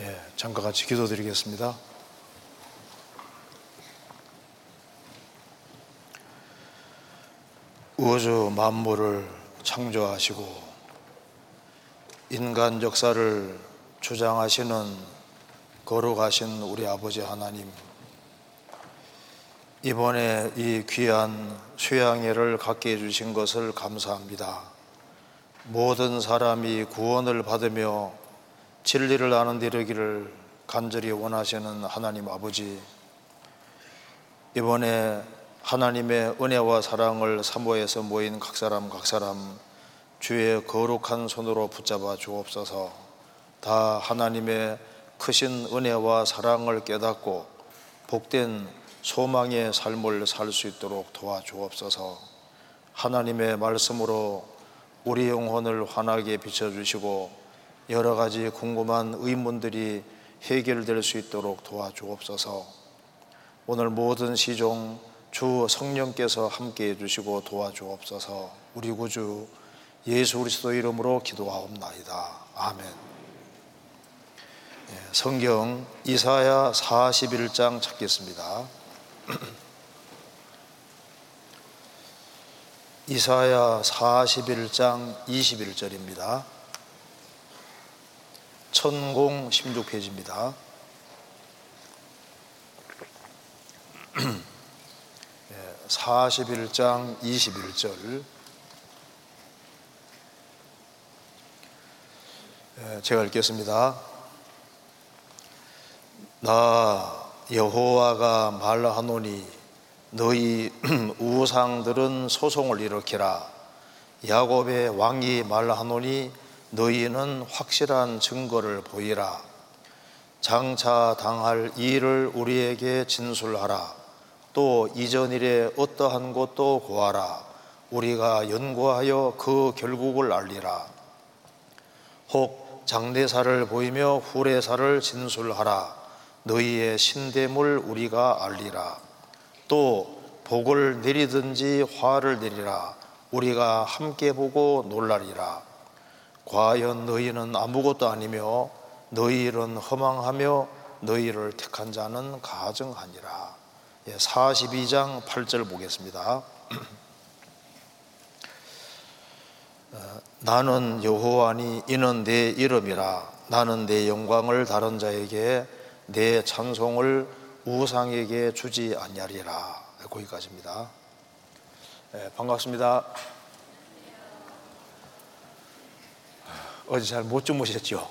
예, 잠깐 같이 기도드리겠습니다. 우주 만물을 창조하시고 인간 역사를 주장하시는 거룩하신 우리 아버지 하나님 이번에 이 귀한 수양회를 갖게 해주신 것을 감사합니다. 모든 사람이 구원을 받으며 진리를 아는 되기를 간절히 원하시는 하나님 아버지 이번에 하나님의 은혜와 사랑을 사모해서 모인 각 사람 각 사람 주의 거룩한 손으로 붙잡아 주옵소서 다 하나님의 크신 은혜와 사랑을 깨닫고 복된 소망의 삶을 살 수 있도록 도와주옵소서. 하나님의 말씀으로 우리 영혼을 환하게 비춰주시고 여러 가지 궁금한 의문들이 해결될 수 있도록 도와주옵소서. 오늘 모든 시종 주 성령께서 함께 해주시고 도와주옵소서. 우리 구주 예수 그리스도 이름으로 기도하옵나이다. 아멘. 예, 성경 이사야 41장 찾겠습니다. 이사야 41장 21절입니다. 천공 16페이지입니다. 41장 21절. 제가 읽겠습니다. 나 여호와가 말하노니 너희 우상들은 소송을 일으키라 야곱의 왕이 말하노니 너희는 확실한 증거를 보이라 장차 당할 일을 우리에게 진술하라 또 이전 일에 어떠한 것도 고하라 우리가 연구하여 그 결국을 알리라 혹 장대사를 보이며 후레사를 진술하라 너희의 신됨을 우리가 알리라. 또 복을 내리든지 화를 내리라. 우리가 함께 보고 놀라리라. 과연 너희는 아무것도 아니며 너희 일은 허망하며 너희를 택한 자는 가증하니라. 42장 예, 8절 보겠습니다. 어, 나는 여호와니 이는 내 이름이라 나는 내 영광을 다른 자에게 내 찬송을 우상에게 주지 아니하리라. 거기까지입니다. 네, 반갑습니다. 어제 잘 못 주무셨죠?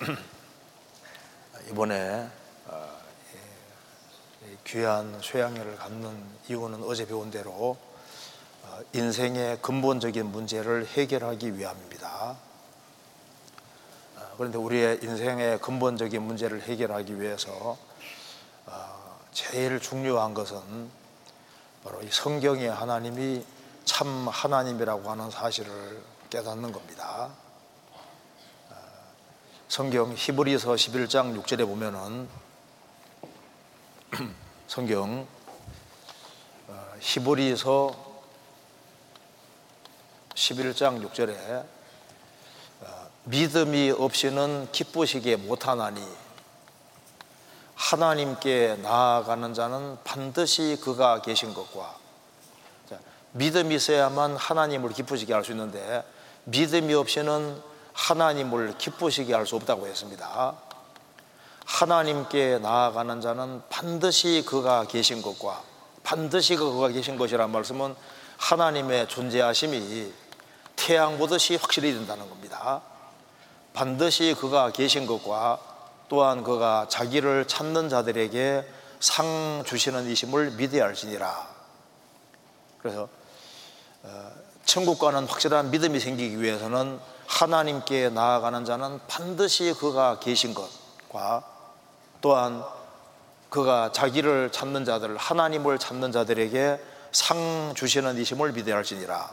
이번에 어, 귀한 쇠양회를 갖는 이유는 어제 배운 대로 어, 인생의 근본적인 문제를 해결하기 위함입니다. 그런데 우리의 인생의 근본적인 문제를 해결하기 위해서 어, 제일 중요한 것은 바로 이 성경의 하나님이 참 하나님이라고 하는 사실을 깨닫는 겁니다. 어, 성경 히브리서 11장 6절에 보면은 성경 어, 히브리서 11장 6절에 믿음이 없이는 기쁘시게 못하나니 하나님께 나아가는 자는 반드시 그가 계신 것과 믿음이 있어야만 하나님을 기쁘시게 할 수 있는데 믿음이 없이는 하나님을 기쁘시게 할 수 없다고 했습니다. 하나님께 나아가는 자는 반드시 그가 계신 것과 반드시 그가 계신 것이란 말씀은 하나님의 존재하심이 태양 보듯이 확실히 된다는 겁니다. 반드시 그가 계신 것과 또한 그가 자기를 찾는 자들에게 상 주시는 이심을 믿어야 할지니라. 그래서 어, 천국과는 확실한 믿음이 생기기 위해서는 하나님께 나아가는 자는 반드시 그가 계신 것과 또한 그가 자기를 찾는 자들, 하나님을 찾는 자들에게 상 주시는 이심을 믿어야 할지니라.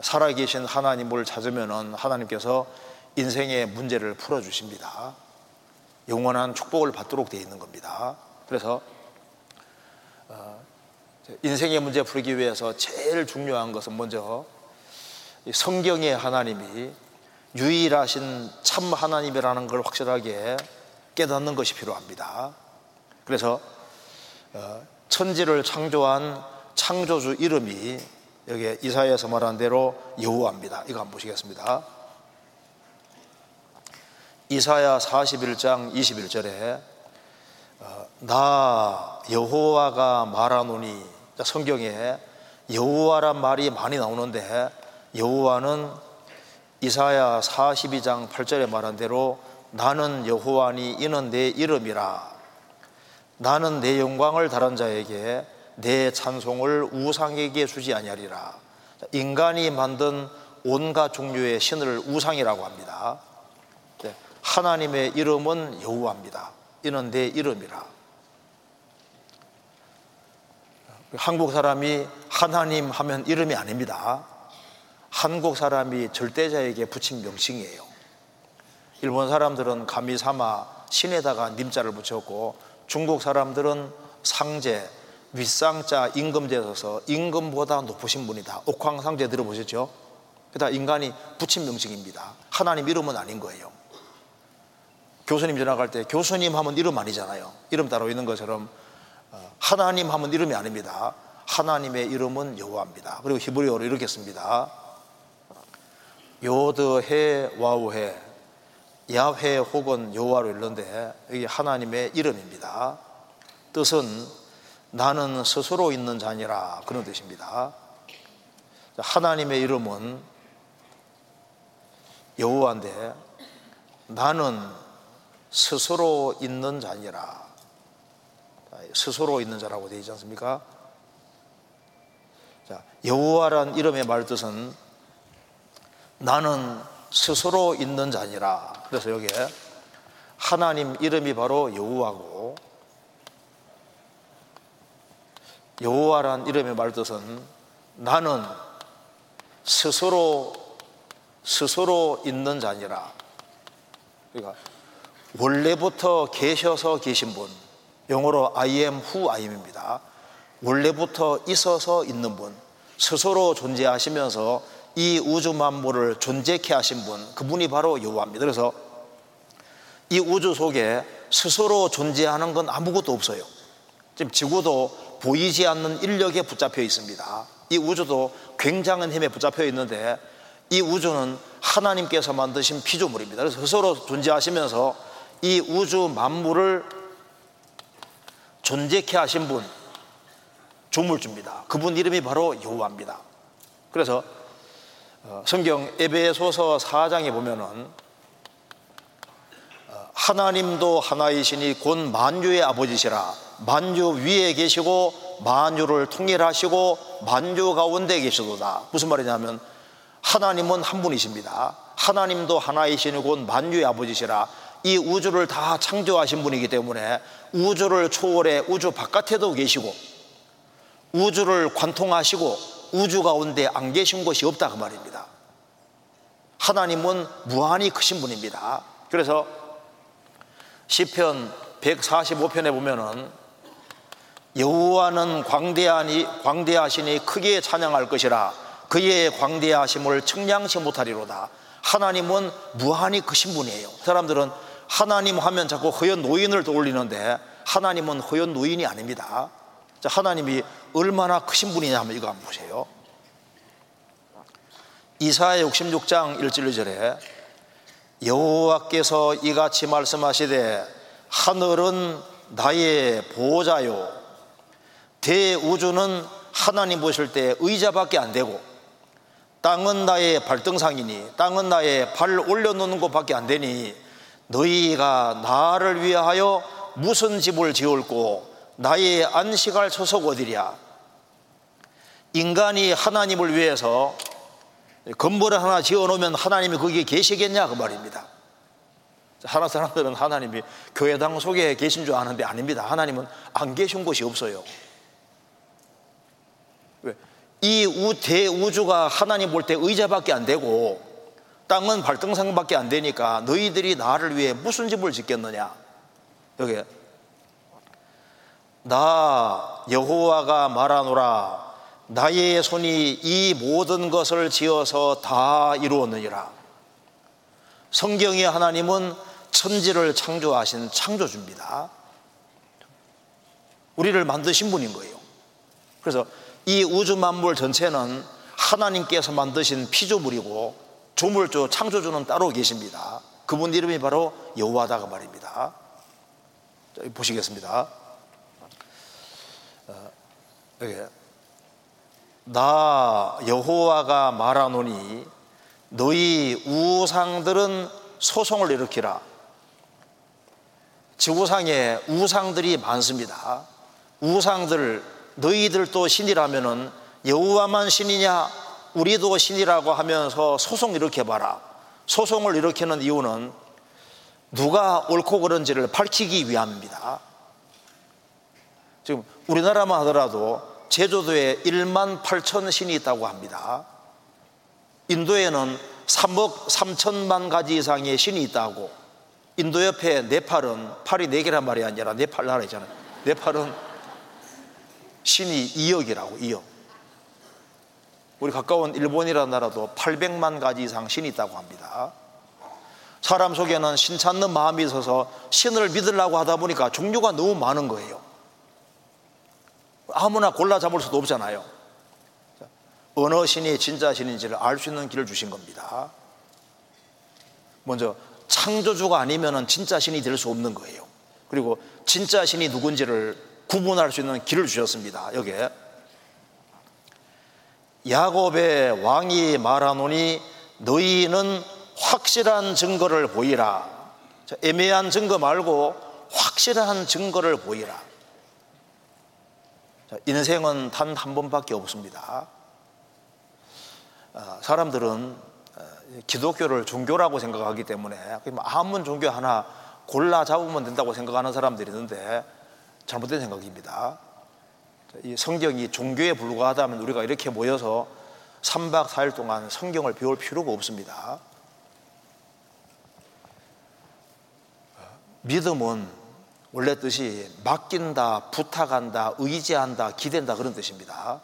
살아계신 하나님을 찾으면 하나님께서 인생의 문제를 풀어주십니다. 영원한 축복을 받도록 되어 있는 겁니다. 그래서 어, 인생의 문제 풀기 위해서 제일 중요한 것은 먼저 성경의 하나님이 유일하신 참 하나님이라는 걸 확실하게 깨닫는 것이 필요합니다. 그래서 어, 천지를 창조한 창조주 이름이 여기 이사야에서 말한 대로 여호와입니다. 이거 한번 보시겠습니다. 이사야 41장 21절에 어, 나 여호와가 말하노니 성경에 여호와란 말이 많이 나오는데 여호와는 이사야 42장 8절에 말한 대로 나는 여호와니 이는 내 이름이라. 나는 내 영광을 다른 자에게 내 찬송을 우상에게 주지 아니하리라. 인간이 만든 온갖 종류의 신을 우상이라고 합니다. 하나님의 이름은 여호와입니다. 이는 내 이름이라 한국 사람이 하나님 하면 이름이 아닙니다 한국 사람이 절대자에게 붙인 명칭이에요 일본 사람들은 가미사마 신에다가 님자를 붙였고 중국 사람들은 상제, 윗상자 임금제 써서 임금보다 높으신 분이다. 옥황상제 들어보셨죠? 그다 인간이 붙인 명칭입니다. 하나님 이름은 아닌 거예요. 교수님 지나갈 때 교수님 하면 이름 아니잖아요. 이름 따로 있는 것처럼 어, 하나님 하면 이름이 아닙니다. 하나님의 이름은 여호와입니다. 그리고 히브리어로 이렇게 씁니다. 요드해 와우해 야훼 혹은 여호와로 읽는데 이게 하나님의 이름입니다. 뜻은 나는 스스로 있는 자니라 그런 뜻입니다. 하나님의 이름은 여호와인데 나는 스스로 있는 자니라. 스스로 있는 자라고 되어 있지 않습니까? 자, 여호와란 이름의 말뜻은 나는 스스로 있는 자니라. 그래서 여기에 하나님 이름이 바로 여호와고 여호와란 이름의 말뜻은 나는 스스로 스스로 있는 자니라. 그러니까 원래부터 계셔서 계신 분. 영어로 I am who I am입니다. 원래부터 있어서 있는 분. 스스로 존재하시면서 이 우주 만물을 존재케 하신 분, 그분이 바로 여호와입니다. 그래서 이 우주 속에 스스로 존재하는 건 아무것도 없어요. 지금 지구도 보이지 않는 인력에 붙잡혀 있습니다. 이 우주도 굉장한 힘에 붙잡혀 있는데 이 우주는 하나님께서 만드신 피조물입니다. 그래서 스스로 존재하시면서 이 우주 만물을 존재케 하신 분, 조물주입니다. 그분 이름이 바로 여호와입니다. 그래서 어, 성경 에베소서 4장에 보면은 어, 하나님도 하나이시니 곧 만유의 아버지시라 만유 위에 계시고 만유를 통일하시고 만유 가운데 계시도다 무슨 말이냐면 하나님은 한 분이십니다 하나님도 하나이시니 곧 만유의 아버지시라 이 우주를 다 창조하신 분이기 때문에 우주를 초월해 우주 바깥에도 계시고 우주를 관통하시고 우주 가운데 안 계신 곳이 없다 그 말입니다. 하나님은 무한히 크신 분입니다. 그래서 시편 145편에 보면은 여호와는 광대하니 광대하시니 크게 찬양할 것이라 그의 광대하심을 측량치 못하리로다. 하나님은 무한히 크신 분이에요. 사람들은 하나님 하면 자꾸 허연 노인을 떠올리는데 하나님은 허연 노인이 아닙니다. 하나님이 얼마나 크신 분이냐 하면 이거 한번 보세요. 이사야 66장 1절 2절에 여호와께서 이같이 말씀하시되 하늘은 나의 보호자요 대우주는 하나님 보실 때 의자밖에 안 되고 땅은 나의 발등상이니 땅은 나의 발 올려놓는 곳밖에 안 되니 너희가 나를 위하여 무슨 집을 지을고 나의 안식할 소속 어디랴? 인간이 하나님을 위해서 건물을 하나 지어 놓으면 하나님이 거기에 계시겠냐? 그 말입니다. 하나 사람들은 하나님이 교회당 속에 계신 줄 아는데 아닙니다. 하나님은 안 계신 곳이 없어요. 이 대우주가 하나님 볼 때 의자밖에 안 되고 땅은 발등상밖에 안 되니까 너희들이 나를 위해 무슨 집을 짓겠느냐 여기 나 여호와가 말하노라 나의 손이 이 모든 것을 지어서 다 이루었느니라 성경의 하나님은 천지를 창조하신 창조주입니다. 우리를 만드신 분인 거예요. 그래서 이 우주 만물 전체는 하나님께서 만드신 피조물이고 조물주 창조주는 따로 계십니다. 그분 이름이 바로 여호와다가 말입니다. 보시겠습니다. 어, 나 여호와가 말하노니 너희 우상들은 소송을 일으키라. 지구상에 우상들이 많습니다. 우상들 너희들도 신이라면은 여호와만 신이냐 우리도 신이라고 하면서 소송 일으켜 봐라. 소송을 일으키는 이유는 누가 옳고 그른지를 밝히기 위함입니다. 지금 우리나라만 하더라도 제주도에 1만 8천 신이 있다고 합니다. 인도에는 3억 3천만 가지 이상의 신이 있다고. 인도 옆에 네팔은 팔이 4개란 말이 아니라 네팔 나라 있잖아요. 네팔은 신이 2억이라고, 2억. 우리 가까운 일본이라는 나라도 800만 가지 이상 신이 있다고 합니다. 사람 속에는 신 찾는 마음이 있어서 신을 믿으려고 하다 보니까 종류가 너무 많은 거예요. 아무나 골라 잡을 수도 없잖아요. 어느 신이 진짜 신인지를 알 수 있는 길을 주신 겁니다. 먼저 창조주가 아니면 진짜 신이 될 수 없는 거예요. 그리고 진짜 신이 누군지를 구분할 수 있는 길을 주셨습니다. 여기에 야곱의 왕이 말하노니 너희는 확실한 증거를 보이라. 애매한 증거 말고 확실한 증거를 보이라. 인생은 단 한 번밖에 없습니다. 아, 사람들은 어, 기독교를 종교라고 생각하기 때문에 아무 종교 하나 골라 잡으면 된다고 생각하는 사람들이 있는데 잘못된 생각입니다. 이 성경이 종교에 불과하다면 우리가 이렇게 모여서 3박 4일 동안 성경을 배울 필요가 없습니다. 믿음은 원래 뜻이 맡긴다, 부탁한다, 의지한다, 기댄다 그런 뜻입니다.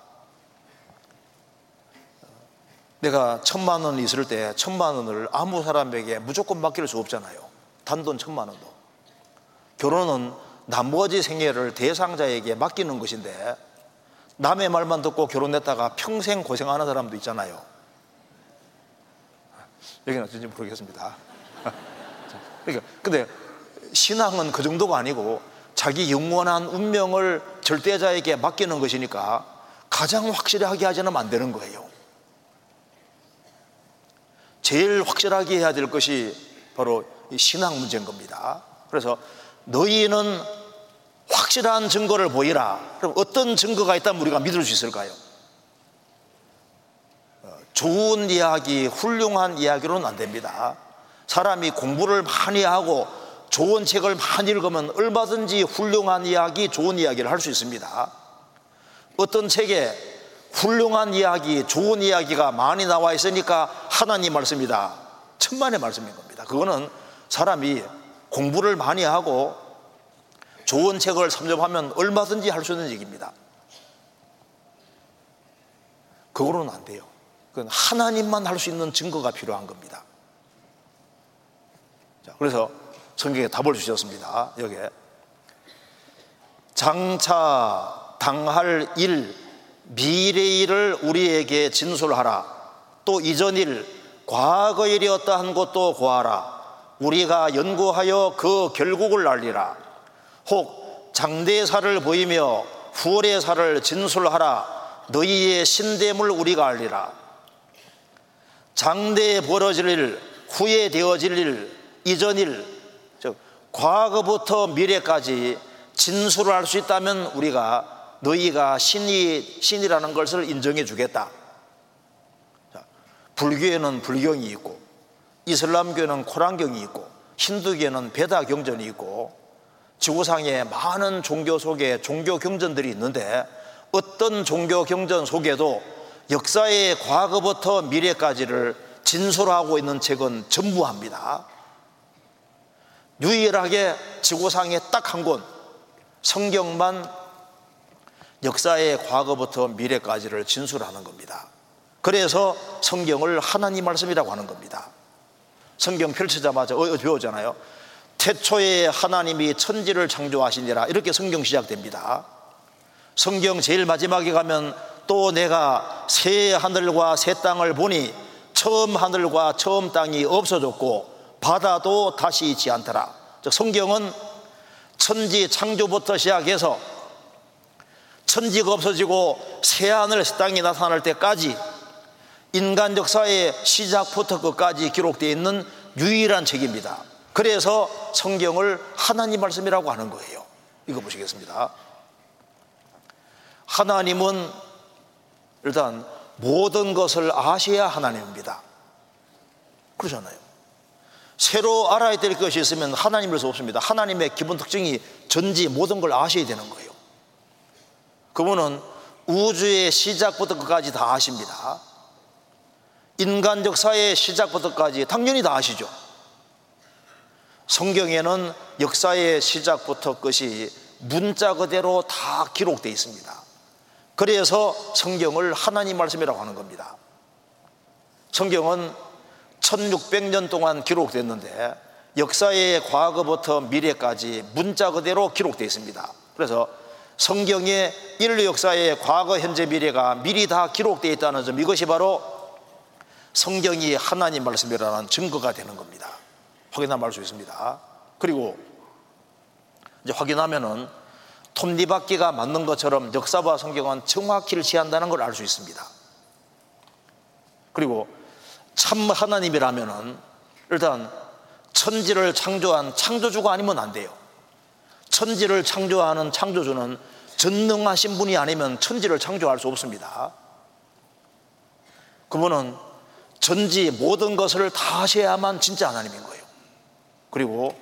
내가 천만 원 있을 때 천만 원을 아무 사람에게 무조건 맡길 수 없잖아요. 단돈 천만 원도. 결혼은 나머지 생애를 대상자에게 맡기는 것인데 남의 말만 듣고 결혼했다가 평생 고생하는 사람도 있잖아요. 여기는 어쩐지 모르겠습니다. 그러니까 근데 신앙은 그 정도가 아니고 자기 영원한 운명을 절대자에게 맡기는 것이니까 가장 확실하게 하지는 안 되는 거예요. 제일 확실하게 해야 될 것이 바로 신앙 문제인 겁니다. 그래서 너희는 확실한 증거를 보이라. 그럼 어떤 증거가 있다면 우리가 믿을 수 있을까요? 어, 좋은 이야기, 훌륭한 이야기로는 안 됩니다. 사람이 공부를 많이 하고 좋은 책을 많이 읽으면 얼마든지 훌륭한 이야기, 좋은 이야기를 할 수 있습니다. 어떤 책에 훌륭한 이야기, 좋은 이야기가 많이 나와 있으니까 하나님 말씀이다. 천만의 말씀인 겁니다. 그거는 사람이 공부를 많이 하고 좋은 책을 섭렵하면 얼마든지 할 수 있는 얘기입니다. 그거로는 안 돼요. 그건 하나님만 할 수 있는 증거가 필요한 겁니다. 자, 그래서 성경에 답을 주셨습니다. 여기에. 장차 당할 일, 미래 일을 우리에게 진술하라. 또 이전 일, 과거 일이 어떠한 것도 고하라. 우리가 연구하여 그 결국을 알리라. 혹 장대사를 보이며 후월의 사를 진술하라 너희의 신대물 우리가 알리라 장대에 벌어질 일 후에 되어질 일 이전 일 즉 과거부터 미래까지 진술을 할 수 있다면 우리가 너희가 신이 신이라는 것을 인정해 주겠다. 불교에는 불경이 있고 이슬람교는 코란경이 있고 힌두교는 베다 경전이 있고 지구상에 많은 종교 속에 종교 경전들이 있는데 어떤 종교 경전 속에도 역사의 과거부터 미래까지를 진술하고 있는 책은 전부합니다. 유일하게 지구상에 딱 한 권, 성경만 역사의 과거부터 미래까지를 진술하는 겁니다. 그래서 성경을 하나님 말씀이라고 하는 겁니다. 성경 펼치자마자 어, 어 배우잖아요. 태초에 하나님이 천지를 창조하시니라 이렇게 성경 시작됩니다. 성경 제일 마지막에 가면 또 내가 새 하늘과 새 땅을 보니 처음 하늘과 처음 땅이 없어졌고 바다도 다시 있지 않더라. 즉 성경은 천지 창조부터 시작해서 천지가 없어지고 새 하늘 새 땅이 나타날 때까지 인간 역사의 시작부터 끝까지 기록되어 있는 유일한 책입니다. 그래서 성경을 하나님 말씀이라고 하는 거예요. 이거 보시겠습니다. 하나님은 일단 모든 것을 아셔야 하나님입니다. 그러잖아요. 새로 알아야 될 것이 있으면 하나님일 수 없습니다. 하나님의 기본 특징이 전지 모든 걸 아셔야 되는 거예요. 그분은 우주의 시작부터 끝까지 다 아십니다. 인간 역사의 시작부터까지 당연히 다 아시죠. 성경에는 역사의 시작부터 끝이 문자 그대로 다 기록되어 있습니다. 그래서 성경을 하나님 말씀이라고 하는 겁니다. 성경은 1600년 동안 기록됐는데 역사의 과거부터 미래까지 문자 그대로 기록되어 있습니다. 그래서 성경의 인류 역사의 과거, 현재, 미래가 미리 다 기록되어 있다는 점 이것이 바로 성경이 하나님 말씀이라는 증거가 되는 겁니다. 확인하면 알 수 있습니다. 그리고 이제 확인하면은 톱니바퀴가 맞는 것처럼 역사와 성경은 정확히 일치한다는 걸 알 수 있습니다. 그리고 참 하나님이라면은 일단 천지를 창조한 창조주가 아니면 안 돼요. 천지를 창조하는 창조주는 전능하신 분이 아니면 천지를 창조할 수 없습니다. 그분은 전지 모든 것을 다 하셔야만 진짜 하나님인 거예요. 그리고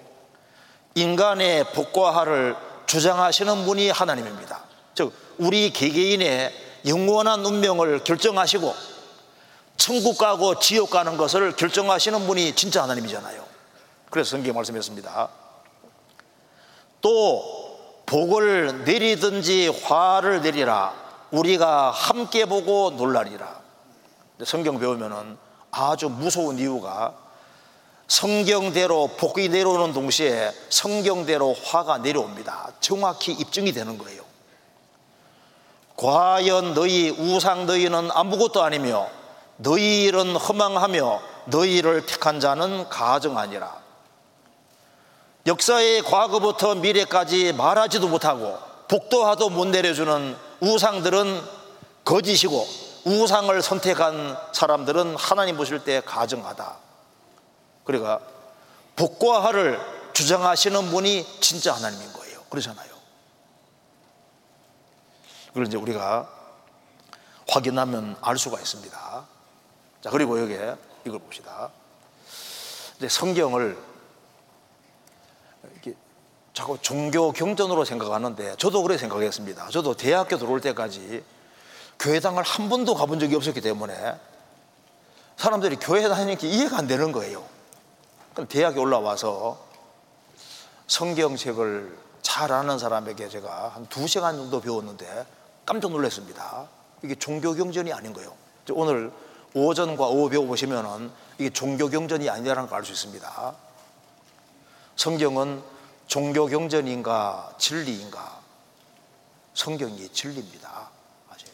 인간의 복과 하를 주장하시는 분이 하나님입니다. 즉, 우리 개개인의 영원한 운명을 결정하시고 천국 가고 지옥 가는 것을 결정하시는 분이 진짜 하나님이잖아요. 그래서 성경 말씀했습니다. 또 복을 내리든지 화를 내리라 우리가 함께 보고 놀라리라. 성경 배우면은 아주 무서운 이유가 성경대로 복이 내려오는 동시에 성경대로 화가 내려옵니다. 정확히 입증이 되는 거예요. 과연 너희 우상 너희는 아무것도 아니며 너희 일은 허망하며 너희를 택한 자는 가정아니라. 역사의 과거부터 미래까지 말하지도 못하고 복도하도 못 내려주는 우상들은 거짓이고 우상을 선택한 사람들은 하나님 보실 때 가정하다. 그러니까 복과 하를 주장하시는 분이 진짜 하나님인 거예요. 그러잖아요. 그걸 이제 우리가 확인하면 알 수가 있습니다. 자, 그리고 여기에 이걸 봅시다. 이제 성경을 이렇게 자꾸 종교 경전으로 생각하는데 저도 그래 생각했습니다. 저도 대학교 들어올 때까지 교회당을 한 번도 가본 적이 없었기 때문에 사람들이 교회 다니는 게 이해가 안 되는 거예요. 그럼 대학에 올라와서 성경책을 잘 아는 사람에게 제가 한 두 시간 정도 배웠는데 깜짝 놀랐습니다. 이게 종교 경전이 아닌 거예요. 오늘 오전과 오후 배워보시면은 이게 종교 경전이 아니라는 걸 알 수 있습니다. 성경은 종교 경전인가 진리인가? 성경이 진리입니다. 맞아요.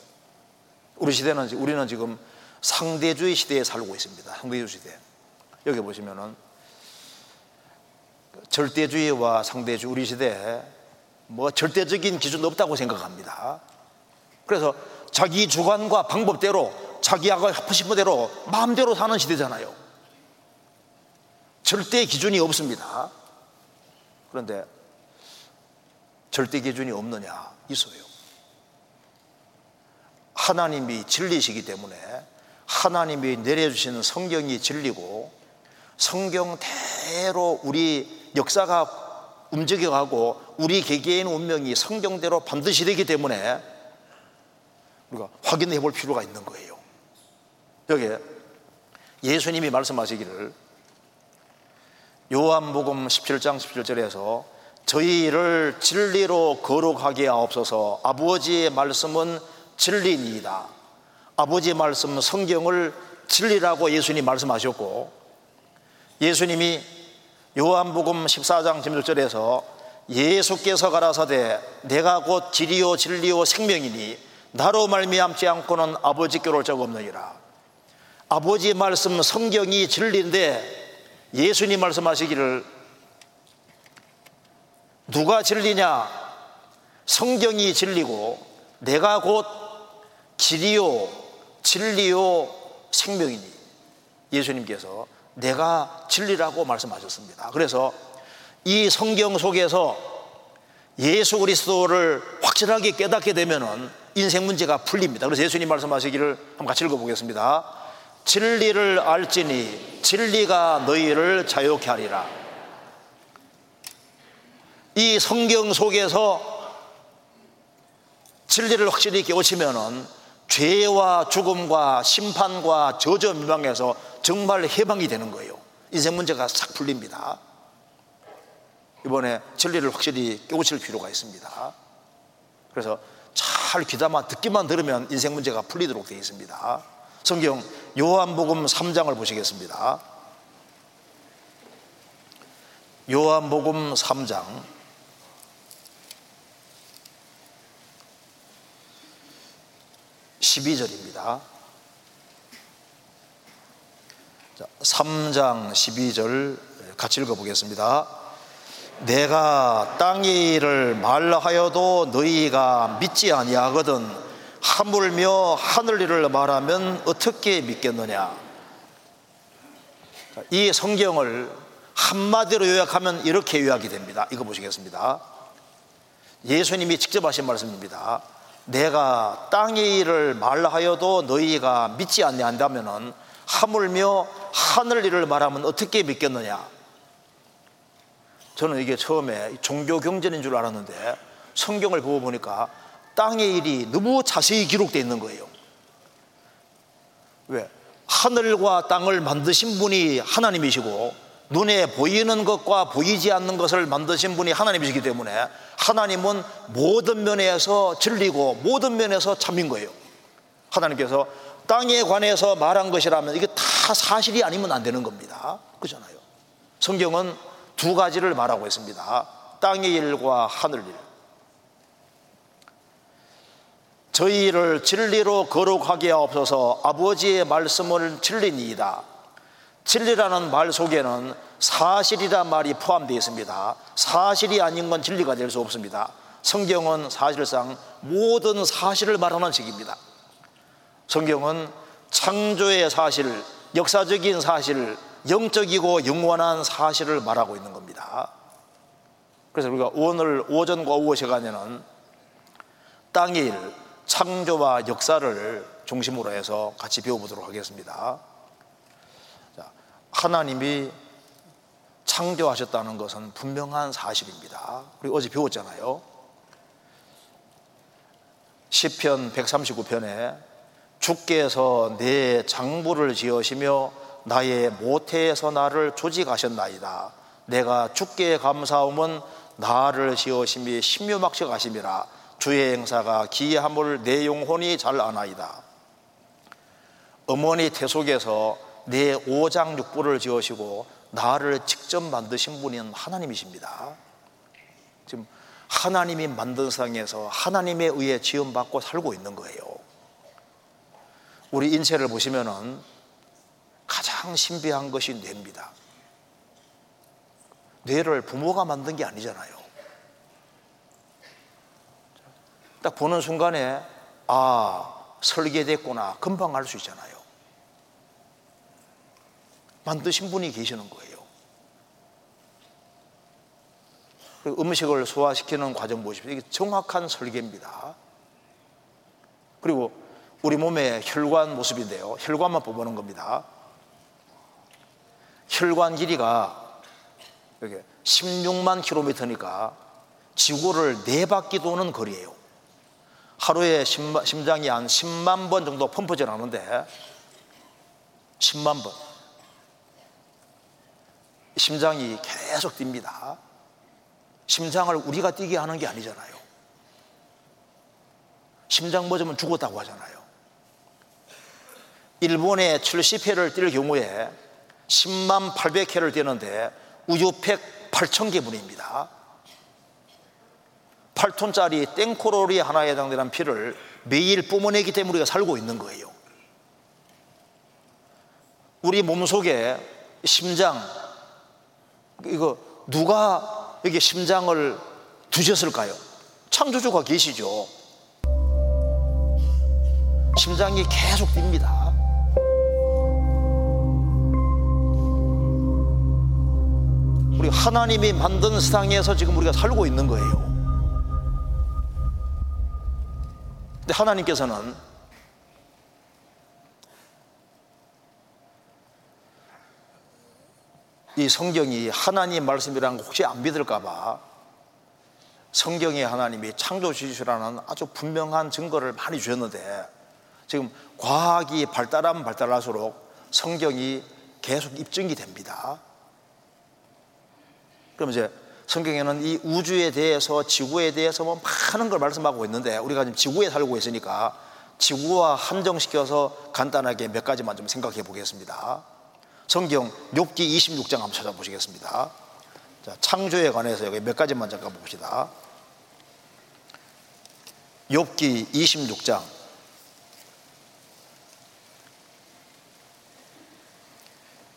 우리 시대는 우리는 지금 상대주의 시대에 살고 있습니다. 상대주의 시대. 여기 보시면은 절대주의와 상대주의 우리 시대에 뭐 절대적인 기준 없다고 생각합니다. 그래서 자기 주관과 방법대로 자기하고 하고 싶은 대로 마음대로 사는 시대잖아요. 절대 기준이 없습니다. 그런데 절대 기준이 없느냐? 있어요. 하나님이 진리시기 때문에 하나님이 내려주시는 성경이 진리고 성경대로 우리 역사가 움직여가고 우리 개개인 운명이 성경대로 반드시 되기 때문에 우리가 확인해 볼 필요가 있는 거예요. 여기 예수님이 말씀하시기를 요한복음 17장 17절에서 저희를 진리로 거룩하게 하옵소서 아버지의 말씀은 진리니이다. 아버지의 말씀 성경을 진리라고 예수님 말씀하셨고 예수님이 요한복음 14장 16절에서 예수께서 가라사대 내가 곧 지리요 진리요 생명이니 나로 말미암지 않고는 아버지 께로 올적 없느니라. 아버지 말씀 성경이 진리인데 예수님 말씀하시기를 누가 진리냐? 성경이 진리고 내가 곧 길이요 진리요 생명이니. 예수님께서 내가 진리라고 말씀하셨습니다. 그래서 이 성경 속에서 예수 그리스도를 확실하게 깨닫게 되면은 인생 문제가 풀립니다. 그래서 예수님 말씀하시기를 한번 같이 읽어보겠습니다. 진리를 알지니 진리가 너희를 자유케 하리라. 이 성경 속에서 진리를 확실히 깨우치면은 죄와 죽음과 심판과 저저 미망에서 정말 해방이 되는 거예요. 인생 문제가 싹 풀립니다. 이번에 진리를 확실히 깨우칠 필요가 있습니다. 그래서 잘 귀담아 듣기만 들으면 인생 문제가 풀리도록 되어 있습니다. 성경 요한복음 3장을 보시겠습니다. 요한복음 3장 12절입니다. 자, 3장 12절 같이 읽어보겠습니다. 내가 땅의 일을 말하여도 너희가 믿지 아니하거든 하물며 하늘 일을 말하면 어떻게 믿겠느냐? 이 성경을 한마디로 요약하면 이렇게 요약이 됩니다. 이거 보시겠습니다. 예수님이 직접 하신 말씀입니다. 내가 땅의 일을 말하여도 너희가 믿지 않냐한다면 하물며 하늘 일을 말하면 어떻게 믿겠느냐? 저는 이게 처음에 종교 경전인 줄 알았는데 성경을 보고 보니까 땅의 일이 너무 자세히 기록되어 있는 거예요. 왜? 하늘과 땅을 만드신 분이 하나님이시고 눈에 보이는 것과 보이지 않는 것을 만드신 분이 하나님이시기 때문에 하나님은 모든 면에서 진리고 모든 면에서 참인 거예요. 하나님께서 땅에 관해서 말한 것이라면 이게 다 사실이 아니면 안 되는 겁니다. 그렇잖아요. 성경은 두 가지를 말하고 있습니다. 땅의 일과 하늘 일. 저희를 진리로 거룩하게 하옵소서 아버지의 말씀을 진리니이다. 진리라는 말 속에는 사실이란 말이 포함되어 있습니다. 사실이 아닌 건 진리가 될 수 없습니다. 성경은 사실상 모든 사실을 말하는 책입니다. 성경은 창조의 사실, 역사적인 사실, 영적이고 영원한 사실을 말하고 있는 겁니다. 그래서 우리가 오늘 오전과 오후 시간에는 땅의 일, 창조와 역사를 중심으로 해서 같이 배워보도록 하겠습니다. 하나님이 창조하셨다는 것은 분명한 사실입니다. 우리 어제 배웠잖아요. 시편 139편에 주께서 내 장부를 지으시며 나의 모태에서 나를 조직하셨나이다. 내가 주께 감사함은 나를 지으심이 신묘막측하심이라 주의 행사가 기이함을 내 영혼이 잘 아나이다. 어머니 태속에서 내 오장육부를 지으시고 나를 직접 만드신 분이 하나님이십니다. 지금 하나님이 만든 상에서 하나님에 의해 지음받고 살고 있는 거예요. 우리 인체를 보시면은 가장 신비한 것이 뇌입니다. 뇌를 부모가 만든 게 아니잖아요. 딱 보는 순간에 아 설계됐구나 금방 알 수 있잖아요. 만드신 분이 계시는 거예요. 음식을 소화시키는 과정 보십시오. 이게 정확한 설계입니다. 그리고 우리 몸의 혈관 모습인데요. 혈관만 뽑아놓은 겁니다. 혈관 길이가 이렇게 16만 킬로미터니까 지구를 네 바퀴 도는 거리예요. 하루에 심장이 한 10만 번 정도 펌프질 하는데 10만 번. 심장이 계속 뜁니다. 심장을 우리가 뛰게 하는 게 아니잖아요. 심장 멎으면 죽었다고 하잖아요. 일본에 70회를 뛸 경우에 10만 800회를 되는데 우유팩 8천 개분입니다. 8톤짜리 땡코로리 하나에 해당되는 피를 매일 뿜어내기 때문에 우리가 살고 있는 거예요. 우리 몸속에 심장, 이거 누가 여기 심장을 두셨을까요? 창조주가 계시죠. 심장이 계속 뜁니다. 우리 하나님이 만든 세상에서 지금 우리가 살고 있는 거예요. 근데 하나님께서는 이 성경이 하나님 말씀이라는 거 혹시 안 믿을까봐 성경에 하나님이 창조주시라는 아주 분명한 증거를 많이 주셨는데 지금 과학이 발달하면 발달할수록 성경이 계속 입증이 됩니다. 그럼 이제 성경에는 이 우주에 대해서 지구에 대해서 뭐 많은 걸 말씀하고 있는데 우리가 지금 지구에 살고 있으니까 지구와 한정시켜서 간단하게 몇 가지만 좀 생각해 보겠습니다. 성경 욥기 26장 한번 찾아보시겠습니다. 자, 창조에 관해서 여기 몇 가지만 잠깐 봅시다. 욥기 26장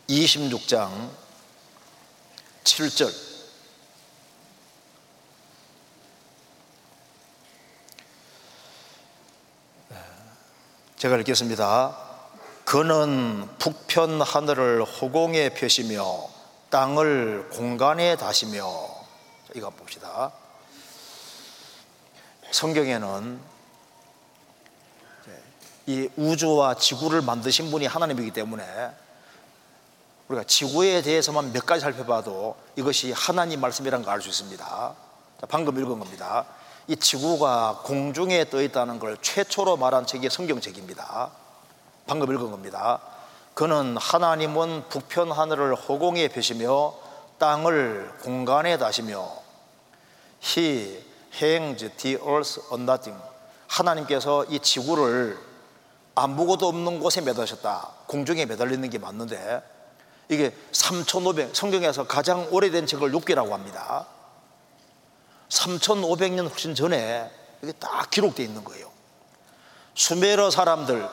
26장 7절 제가 읽겠습니다. 그는 북편 하늘을 허공에 펴시며 땅을 공간에 다시며 이거 봅시다. 성경에는 이 우주와 지구를 만드신 분이 하나님이기 때문에 우리가 지구에 대해서만 몇 가지 살펴봐도 이것이 하나님 말씀이라는 걸 알 수 있습니다. 방금 읽은 겁니다. 이 지구가 공중에 떠 있다는 걸 최초로 말한 책이 성경책입니다. 방금 읽은 겁니다. 그는 하나님은 북편 하늘을 허공에 펴시며 땅을 공간에 다시며 He hangs the earth on nothing. 하나님께서 이 지구를 아무것도 없는 곳에 매다셨다. 공중에 매달리는 게 맞는데 이게 3,500 성경에서 가장 오래된 책을 욥기라고 합니다. 3,500년 훨씬 전에 이게 딱 기록되어 있는 거예요. 수메르 사람들,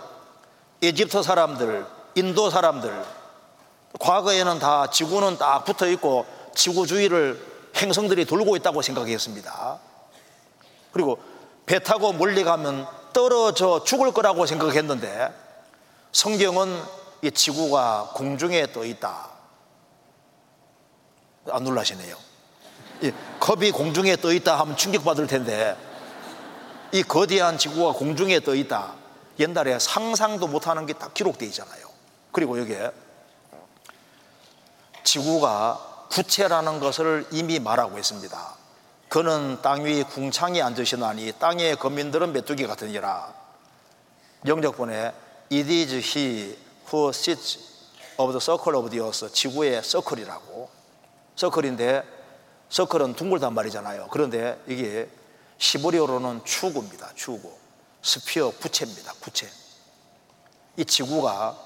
에집트 사람들, 인도 사람들, 과거에는 다 지구는 딱 붙어 있고 지구 주위를 행성들이 돌고 있다고 생각했습니다. 그리고 배 타고 멀리 가면 떨어져 죽을 거라고 생각했는데 성경은 이 지구가 공중에 떠 있다. 안 놀라시네요. 이 컵이 공중에 떠 있다 하면 충격받을 텐데 이 거대한 지구가 공중에 떠 있다. 옛날에 상상도 못하는 게 딱 기록되어 있잖아요. 그리고 여기에 지구가 구체라는 것을 이미 말하고 있습니다. 그는 땅위 궁창에 앉으시나니 땅의 거민들은 메뚜기 같으니라. 영적본에 It is he who sits of the circle of the earth 지구의 서클이라고 서클인데 서클은 둥글단 말이잖아요. 그런데 이게 시보리어로는 추구입니다. 추구. 스피어 부채입니다. 부채 이 지구가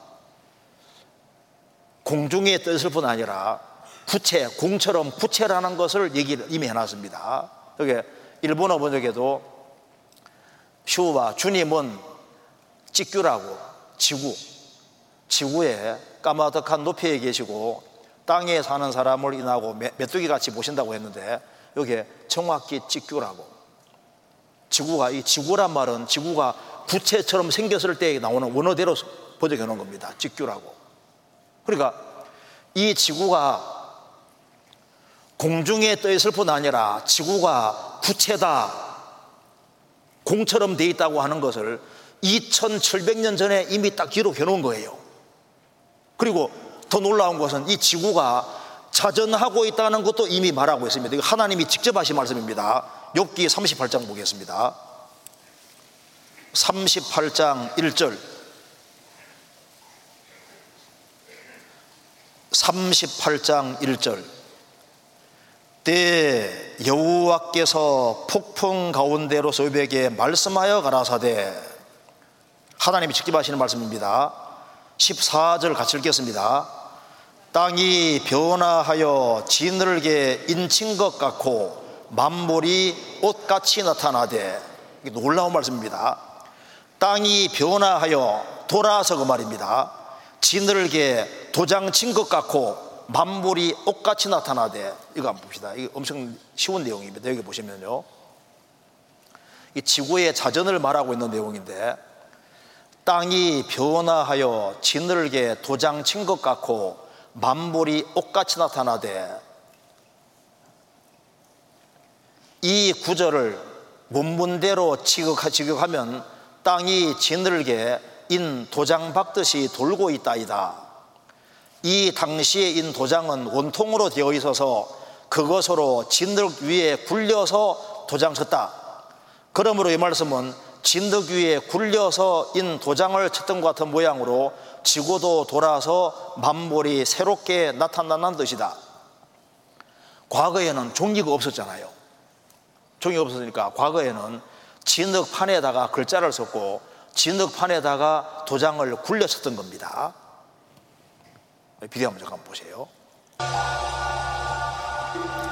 공중에 떠있을 뿐 아니라 부채, 공처럼 부채라는 것을 얘기를 이미 해놨습니다. 여기 일본어 번역에도 슈와 주님은 찌규라고 지구 지구에 까마득한 높이에 계시고 땅에 사는 사람을 인하고 메뚜기 같이 보신다고 했는데 여기에 정확히 지구라고 지구가 이 지구란 말은 지구가 부채처럼 생겼을 때 나오는 원어대로 번역해 놓은 겁니다. 지구라고. 그러니까 이 지구가 공중에 떠 있을 뿐 아니라 지구가 부채다 공처럼 돼 있다고 하는 것을 2700년 전에 이미 딱 기록해 놓은 거예요. 그리고 더 놀라운 것은 이 지구가 자전하고 있다는 것도 이미 말하고 있습니다. 이거 하나님이 직접 하신 말씀입니다. 욥기 38장 보겠습니다. 38장 1절 38장 1절 때 여호와께서 폭풍 가운데로 소백에 말씀하여 가라사대 하나님이 직접 하시는 말씀입니다. 14절 같이 읽겠습니다. 땅이 변화하여 지늘게 인친 것 같고 만물이 옷같이 나타나되 놀라운 말씀입니다. 땅이 변화하여 돌아서 그 말입니다. 지늘게 도장 친 것 같고 만물이 옷같이 나타나되 이거 한번 봅시다. 이거 엄청 쉬운 내용입니다. 여기 보시면요. 이 지구의 자전을 말하고 있는 내용인데 땅이 변화하여 지늘게 도장 친 것 같고 만물이 옷같이 나타나되 이 구절을 원문대로 지극하면 땅이 지늘게 인 도장 박듯이 돌고 있다이다. 이 당시에 인 도장은 원통으로 되어 있어서 그것으로 진흙 위에 굴려서 도장 쳤다. 그러므로 이 말씀은 진흙 위에 굴려서 인 도장을 쳤던 것 같은 모양으로 지구도 돌아서 만물이 새롭게 나타난다는 뜻이다. 과거에는 종이가 없었잖아요. 종이가 없었으니까 과거에는 진흙판에다가 글자를 썼고 진흙판에다가 도장을 굴려 쳤던 겁니다. 비디오 한번 잠깐 보세요.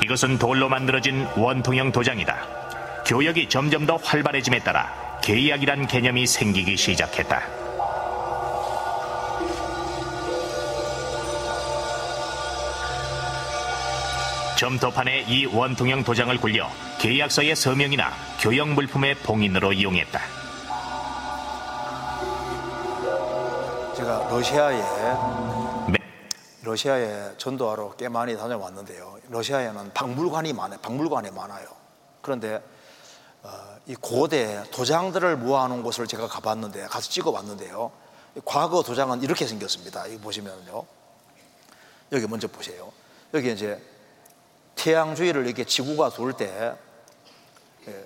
이것은 돌로 만들어진 원통형 도장이다. 교역이 점점 더 활발해짐에 따라 계약이란 개념이 생기기 시작했다. 점토판에 이 원통형 도장을 굴려 계약서의 서명이나 교역 물품의 봉인으로 이용했다. 제가 러시아에 러시아에 전도하러 꽤 많이 다녀왔는데요. 러시아에는 박물관이 많아요. 박물관이 많아요. 그런데 어, 이 고대 도장들을 모아놓은 곳을 제가 가봤는데 가서 찍어봤는데요. 과거 도장은 이렇게 생겼습니다. 이 보시면요. 여기 먼저 보세요. 여기 이제 태양주위를 이렇게 지구가 돌 때, 예,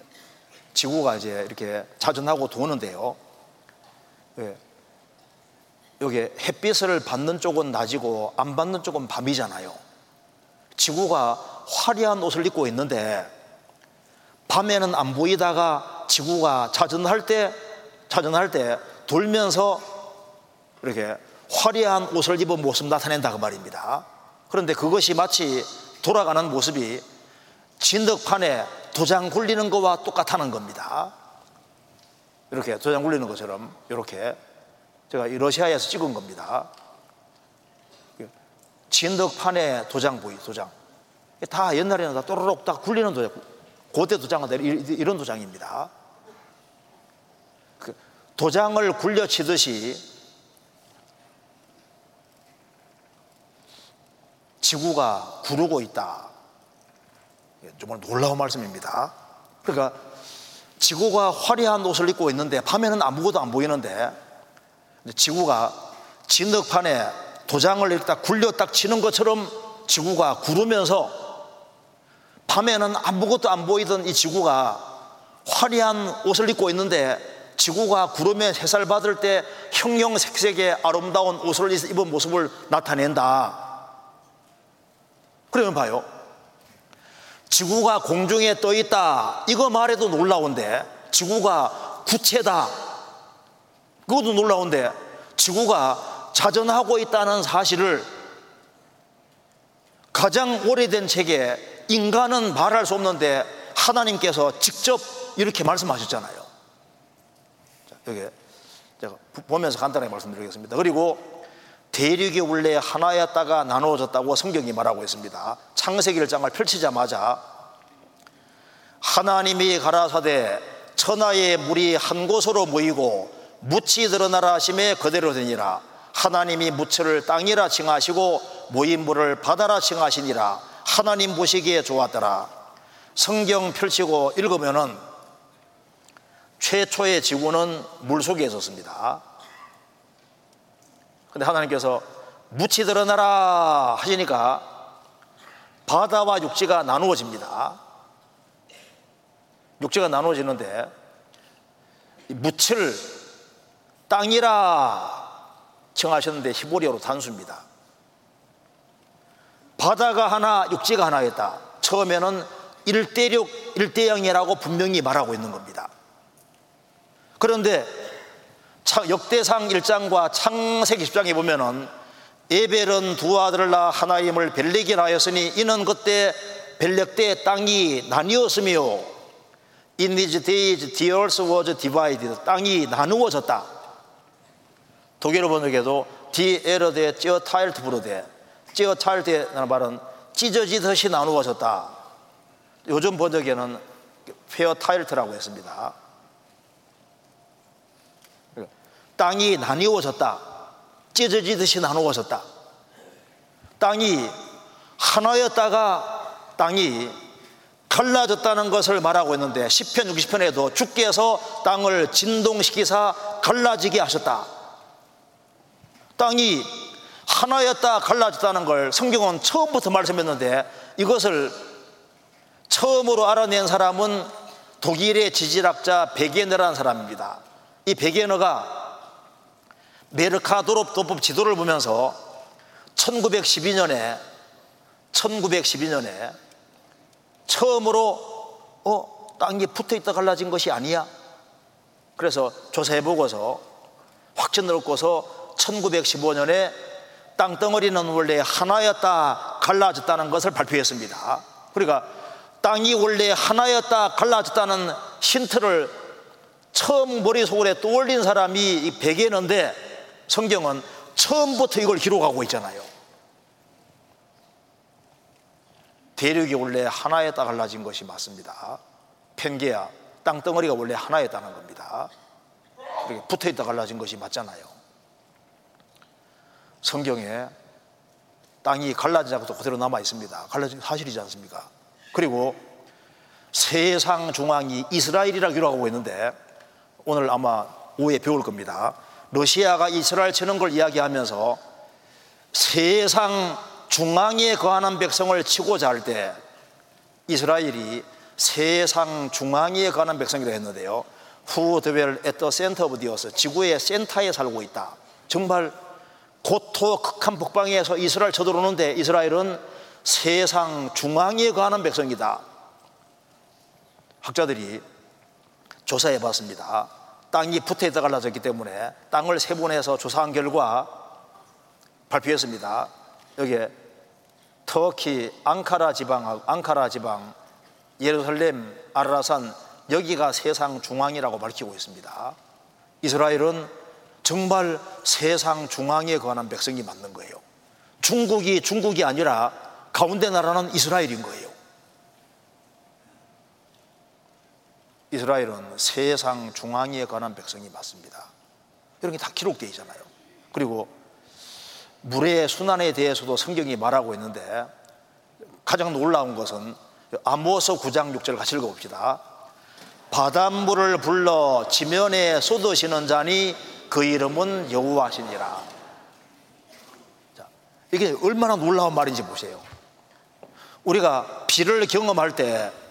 지구가 이제 이렇게 자전하고 도는데요. 예, 여기 햇빛을 받는 쪽은 낮이고 안 받는 쪽은 밤이잖아요. 지구가 화려한 옷을 입고 있는데 밤에는 안 보이다가 지구가 자전할 때 자전할 때 돌면서 이렇게 화려한 옷을 입은 모습 나타낸다 그 말입니다. 그런데 그것이 마치 돌아가는 모습이 진흙판에 도장 굴리는 것과 똑같다는 겁니다. 이렇게 도장 굴리는 것처럼 이렇게 제가 러시아에서 찍은 겁니다. 진흙판에 도장 보이 도장. 다 옛날에는 다 또르륵 딱 굴리는 도장. 고대 도장은 이런 도장입니다. 그 도장을 굴려 치듯이 지구가 구르고 있다. 정말 놀라운 말씀입니다. 그러니까 지구가 화려한 옷을 입고 있는데 밤에는 아무것도 안 보이는데 지구가 진흙판에 도장을 이렇게 딱 굴려 딱 치는 것처럼 지구가 구르면서 밤에는 아무것도 안 보이던 이 지구가 화려한 옷을 입고 있는데 지구가 구름에 햇살 받을 때 형형색색의 아름다운 옷을 입은 모습을 나타낸다. 그러면 봐요. 지구가 공중에 떠 있다. 이거 말해도 놀라운데 지구가 구체다. 그것도 놀라운데 지구가 자전하고 있다는 사실을 가장 오래된 책에 인간은 말할 수 없는데 하나님께서 직접 이렇게 말씀하셨잖아요. 자, 여기 제가 보면서 간단하게 말씀드리겠습니다. 그리고 대륙이 원래 하나였다가 나누어졌다고 성경이 말하고 있습니다. 창세기 1장을 펼치자마자 하나님이 가라사대 천하의 물이 한 곳으로 모이고 묻이 드러나라 하심에 그대로 되니라. 하나님이 무치를 땅이라 칭하시고 모인 물을 바다라 칭하시니라. 하나님 보시기에 좋았더라. 성경 펼치고 읽으면은 최초의 지구는 물 속에 있었습니다 근데 하나님께서 묻이 드러나라 하시니까 바다와 육지가 나누어집니다 육지가 나누어지는데 묻을 땅이라 청하셨는데 히브리어로 단수입니다. 바다가 하나, 육지가 하나였다. 처음에는 일대륙, 일대양이라고 분명히 말하고 있는 겁니다. 그런데 역대상 1장과 창세기 10장에 보면은 에벨은 두 아들을 낳아 하나임을 벨렉이라 하였으니 이는 그때 벨렉 때 땅이 나뉘었으며 In these days the earth was divided. 땅이 나누어졌다. 독일어 번역에도 Die Erde zerteilt wurde zerteilt라는 말은 찢어지듯이 나누어졌다. 요즘 번역에는 verteilt라고 했습니다 땅이 나뉘어졌다. 찢어지듯이 나누어졌다. 땅이 하나였다가 땅이 갈라졌다는 것을 말하고 있는데 시편 60편에도 주께서 땅을 진동시키사 갈라지게 하셨다. 땅이 하나였다 갈라졌다는 걸 성경은 처음부터 말씀했는데 이것을 처음으로 알아낸 사람은 독일의 지질학자 베게너라는 사람입니다. 이 베게너가 메르카도롭 도법 지도를 보면서 1912년에 1912년에 처음으로 어 땅이 붙어 있다 갈라진 것이 아니야. 그래서 조사해 보고서 확신을 얻고서 1915년에 땅덩어리는 원래 하나였다 갈라졌다는 것을 발표했습니다. 그러니까 땅이 원래 하나였다 갈라졌다는 힌트를 처음 머릿속에 떠올린 사람이 이 베개는데 성경은 처음부터 이걸 기록하고 있잖아요. 대륙이 원래 하나에다 갈라진 것이 맞습니다. 펜게야 땅덩어리가 원래 하나였다는 겁니다. 붙어 있다 갈라진 것이 맞잖아요. 성경에 땅이 갈라지지 않고 그대로 남아 있습니다. 갈라진 게 사실이지 않습니까? 그리고 세상 중앙이 이스라엘이라 기록하고 있는데 오늘 아마 오후에 배울 겁니다. 러시아가 이스라엘 치는 걸 이야기하면서 세상 중앙에 거하는 백성을 치고자 할 때 이스라엘이 세상 중앙에 거하는 백성이라 했는데요. Who dwell at the center of the earth. 지구의 센터에 살고 있다. 정말 고토 극한 북방에서 이스라엘 쳐들어오는데 이스라엘은 세상 중앙에 거하는 백성이다. 학자들이 조사해 봤습니다. 땅이 있다 갈라졌기 때문에 땅을 세분해서 조사한 결과 발표했습니다. 여기에 터키 앙카라 지방, 앙카라 지방, 예루살렘, 아라산 여기가 세상 중앙이라고 밝히고 있습니다. 이스라엘은 정말 세상 중앙에 거하는 백성이 맞는 거예요. 중국이 중국이 아니라 가운데 나라는 이스라엘인 거예요. 이스라엘은 세상 중앙에 관한 백성이 맞습니다. 이런 게 다 기록되어 있잖아요. 그리고 물의 순환에 대해서도 성경이 말하고 있는데 가장 놀라운 것은 아모스 9장 6절 같이 읽어봅시다. 바닷물을 불러 지면에 쏟으시는 자니 그 이름은 여호와시니라. 자, 이게 얼마나 놀라운 말인지 보세요. 우리가 비를 경험할 때 아,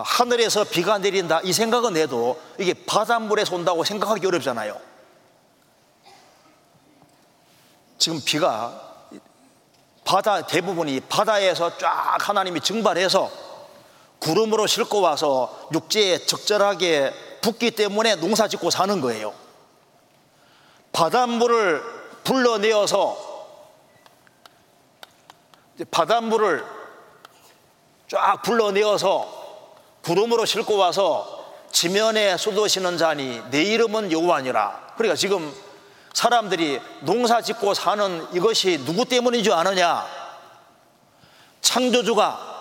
하늘에서 비가 내린다 이 생각은 해도 이게 바닷물에서 온다고 생각하기 어렵잖아요. 지금 비가 바다 대부분이 바다에서 쫙 하나님이 증발해서 구름으로 싣고 와서 육지에 적절하게 붓기 때문에 농사 짓고 사는 거예요. 바닷물을 불러내어서 바닷물을 쫙 불러내어서 구름으로 싣고 와서 지면에 쏟으시는 자니 내 이름은 여호와니라. 그러니까 지금 사람들이 농사 짓고 사는 이것이 누구 때문인 줄 아느냐? 창조주가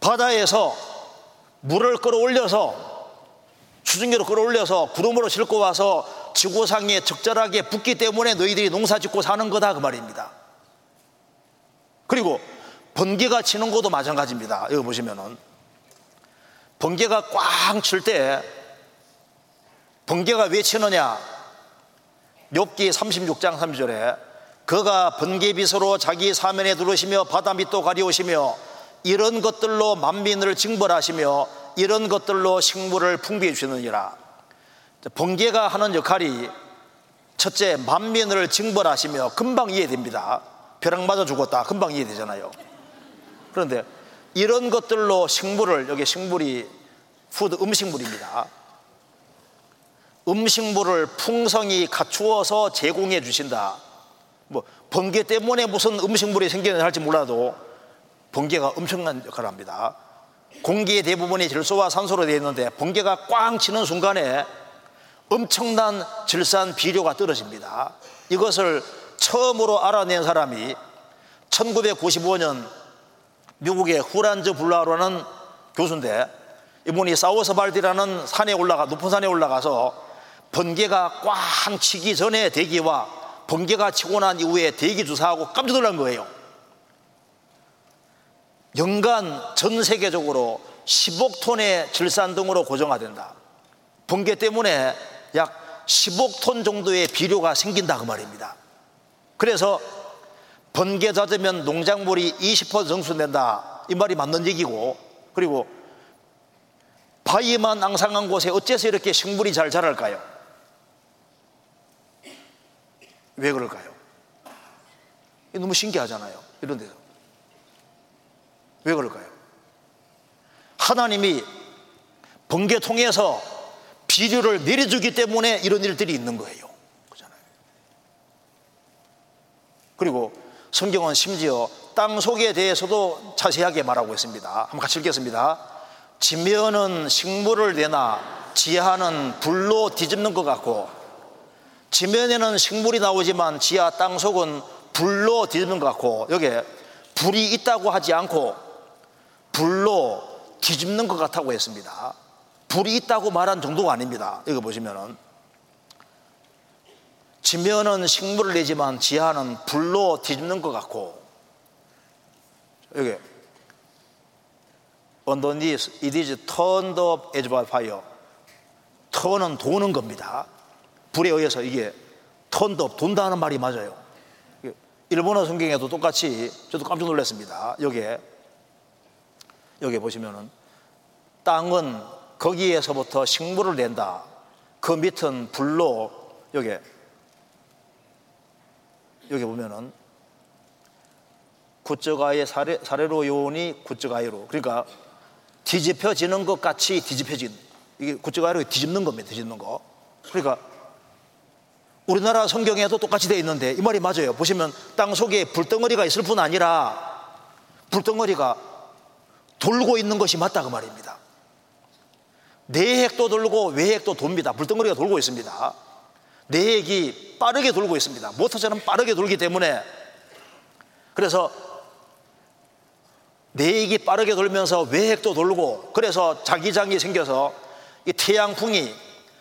바다에서 물을 끌어올려서 추진기로 끌어올려서 구름으로 싣고 와서 지구상에 적절하게 붓기 때문에 너희들이 농사 짓고 사는 거다 그 말입니다. 그리고 번개가 치는 것도 마찬가지입니다. 여기 보시면은 번개가 꽝 칠 때 번개가 왜 치느냐? 욥기 36장 3절에 그가 번개빗으로 자기 사면에 두르시며 바다 밑도 가리우시며 이런 것들로 만민을 징벌하시며 이런 것들로 식물을 풍부해 주시느니라. 번개가 하는 역할이 첫째 만민을 징벌하시며 금방 이해됩니다. 벼락 맞아 죽었다. 금방 이해되잖아요. 그런데 이런 것들로 식물을 여기 식물이 푸드 음식물입니다. 음식물을 풍성히 갖추어서 제공해 주신다. 뭐 번개 때문에 무슨 음식물이 생기는 할지 몰라도 번개가 엄청난 역할을 합니다. 공기의 대부분이 질소와 산소로 되어 있는데 번개가 꽝 치는 순간에 엄청난 질산 비료가 떨어집니다. 이것을 처음으로 알아낸 사람이 1995년 미국의 후란즈 블라로라는 교수인데 이분이 사우스발디라는 산에 올라가 높은 산에 올라가서 번개가 꽝 치기 전에 대기와 번개가 치고 난 이후에 대기 주사하고 깜짝 놀란 거예요. 연간 전 세계적으로 10억 톤의 질산 등으로 고정화된다. 번개 때문에 약 10억 톤 정도의 비료가 생긴다 그 말입니다. 그래서 번개 잦으면 농작물이 20% 정수된다 이 말이 맞는 얘기고 그리고 바위만 앙상한 곳에 어째서 이렇게 식물이 잘 자랄까요? 왜 그럴까요? 너무 신기하잖아요. 이런 데서. 왜 그럴까요? 하나님이 번개 통해서 비료를 내려주기 때문에 이런 일들이 있는 거예요. 그잖아요. 그리고 성경은 심지어 땅 속에 대해서도 자세하게 말하고 있습니다. 한번 같이 읽겠습니다. 지면은 식물을 내나 지하는 불로 뒤집는 것 같고 지면에는 식물이 나오지만 지하 땅 속은 불로 뒤집는 것 같고 여기에 불이 있다고 하지 않고 불로 뒤집는 것 같다고 했습니다. 불이 있다고 말한 정도가 아닙니다. 여기 보시면은 지면은 식물을 내지만 지하는 불로 뒤집는 것 같고 여기 underneath it is turned up as by fire 턴은 도는 겁니다. 불에 의해서 이게 턴도 돈다는 말이 맞아요. 일본어 성경에도 똑같이 저도 깜짝 놀랐습니다. 여기에 여기 보시면은 땅은 거기에서부터 식물을 낸다. 그 밑은 불로 여기 여기 보면은 구적아의 사례, 사례로 요온이 구적아이로 그러니까 뒤집혀지는 것 같이 뒤집혀진 이게 구적아이로 뒤집는 겁니다. 뒤집는 거. 그러니까 우리나라 성경에도 똑같이 되어 있는데 이 말이 맞아요. 보시면 땅 속에 불덩어리가 있을 뿐 아니라 불덩어리가 돌고 있는 것이 맞다 그 말입니다. 내핵도 돌고 외핵도 돕니다. 불덩어리가 돌고 있습니다. 내핵이 빠르게 돌고 있습니다. 모터처럼 빠르게 돌기 때문에 그래서 내핵이 빠르게 돌면서 외핵도 돌고 그래서 자기장이 생겨서 이 태양풍이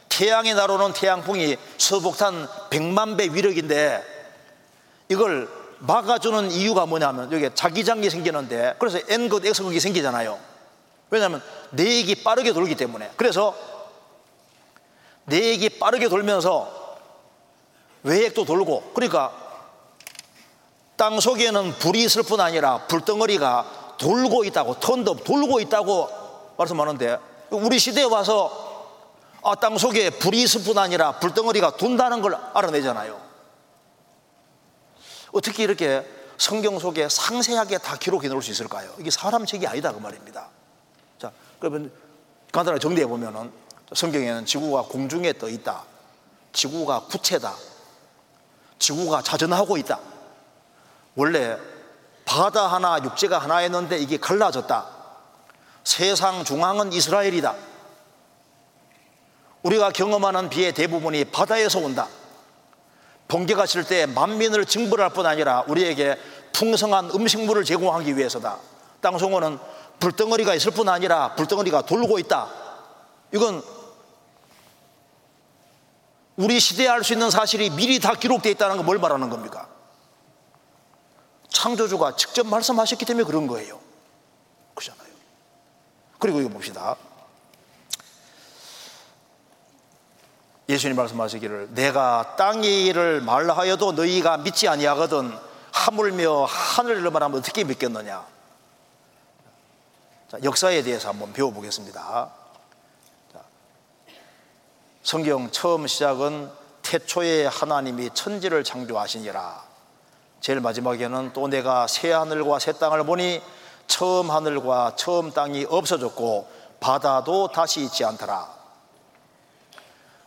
태양의 나로는 태양풍이 수복탄 100만 배 위력인데 이걸 막아주는 이유가 뭐냐면 여기 자기장이 생기는데 그래서 N극, X극이 생기잖아요. 왜냐하면 내액이 빠르게 돌기 때문에 그래서 내액이 빠르게 돌면서 외액도 돌고 그러니까 땅 속에는 불이 있을 뿐 아니라 불덩어리가 돌고 있다고 턴더 돌고 있다고 말씀하는데 우리 시대에 와서 아, 땅 속에 불이 있을 뿐 아니라 불덩어리가 돈다는 걸 알아내잖아요. 어떻게 이렇게 성경 속에 상세하게 다 기록해 놓을 수 있을까요? 이게 사람 책이 아니다 그 말입니다. 자, 그러면 간단하게 정리해 보면은 성경에는 지구가 공중에 떠 있다. 지구가 구체다. 지구가 자전하고 있다. 원래 바다 하나, 육지가 하나였는데 이게 갈라졌다. 세상 중앙은 이스라엘이다. 우리가 경험하는 비의 대부분이 바다에서 온다. 번개가 칠 때 만민을 징벌할 뿐 아니라 우리에게 풍성한 음식물을 제공하기 위해서다. 땅송어는 불덩어리가 있을 뿐 아니라 불덩어리가 돌고 있다. 이건 우리 시대에 알 수 있는 사실이 미리 다 기록되어 있다는 걸뭘 말하는 겁니까? 창조주가 직접 말씀하셨기 때문에 그런 거예요. 그잖아요. 그리고 이거 봅시다. 예수님 말씀하시기를 내가 땅의 일을 말하여도 너희가 믿지 아니하거든 하물며 하늘을 말하면 어떻게 믿겠느냐 자, 역사에 대해서 한번 배워보겠습니다 자, 성경 처음 시작은 태초에 하나님이 천지를 창조하시니라 제일 마지막에는 또 내가 새 하늘과 새 땅을 보니 처음 하늘과 처음 땅이 없어졌고 바다도 다시 있지 않더라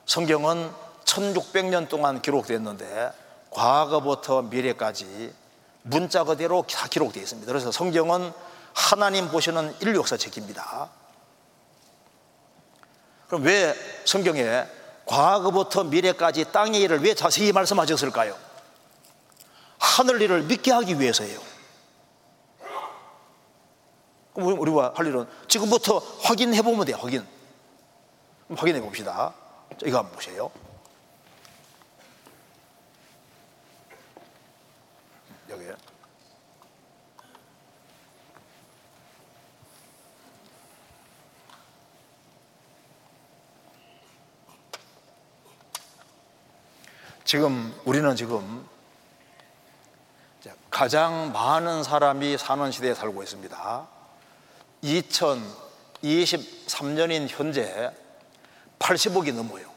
성경은 1600년 동안 기록됐는데 과거부터 미래까지 문자 그대로 다 기록되어 있습니다. 그래서 성경은 하나님 보시는 인류 역사책입니다. 그럼 왜 성경에 과거부터 미래까지 땅의 일을 왜 자세히 말씀하셨을까요? 하늘 일을 믿게 하기 위해서예요. 그럼 우리가 할 일은 지금부터 확인해 보면 돼요, 확인. 확인해 봅시다. 이거 한번 보세요. 여기. 지금 우리는 지금 가장 많은 사람이 사는 시대에 살고 있습니다. 2023년인 현재 80억이 넘어요.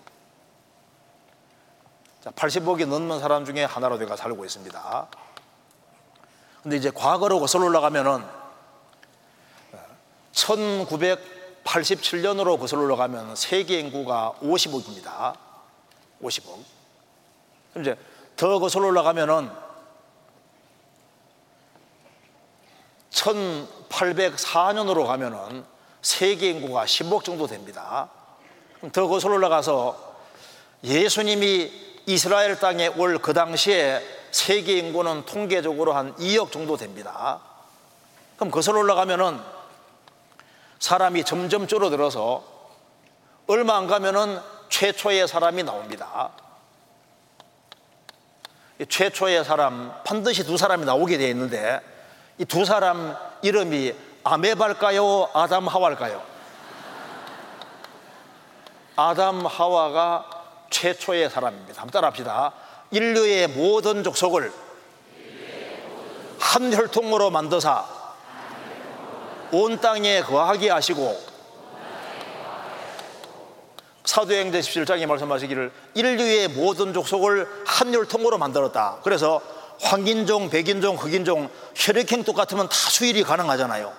80억이 넘는 사람 중에 하나로 내가 살고 있습니다. 근데 이제 과거로 거슬러 올라가면은 1987년으로 거슬러 올라가면 세계 인구가 50억입니다. 50억. 이제 더 거슬러 올라가면은 1804년으로 가면은 세계 인구가 10억 정도 됩니다. 더 거슬러 올라가서 예수님이 이스라엘 땅에 올 그 당시에 세계 인구는 통계적으로 한 2억 정도 됩니다. 그럼 거슬러 올라가면은 사람이 점점 줄어들어서 얼마 안 가면은 최초의 사람이 나옵니다. 최초의 사람 반드시 두 사람이 나오게 되어 있는데 이 두 사람 이름이 아메발까요? 아담 하와일까요? 아담 하와가 최초의 사람입니다. 한번 따라합시다. 인류의 모든 족속을 한 혈통으로 만드사 온 땅에 거하게 하시고 사도행전 17장에 말씀하시기를 인류의 모든 족속을 한 혈통으로 만들었다. 그래서 황인종, 백인종, 흑인종, 혈액형 똑같으면 다 수일이 가능하잖아요.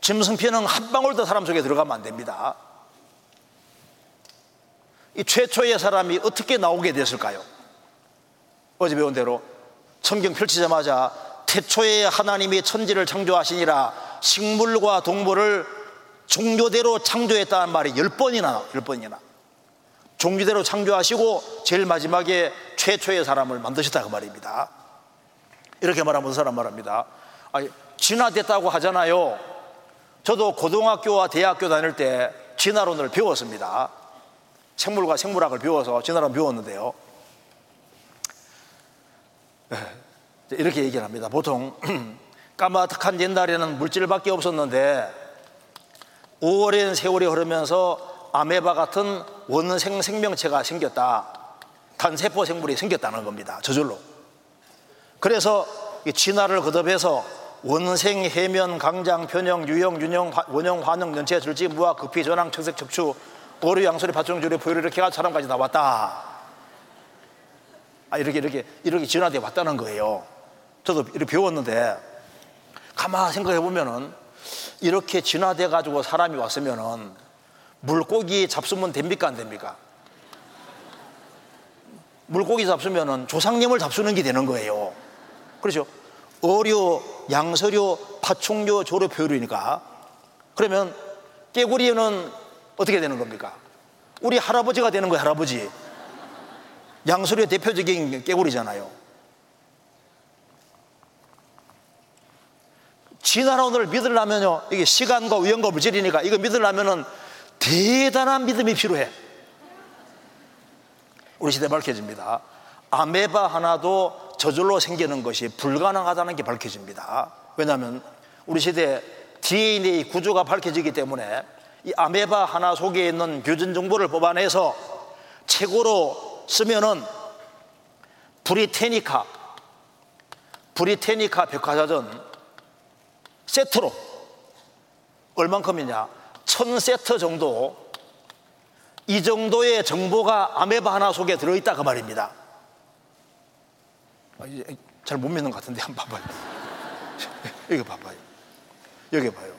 짐승피는 한 방울도 사람 속에 들어가면 안 됩니다. 이 최초의 사람이 어떻게 나오게 됐을까요? 어제 배운 대로 성경 펼치자마자 태초에 하나님이 천지를 창조하시니라 식물과 동물을 종교대로 창조했다는 말이 열 번이나 열 번이나 종교대로 창조하시고 제일 마지막에 최초의 사람을 만드셨다 그 말입니다. 이렇게 말하면 무슨 사람 말합니다. 아니, 진화됐다고 하잖아요. 저도 고등학교와 대학교 다닐 때 진화론을 배웠습니다. 생물과 생물학을 배워서 진화론 배웠는데요. 네, 이렇게 얘기를 합니다. 보통 까마득한 옛날에는 물질밖에 없었는데 오랜 세월이 흐르면서 아메바 같은 원생 생명체가 생겼다. 단세포 생물이 생겼다는 겁니다. 저절로. 그래서 진화를 거듭해서 원생, 해면, 강장, 변형, 유형, 윤형, 원형, 환형, 연체, 절지, 무화, 급히, 전황, 청색, 척추, 오류, 양소리, 파충조리, 포유류 이렇게 가 사람까지 나왔다. 아, 이렇게 이렇게 이렇게 진화돼 왔다는 거예요. 저도 이렇게 배웠는데 가만 생각해 보면은 이렇게 진화돼 가지고 사람이 왔으면은 물고기 잡수면 됩니까 안 됩니까? 물고기 잡수면은 조상님을 잡수는 게 되는 거예요. 그렇죠? 어류, 양서류, 파충류, 조류, 표류니까 그러면 깨구리는 어떻게 되는 겁니까? 우리 할아버지가 되는 거예요, 할아버지. 양서류의 대표적인 깨구리잖아요. 진화론을 믿으려면요, 이게 시간과 우연과 물질이니까 이거 믿으려면은 대단한 믿음이 필요해. 우리 시대 밝혀집니다. 아메바 하나도 저절로 생기는 것이 불가능하다는 게 밝혀집니다. 왜냐하면 우리 시대 DNA 구조가 밝혀지기 때문에 이 아메바 하나 속에 있는 교전 정보를 뽑아내서 최고로 쓰면은 브리테니카 브리테니카 백화사전 세트로. 얼만큼이냐? 천 세트 정도. 이 정도의 정보가 아메바 하나 속에 들어있다 그 말입니다. 아, 잘못 믿는 것 같은데 한번 봐봐요. 여기 봐봐요. 여기 봐요.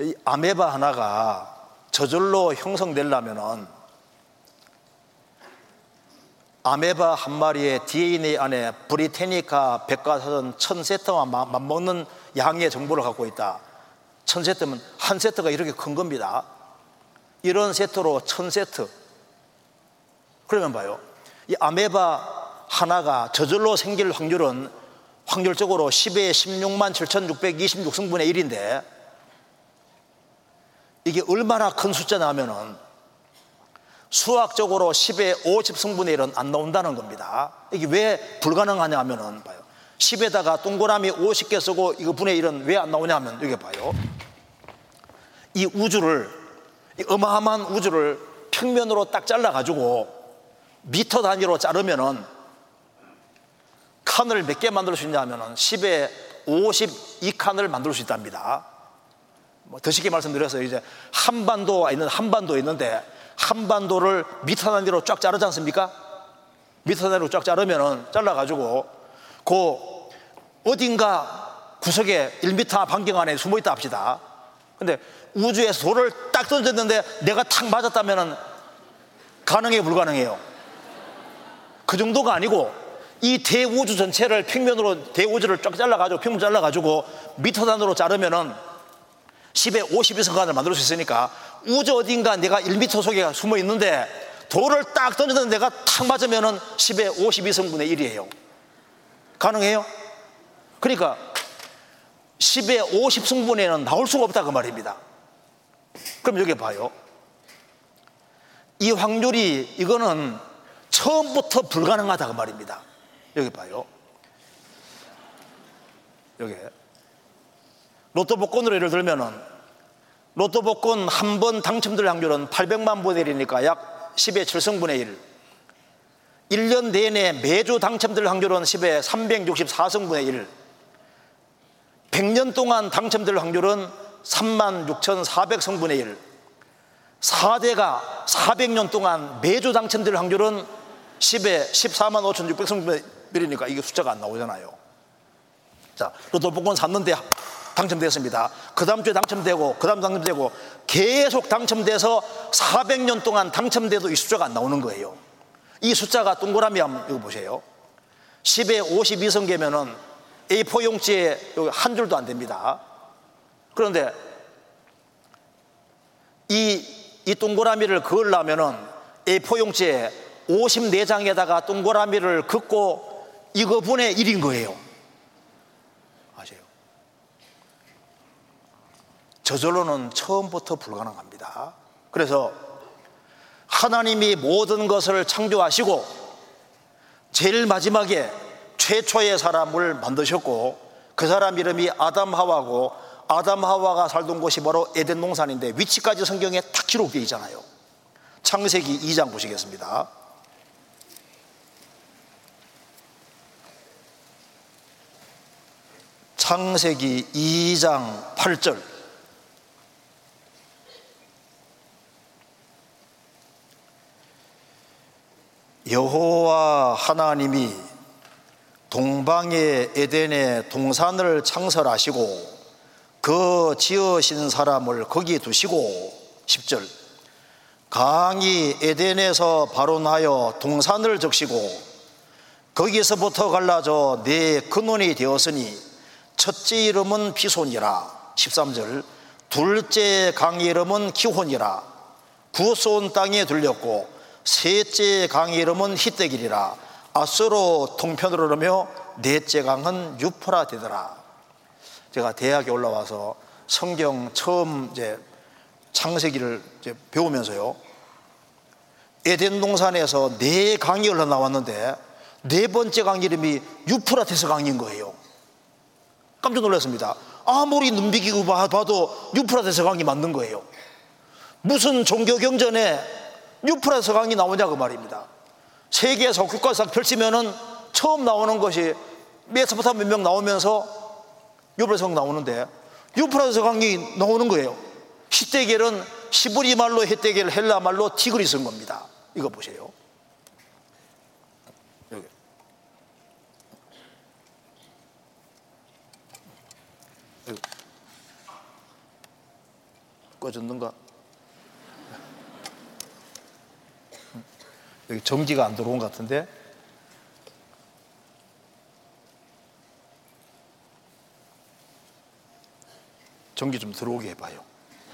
이 아메바 하나가 저절로 형성되려면은 아메바 한 마리의 DNA 안에 브리테니카 백과사전 천 세트만 맞먹는 양의 정보를 갖고 있다. 천 세트면 한 세트가 이렇게 큰 겁니다. 이런 세트로 천 세트. 그러면 봐요. 이 아메바 하나가 저절로 생길 확률은 확률적으로 10의 16만 7,626승분의 1인데 이게 얼마나 큰 숫자냐 하면은 수학적으로 10의 50승분의 1은 안 나온다는 겁니다. 이게 왜 불가능하냐 하면은 봐요. 10에다가 동그라미 50개 쓰고 이거 분의 1은 왜 안 나오냐 하면 여기 봐요. 이 우주를, 이 어마어마한 우주를 평면으로 딱 잘라 가지고 미터 단위로 자르면은 칸을 몇 개 만들 수 있냐 하면은 10에 52칸을 만들 수 있답니다. 뭐더 쉽게 말씀드려서 이제 한반도가 있는 한반도 있는데 한반도를 미터 단위로 쫙 자르지 않습니까? 미터 단위로 쫙 자르면은 잘라 가지고 그 어딘가 구석에 1미터 반경 안에 숨어 있다 합시다. 근데 우주에서 돌을 딱 던졌는데 내가 탁 맞았다면은 가능해 불가능해요? 그 정도가 아니고 이 대우주 전체를 평면으로 대우주를 쫙 잘라가지고 평면 잘라가지고 미터 단위로 자르면은 10에 52성간을 만들 수 있으니까 우주 어딘가 내가 1미터 속에 숨어 있는데 돌을 딱 던졌는데 내가 탁 맞으면은 10에 52성분의 1이에요. 가능해요? 그러니까 10의 50승분에는 나올 수가 없다 그 말입니다. 그럼 여기 봐요. 이 확률이 이거는 처음부터 불가능하다 그 말입니다. 여기 봐요. 여기 로또 복권으로 예를 들면은 로또 복권 한 번 당첨될 확률은 800만 분의 1이니까 약 10의 7승분의 1. 1년 내내 매주 당첨될 확률은 10의 364승분의 1. 100년 동안 당첨될 확률은 3만 6,400성분의 1. 4대가 400년 동안 매주 당첨될 확률은 10에 14만 5,600성분의 1이니까 이게 숫자가 안 나오잖아요. 자, 로또 복권 샀는데 당첨됐습니다. 그 다음 주에 당첨되고, 그 다음 당첨되고, 계속 당첨돼서 400년 동안 당첨돼도 이 숫자가 안 나오는 거예요. 이 숫자가 동그라미 한번 이거 보세요. 10에 52성계면은 A4 용지에 한 줄도 안 됩니다. 그런데 이, 이 동그라미를 그으려면은 A4 용지에 54장에다가 동그라미를 긋고 이거 분의 1인 거예요. 아세요? 저절로는 처음부터 불가능합니다. 그래서 하나님이 모든 것을 창조하시고 제일 마지막에 최초의 사람을 만드셨고 그 사람 이름이 아담 하와고 아담 하와가 살던 곳이 바로 에덴 동산인데 위치까지 성경에 딱 기록되어 있잖아요. 창세기 2장 보시겠습니다. 창세기 2장 8절 여호와 하나님이 동방의 에덴의 동산을 창설하시고 그 지으신 사람을 거기 두시고 10절. 강이 에덴에서 발원하여 동산을 적시고 거기서부터 갈라져 네 근원이 되었으니 첫째 이름은 비손이라. 13절. 둘째 강의 이름은 기혼이라. 구소온 땅에 들렸고 셋째 강의 이름은 히떼길이라 아스로 통편으로 그러며 넷째 강은 유프라 되더라. 제가 대학에 올라와서 성경 처음 이제 창세기를 이제 배우면서요. 에덴 동산에서 네 강이 흘러나왔는데 네 번째 강 이름이 유프라테스 강인 거예요. 깜짝 놀랐습니다. 아무리 눈 비비고 봐도 유프라테스 강이 맞는 거예요. 무슨 종교 경전에 유프라테스 강이 나오냐 그 말입니다. 세계에서 국가상 펼치면은 처음 나오는 것이 메소포타미아 문명 나오면서 유프라테스 강 나오는데 유프라테스 강이 나오는 거예요. 히데겔은 시브리 말로 히데겔 헬라 말로 티그리스인 겁니다. 이거 보세요. 여기. 여기. 꺼졌는가? 여기 전기가 안 들어온 것 같은데 전기 좀 들어오게 해봐요.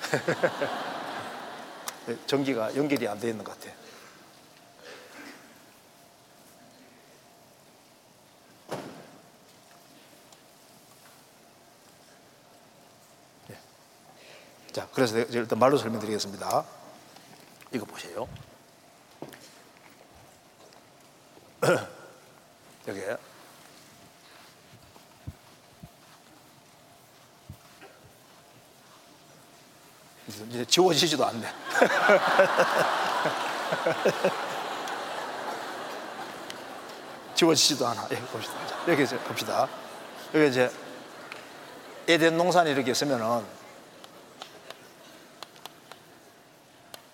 전기가 연결이 안 되어 있는 것 같아. 예. 자, 그래서 일단 말로 설명드리겠습니다. 이거 보세요. 여기 이제 지워지지도 않네. 지워지지도 않아. 예, 봅시다. 자, 여기 이제 봅시다. 여기 이제 에덴 농산이 이렇게 있으면은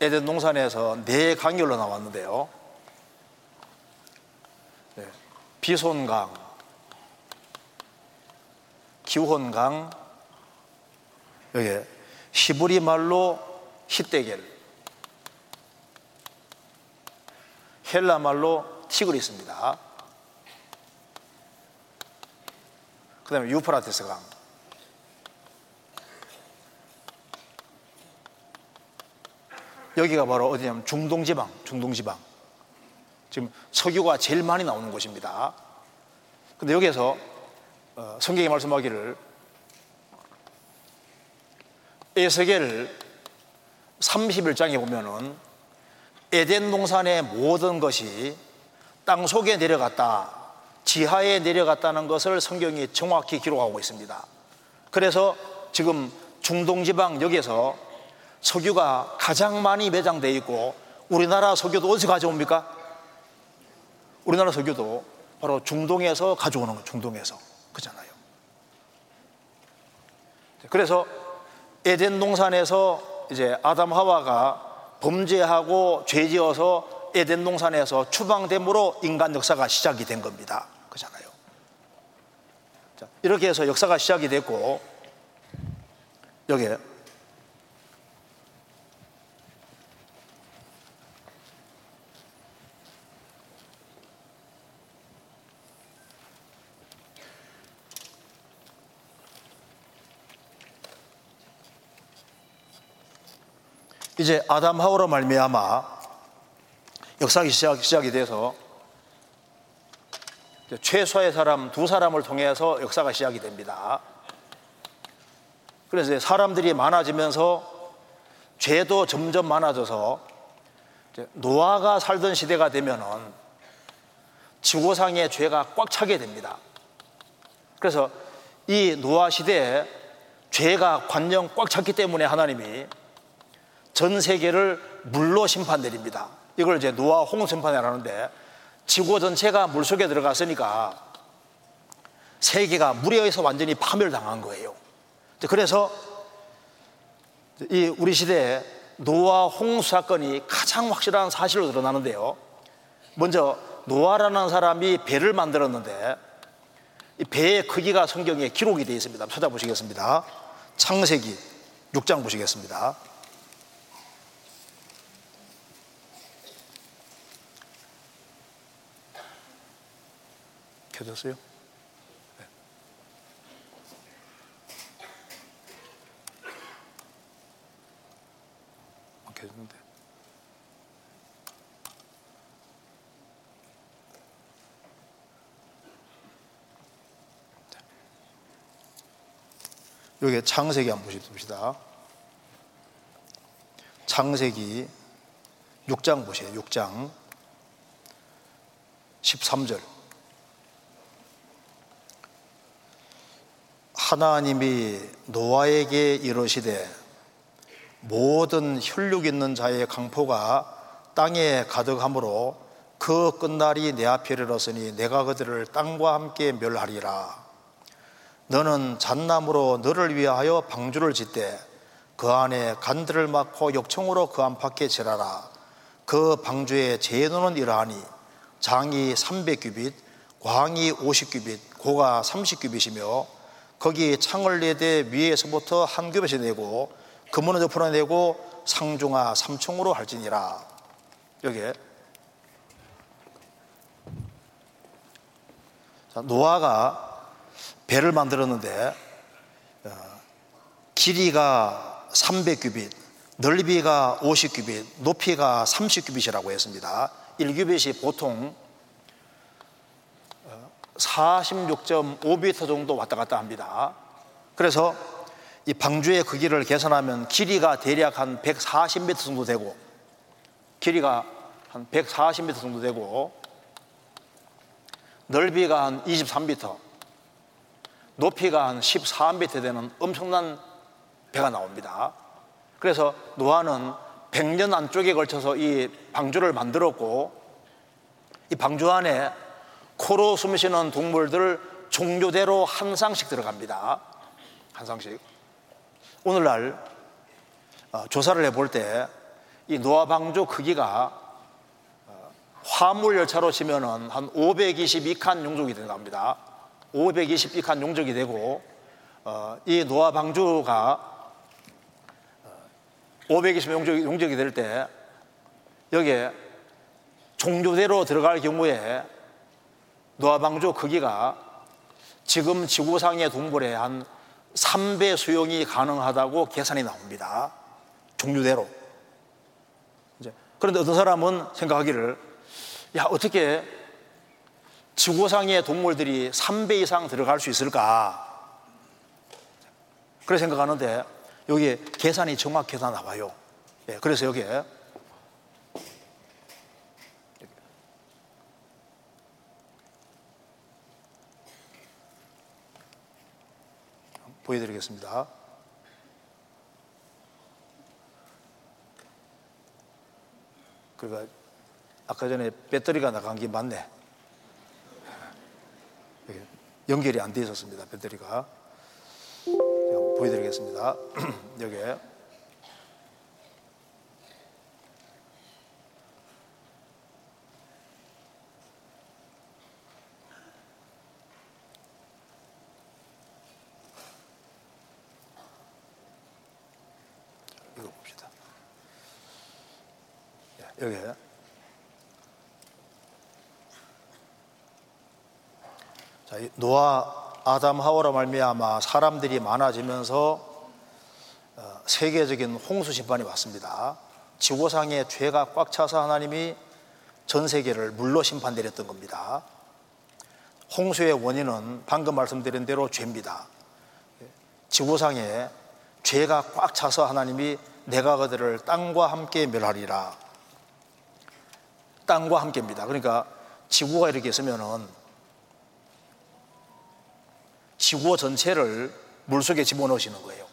에덴 농산에서 네 강열로 나왔는데요. 네. 비손강, 기혼강, 여기 히브리 말로 히데겔, 헬라 말로 티그리스입니다. 그 다음에 유프라테스 강. 여기가 바로 어디냐면 중동지방, 중동지방. 지금 석유가 제일 많이 나오는 곳입니다. 근데 여기에서 어, 성경이 말씀하기를 에스겔 31장에 보면은 에덴 동산의 모든 것이 땅 속에 내려갔다, 지하에 내려갔다는 것을 성경이 정확히 기록하고 있습니다. 그래서 지금 중동 지방 여기에서 석유가 가장 많이 매장되어 있고 우리나라 석유도 어디서 가져옵니까? 우리나라 석유도 바로 중동에서 가져오는 거 중동에서 그잖아요. 그래서 에덴 동산에서 이제 아담 하와가 범죄하고 죄 지어서 에덴 동산에서 추방됨으로 인간 역사가 시작이 된 겁니다. 그잖아요. 자, 이렇게 해서 역사가 시작이 됐고 여기 이제 아담 하우로 말미암아 역사가 시작, 시작이 돼서 최소의 사람 두 사람을 통해서 역사가 시작이 됩니다. 그래서 사람들이 많아지면서 죄도 점점 많아져서 노아가 살던 시대가 되면은 지구상의 죄가 꽉 차게 됩니다. 그래서 이 노아 시대에 죄가 관령 꽉 찼기 때문에 하나님이 전 세계를 물로 심판 내립니다. 이걸 이제 노아 홍수 심판이라는데 지구 전체가 물 속에 들어갔으니까 세계가 물에 의해서 완전히 파멸당한 거예요. 그래서 이 우리 시대에 노아 홍수 사건이 가장 확실한 사실로 드러나는데요. 먼저 노아라는 사람이 배를 만들었는데 이 배의 크기가 성경에 기록이 되어 있습니다. 찾아보시겠습니다. 창세기 6장 보시겠습니다. 켜졌어요? 네. 안 켜졌는데. 여기 창세기 한번 보십시다. 창세기 6장 보세요. 6장 13절. 하나님이 노아에게 이르시되 모든 혈육 있는 자의 강포가 땅에 가득하므로 그 끝날이 내 앞에 이르렀으니 내가 그들을 땅과 함께 멸하리라. 너는 잣나무로 너를 위하여 방주를 짓되 그 안에 간들을 막고 역청으로 그 안팎에 지라라. 그 방주의 제노는 이러하니 장이 300규빗, 광이 50규빗, 고가 30규빗이며 거기 창을 내대 위에서부터 한급에서 내고 금문은 덮어 내고 상중하 삼총으로 할지니라 여기에 노아가 배를 만들었는데 어, 길이가 300규빗, 넓이가 50규빗, 높이가 30규빗이라고 했습니다. 1규빗이 보통 46.5m 정도 왔다 갔다 합니다. 그래서 이 방주의 크기를 계산하면 길이가 대략 한 140m 정도 되고 길이가 한 140m 정도 되고 넓이가 한 23m 높이가 한 14m 되는 엄청난 배가 나옵니다. 그래서 노아는 100년 안쪽에 걸쳐서 이 방주를 만들었고 이 방주 안에 코로 숨쉬는 동물들 종류대로 한 쌍씩 들어갑니다. 한 쌍씩. 오늘날 어, 조사를 해볼 때 이 노아 방주 크기가 어, 화물 열차로 치면은 한 522칸 용적이 들어갑니다. 522칸 용적이 되고 어, 이 노아 방주가 520 용적이, 용적이 될 때 여기에 종류대로 들어갈 경우에 노아방주 크기가 지금 지구상의 동물의 한 3배 수용이 가능하다고 계산이 나옵니다. 종류대로. 그런데 어떤 사람은 생각하기를 야, 어떻게 지구상의 동물들이 3배 이상 들어갈 수 있을까? 그래 생각하는데 여기에 계산이 정확해서 나와요. 예, 그래서 여기에 보여드리겠습니다. 그러니까 아까 전에 배터리가 나간 게 맞네. 연결이 안 돼 있었습니다. 배터리가. 보여드리겠습니다. 여기에. 여기 자, 노아 아담 하와로 말미암아 사람들이 많아지면서 어, 세계적인 홍수 심판이 왔습니다. 지구상에 죄가 꽉 차서 하나님이 전 세계를 물로 심판 내렸던 겁니다. 홍수의 원인은 방금 말씀드린 대로 죄입니다. 지구상에 죄가 꽉 차서 하나님이 내가 그들을 땅과 함께 멸하리라. 땅과 함께입니다. 그러니까 지구가 이렇게 있으면은 지구 전체를 물속에 집어넣으시는 거예요.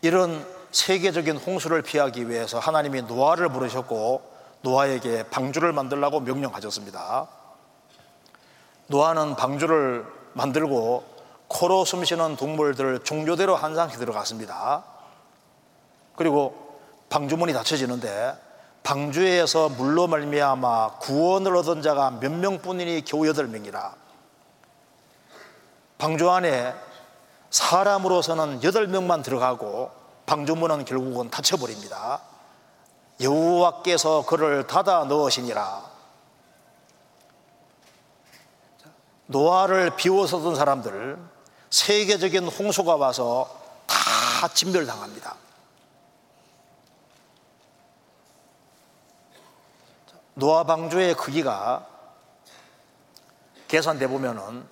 이런 세계적인 홍수를 피하기 위해서 하나님이 노아를 부르셨고 노아에게 방주를 만들라고 명령하셨습니다. 노아는 방주를 만들고 코로 숨쉬는 동물들 종교대로 한 상씩 들어갔습니다. 그리고 방주문이 닫혀지는데 방주에서 물로 말미암아 구원을 얻은 자가 몇 명뿐이니 겨우 여덟 명이라. 방주 안에 사람으로서는 여덟 명만 들어가고 방주문은 결국은 닫혀버립니다. 여호와께서 그를 닫아 넣으시니라. 노아를 비워서던 사람들 세계적인 홍수가 와서 다 진멸당합니다. 노아 방주의 크기가 계산돼 보면은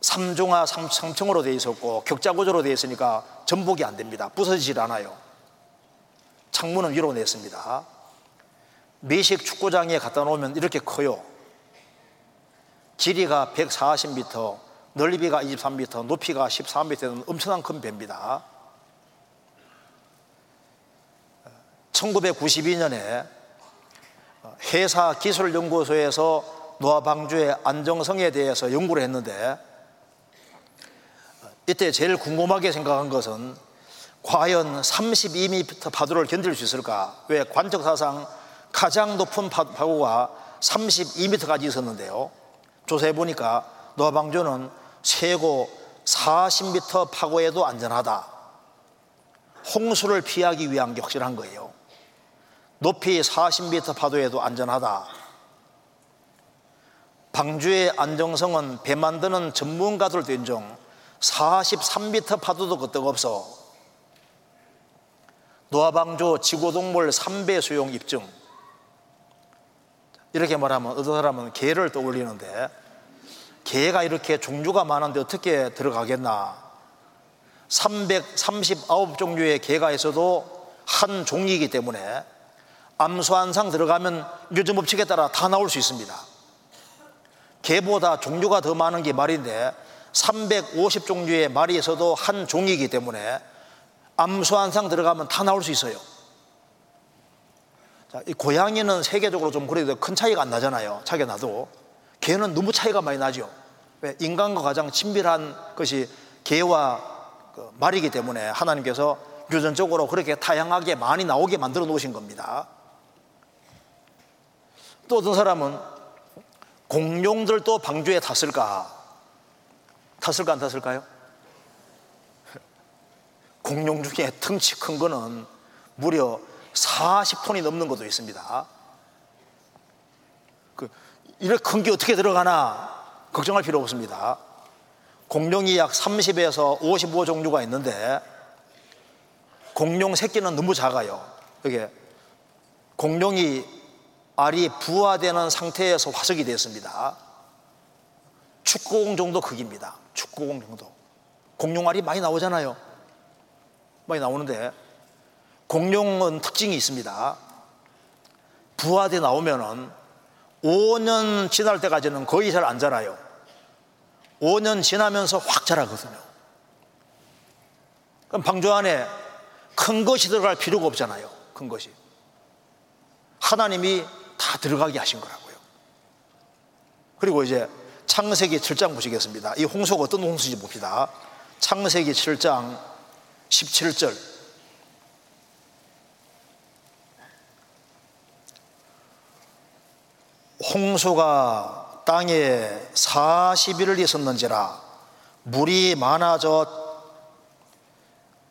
3중하 3층으로 되어 있었고 격자 구조로 되어 있으니까 전복이 안 됩니다. 부서지질 않아요. 창문은 위로 냈습니다. 미식 축구장에 갖다 놓으면 이렇게 커요. 길이가 140m, 넓이가 23m, 높이가 13m 되는 엄청난 큰 배입니다. 1992년에 회사 기술연구소에서 노아 방주의 안정성에 대해서 연구를 했는데 이때 제일 궁금하게 생각한 것은 과연 32m 파도를 견딜 수 있을까? 왜 관측사상 가장 높은 파고가 32m까지 있었는데요. 조사해 보니까 노아방주는 최고 40m 파고에도 안전하다. 홍수를 피하기 위한 게 확실한 거예요. 높이 40m 파도에도 안전하다. 방주의 안정성은 배 만드는 전문가들 된종 43m 파도도 끄떡없어. 노아방조 지구동물 3배 수용 입증. 이렇게 말하면 어떤 사람은 개를 떠올리는데 개가 이렇게 종류가 많은데 어떻게 들어가겠나? 339종류의 개가 있어도 한 종이기 때문에 암수한상 들어가면 요즘 법칙에 따라 다 나올 수 있습니다. 개보다 종류가 더 많은 게 말인데 350종류의 말이 있어도 한 종이기 때문에 암수한상 들어가면 다 나올 수 있어요. 자, 이 고양이는 세계적으로 좀 그래도 큰 차이가 안 나잖아요. 차이가 나도. 개는 너무 차이가 많이 나죠. 왜? 인간과 가장 친밀한 것이 개와 그 말이기 때문에 하나님께서 유전적으로 그렇게 다양하게 많이 나오게 만들어 놓으신 겁니다 또 어떤 사람은 공룡들도 방주에 탔을까? 탔을까 안 탔을까요? 공룡 중에 덩치 큰 거는 무려 40톤이 넘는 것도 있습니다. 그 이렇게 큰 게 어떻게 들어가나 걱정할 필요 없습니다. 공룡이 약 30에서 55 종류가 있는데 공룡 새끼는 너무 작아요. 이게 공룡이 알이 부화되는 상태에서 화석이 됐습니다. 축구공 정도 크기입니다. 축구공 정도. 공룡알이 많이 나오잖아요. 많이 나오는데 공룡은 특징이 있습니다. 부화돼 나오면은 5년 지날 때까지는 거의 잘 안 자라요. 5년 지나면서 확 자라거든요. 그럼 방주 안에 큰 것이 들어갈 필요가 없잖아요. 큰 것이. 하나님이 다 들어가게 하신 거라고요. 그리고 이제 창세기 7장 보시겠습니다. 이 홍수가 어떤 홍수인지 봅시다. 창세기 7장 17절. 홍수가 땅에 40일을 있었는지라 물이 많아져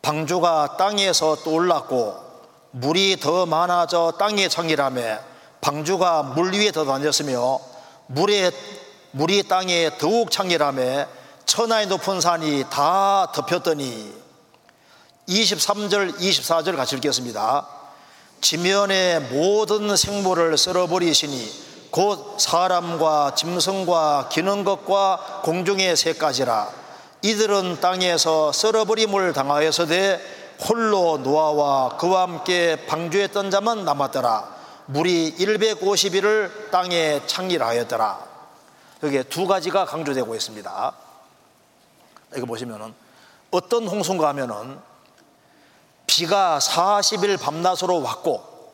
방주가 땅에서 떠올랐고 물이 더 많아져 땅에 창이라며 방주가 물 위에 더 다녔으며 물에 물이 땅에 더욱 창이라며 천하의 높은 산이 다 덮였더니 23절 24절 같이 읽겠습니다. 지면의 모든 생물을 썰어버리시니 곧 사람과 짐승과 기는 것과 공중의 새까지라. 이들은 땅에서 썰어버림을 당하여서되 홀로 노아와 그와 함께 방주했던 자만 남았더라 물이 150일을 땅에 창일하였더라. 여기에 두 가지가 강조되고 있습니다. 이거 보시면은 어떤 홍수인가 하면은 비가 40일 밤낮으로 왔고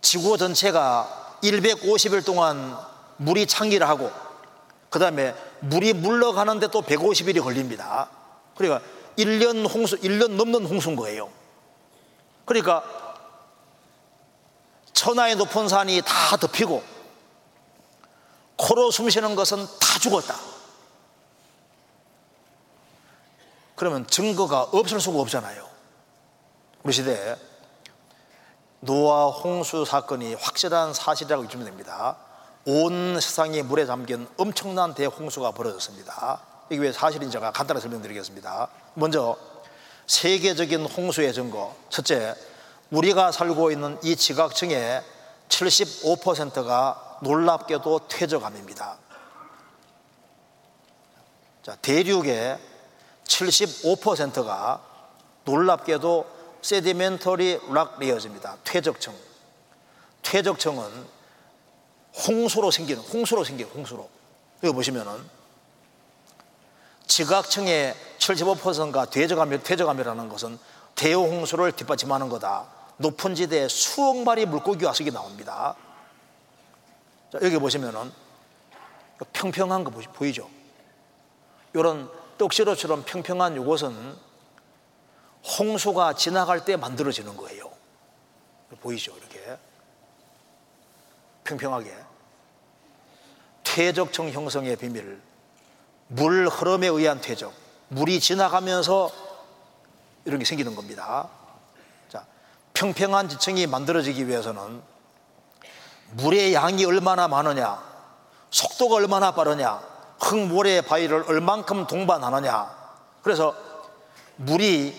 지구 전체가 150일 동안 물이 창기를 하고 그 다음에 물이 물러가는데 또 150일이 걸립니다. 그러니까 1년 홍수, 1년 넘는 홍수인 거예요. 그러니까 천하의 높은 산이 다 덮이고 코로 숨쉬는 것은 다 죽었다 그러면 증거가 없을 수가 없잖아요 우리 시대에 노아 홍수 사건이 확실한 사실이라고 여기면 됩니다. 온 세상이 물에 잠긴 엄청난 대홍수가 벌어졌습니다. 이게 왜 사실인지 제가 간단하게 설명드리겠습니다. 먼저 세계적인 홍수의 증거. 첫째, 우리가 살고 있는 이 지각층의 75%가 놀랍게도 퇴적암입니다. 자, 대륙의 75%가 놀랍게도 세디멘터리 락 레이어즈입니다. 퇴적층. 퇴적층은 홍수로 생기는 홍수로 생기는 홍수로. 여기 보시면은 지각층의 75%가 퇴적암이, 퇴적암이라는 것은 대홍수를 뒷받침하는 거다. 높은 지대에 수억 마리 물고기 와석이 나옵니다. 자, 여기 보시면은 평평한 거 보이죠? 이런 떡시로처럼 평평한 이것은 홍수가 지나갈 때 만들어지는 거예요. 보이죠? 이렇게. 평평하게. 퇴적층 형성의 비밀. 물 흐름에 의한 퇴적. 물이 지나가면서 이런 게 생기는 겁니다. 자, 평평한 지층이 만들어지기 위해서는 물의 양이 얼마나 많으냐, 속도가 얼마나 빠르냐, 흙모래 바위를 얼만큼 동반하느냐. 그래서 물이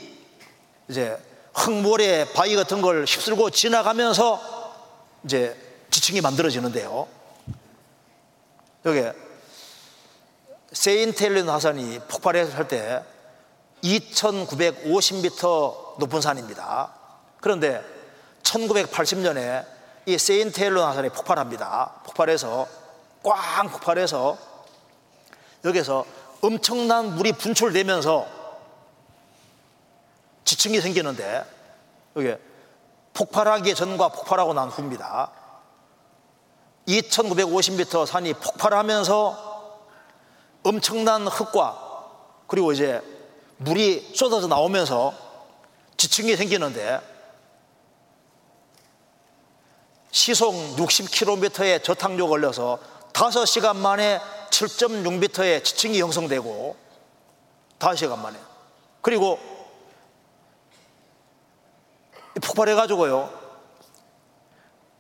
이제 흙모래 바위 같은 걸 휩쓸고 지나가면서 이제 지층이 만들어지는데요. 여기 세인텔린 화산이 폭발했을 때 2950m 높은 산입니다. 그런데 1980년에 이 세인테일론 화산이 폭발합니다. 폭발해서 꽝 폭발해서 여기서 엄청난 물이 분출되면서 지층이 생기는데 여기 폭발하기 전과 폭발하고 난 후입니다. 2950m 산이 폭발하면서 엄청난 흙과 그리고 이제 물이 쏟아져 나오면서 지층이 생기는데 시속 60km의 저탕료 걸려서 5시간 만에 7.6m의 지층이 형성되고 5시간 만에. 그리고 폭발해가지고요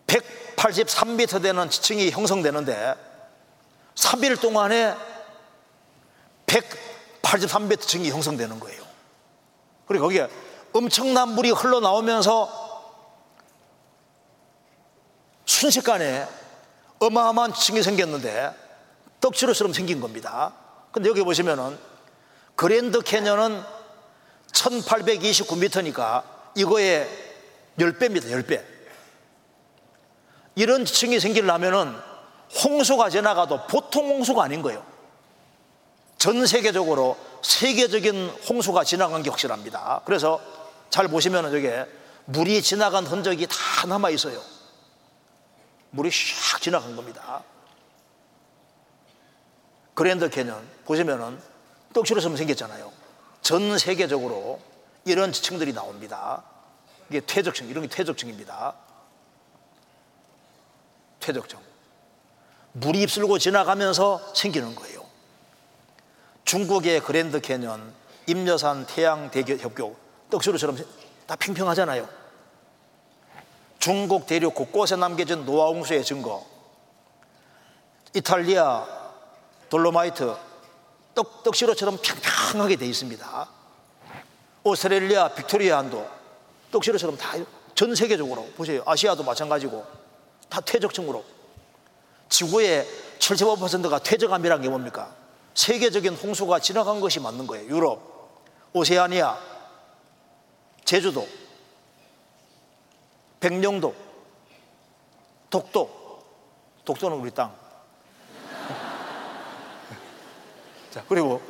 183m 되는 지층이 형성되는데 3일 동안에 183m 지층이 형성되는 거예요. 그리고 거기에 엄청난 물이 흘러나오면서 순식간에 어마어마한 지층이 생겼는데 떡지로처럼 생긴 겁니다. 근데 여기 보시면은 그랜드 캐년은 1829m니까 이거의 10배입니다. 10배. 이런 지층이 생기려면은 홍수가 지나가도 보통 홍수가 아닌 거예요. 전 세계적으로 세계적인 홍수가 지나간 게 확실합니다. 그래서 잘 보시면은 저게 물이 지나간 흔적이 다 남아 있어요. 물이 샥 지나간 겁니다. 그랜드 캐년 보시면은 떡시로섬 생겼잖아요. 전 세계적으로 이런 지층들이 나옵니다. 이게 퇴적층, 이런 게 퇴적층입니다. 퇴적층. 물이 휩쓸고 지나가면서 생기는 거예요. 중국의 그랜드 캐년, 임려산 태항 대협곡, 떡시루처럼 다 평평하잖아요. 중국 대륙 곳곳에 남겨진 노아홍수의 증거. 이탈리아 돌로마이트 떡, 떡시루처럼 평평하게 되어 있습니다. 오스트레일리아 빅토리아 한도 떡시로처럼 다 전 세계적으로 보세요. 아시아도 마찬가지고 다 퇴적층으로. 지구의 75%가 퇴적암이라는 게 뭡니까? 세계적인 홍수가 지나간 것이 맞는 거예요. 유럽, 오세아니아, 제주도 백령도, 독도, 독도는 우리 땅. 자, 그리고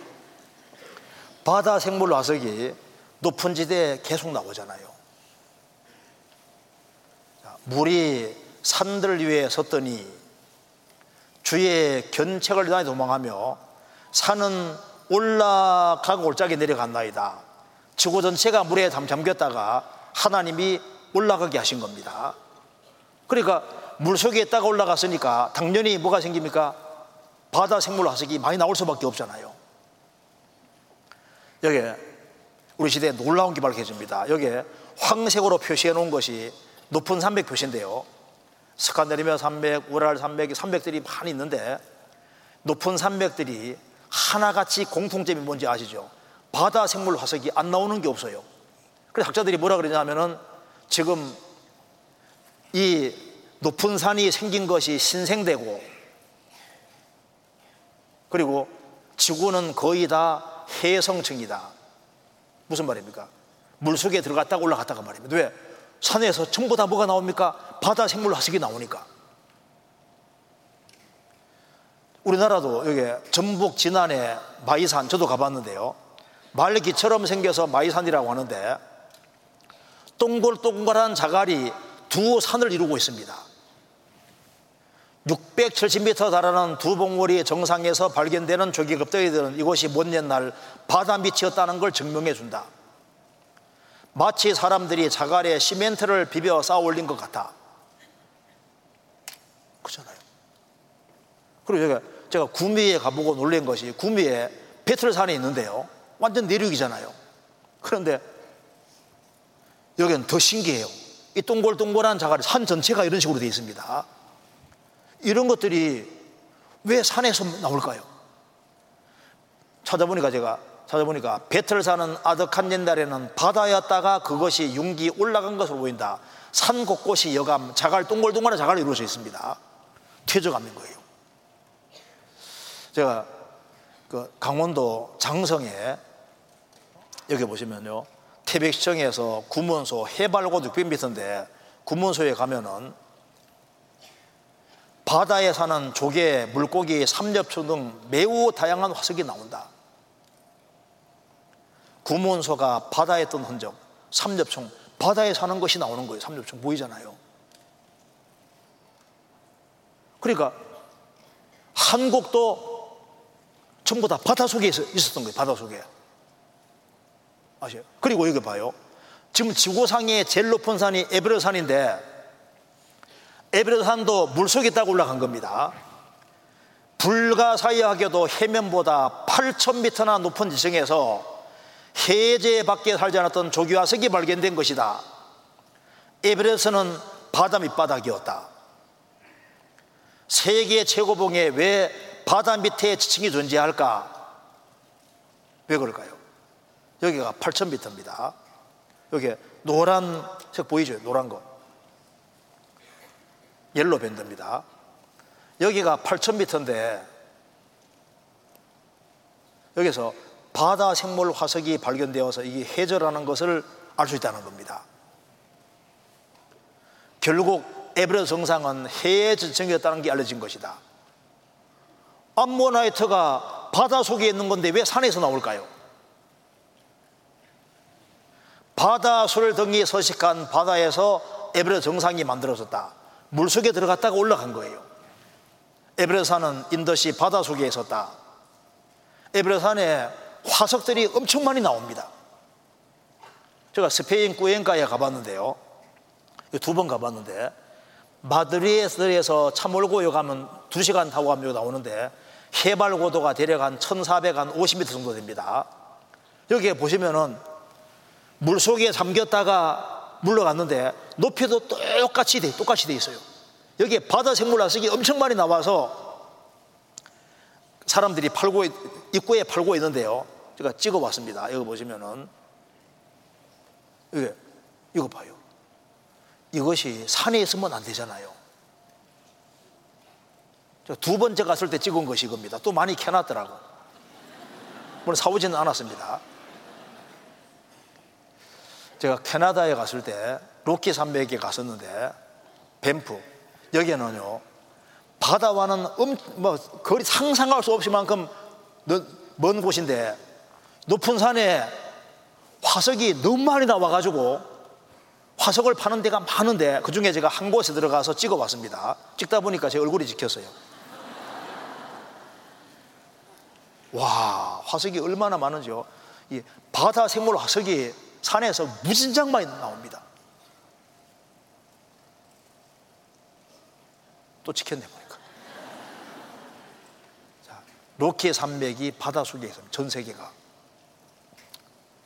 바다 생물 화석이 높은 지대에 계속 나오잖아요. 자, 물이 산들 위에 섰더니 주의 견책을 다니 도망하며 산은 올라가고 올짝이 내려간나이다. 지구 전체가 물에 잠겼다가 하나님이 올라가게 하신 겁니다. 그러니까 물 속에 있다가 올라갔으니까 당연히 뭐가 생깁니까? 바다 생물 화석이 많이 나올 수밖에 없잖아요. 여기 우리 시대에 놀라운 게 밝혀집니다. 여기 황색으로 표시해 놓은 것이 높은 산맥 표시인데요. 스칸데리미아 산맥, 우랄 산맥, 산맥들이 많이 있는데 높은 산맥들이 하나같이 공통점이 뭔지 아시죠? 바다 생물 화석이 안 나오는 게 없어요. 그래서 학자들이 뭐라 그러냐면은 지금 이 높은 산이 생긴 것이 신생되고 그리고 지구는 거의 다 해성층이다. 무슨 말입니까? 물 속에 들어갔다가 올라갔다가 말입니다. 왜? 산에서 전부 다 뭐가 나옵니까? 바다 생물 화석이 나오니까. 우리나라도 여기 전북 진안에 마이산 저도 가봤는데요. 말기처럼 생겨서 마이산이라고 하는데 동글동글한 자갈이 두 산을 이루고 있습니다. 670m 달하는 두 봉우리 정상에서 발견되는 조기 급대기들은 이곳이 먼 옛날 바다 밑이었다는 걸 증명해 준다. 마치 사람들이 자갈에 시멘트를 비벼 쌓아 올린 것 같아. 그렇잖아요. 그리고 제가, 제가 구미에 가보고 놀란 것이 구미에 배틀산이 있는데요. 완전 내륙이잖아요. 그런데 여기는 더 신기해요. 이 동글동글한 자갈이 산 전체가 이런 식으로 되어 있습니다. 이런 것들이 왜 산에서 나올까요? 찾아보니까 제가 찾아보니까 배틀 사는 아득한 옛날에는 바다였다가 그것이 융기 올라간 것으로 보인다. 산 곳곳이 여감, 자갈, 동글동글한 자갈로 이루어져 있습니다. 퇴적암인 거예요. 제가 그 강원도 장성에 여기 보시면요. 태백시청에서 구문소 해발고 600m인데 구문소에 가면은 바다에 사는 조개, 물고기, 삼엽초 등 매우 다양한 화석이 나온다. 구문소가 바다에 뜬 흔적, 삼엽총, 바다에 사는 것이 나오는 거예요. 삼엽총 보이잖아요. 그러니까 한국도 전부 다 바다 속에 있었던 거예요. 바다 속에. 아시요? 그리고 여기 봐요. 지금 지구상의 제일 높은 산이 에베레산인데 에베레산도 물속에 있다가 올라간 겁니다. 불가사의하게도 해면보다 8,000m나 높은 지층에서 해제 밖에 살지 않았던 조기화석이 발견된 것이다. 에베레스트는 바다 밑바닥이었다. 세계 최고봉에 왜 바다 밑에 지층이 존재할까? 왜 그럴까요? 여기가 8,000m입니다. 여기 노란색 보이죠? 노란 거. 옐로 밴드입니다. 여기가 8,000m인데 여기서 바다 생물 화석이 발견되어서 이게 해저라는 것을 알 수 있다는 겁니다. 결국 에베레스트 정상은 해저 지층이었다는 게 알려진 것이다. 암모나이트가 바다 속에 있는 건데 왜 산에서 나올까요? 바다 술 등이 서식한 바다에서 에베레스트 정상이 만들어졌다. 물 속에 들어갔다가 올라간 거예요. 에베레스트 산은 인도시 바다 속에 있었다. 에베레스트 산에 화석들이 엄청 많이 나옵니다. 제가 스페인 꾸엔카에 가봤는데요. 두 번 가봤는데 마드리에서 차 몰고 여 가면 두 시간 타고 가면 나오는데 해발 고도가 대략 한 1450m 정도 됩니다. 여기에 보시면은 물 속에 잠겼다가 물러갔는데 높이도 똑같이 돼, 똑같이 돼 있어요. 여기에 바다 생물 화석이 엄청 많이 나와서 사람들이 팔고 입구에 팔고 있는데요. 제가 찍어봤습니다. 여기 보시면은 이게 이거 봐요. 이것이 산에 있으면 안 되잖아요. 두 번째 갔을 때 찍은 것이 이겁니다. 또 많이 캐놨더라고. 물론 사오지는 않았습니다. 제가 캐나다에 갔을 때 로키 산맥에 갔었는데 밴프 여기는요 바다와는 음, 뭐 거리 상상할 수 없을 만큼 먼 곳인데 높은 산에 화석이 너무 많이 나와가지고 화석을 파는 데가 많은데 그 중에 제가 한 곳에 들어가서 찍어봤습니다. 찍다 보니까 제 얼굴이 찍혔어요. 와, 화석이 얼마나 많은지요. 이 바다 생물 화석이 산에서 무진장 많이 나옵니다. 또 찍혔네 보니까. 자, 로키 산맥이 바다 속에 있습니다. 전 세계가.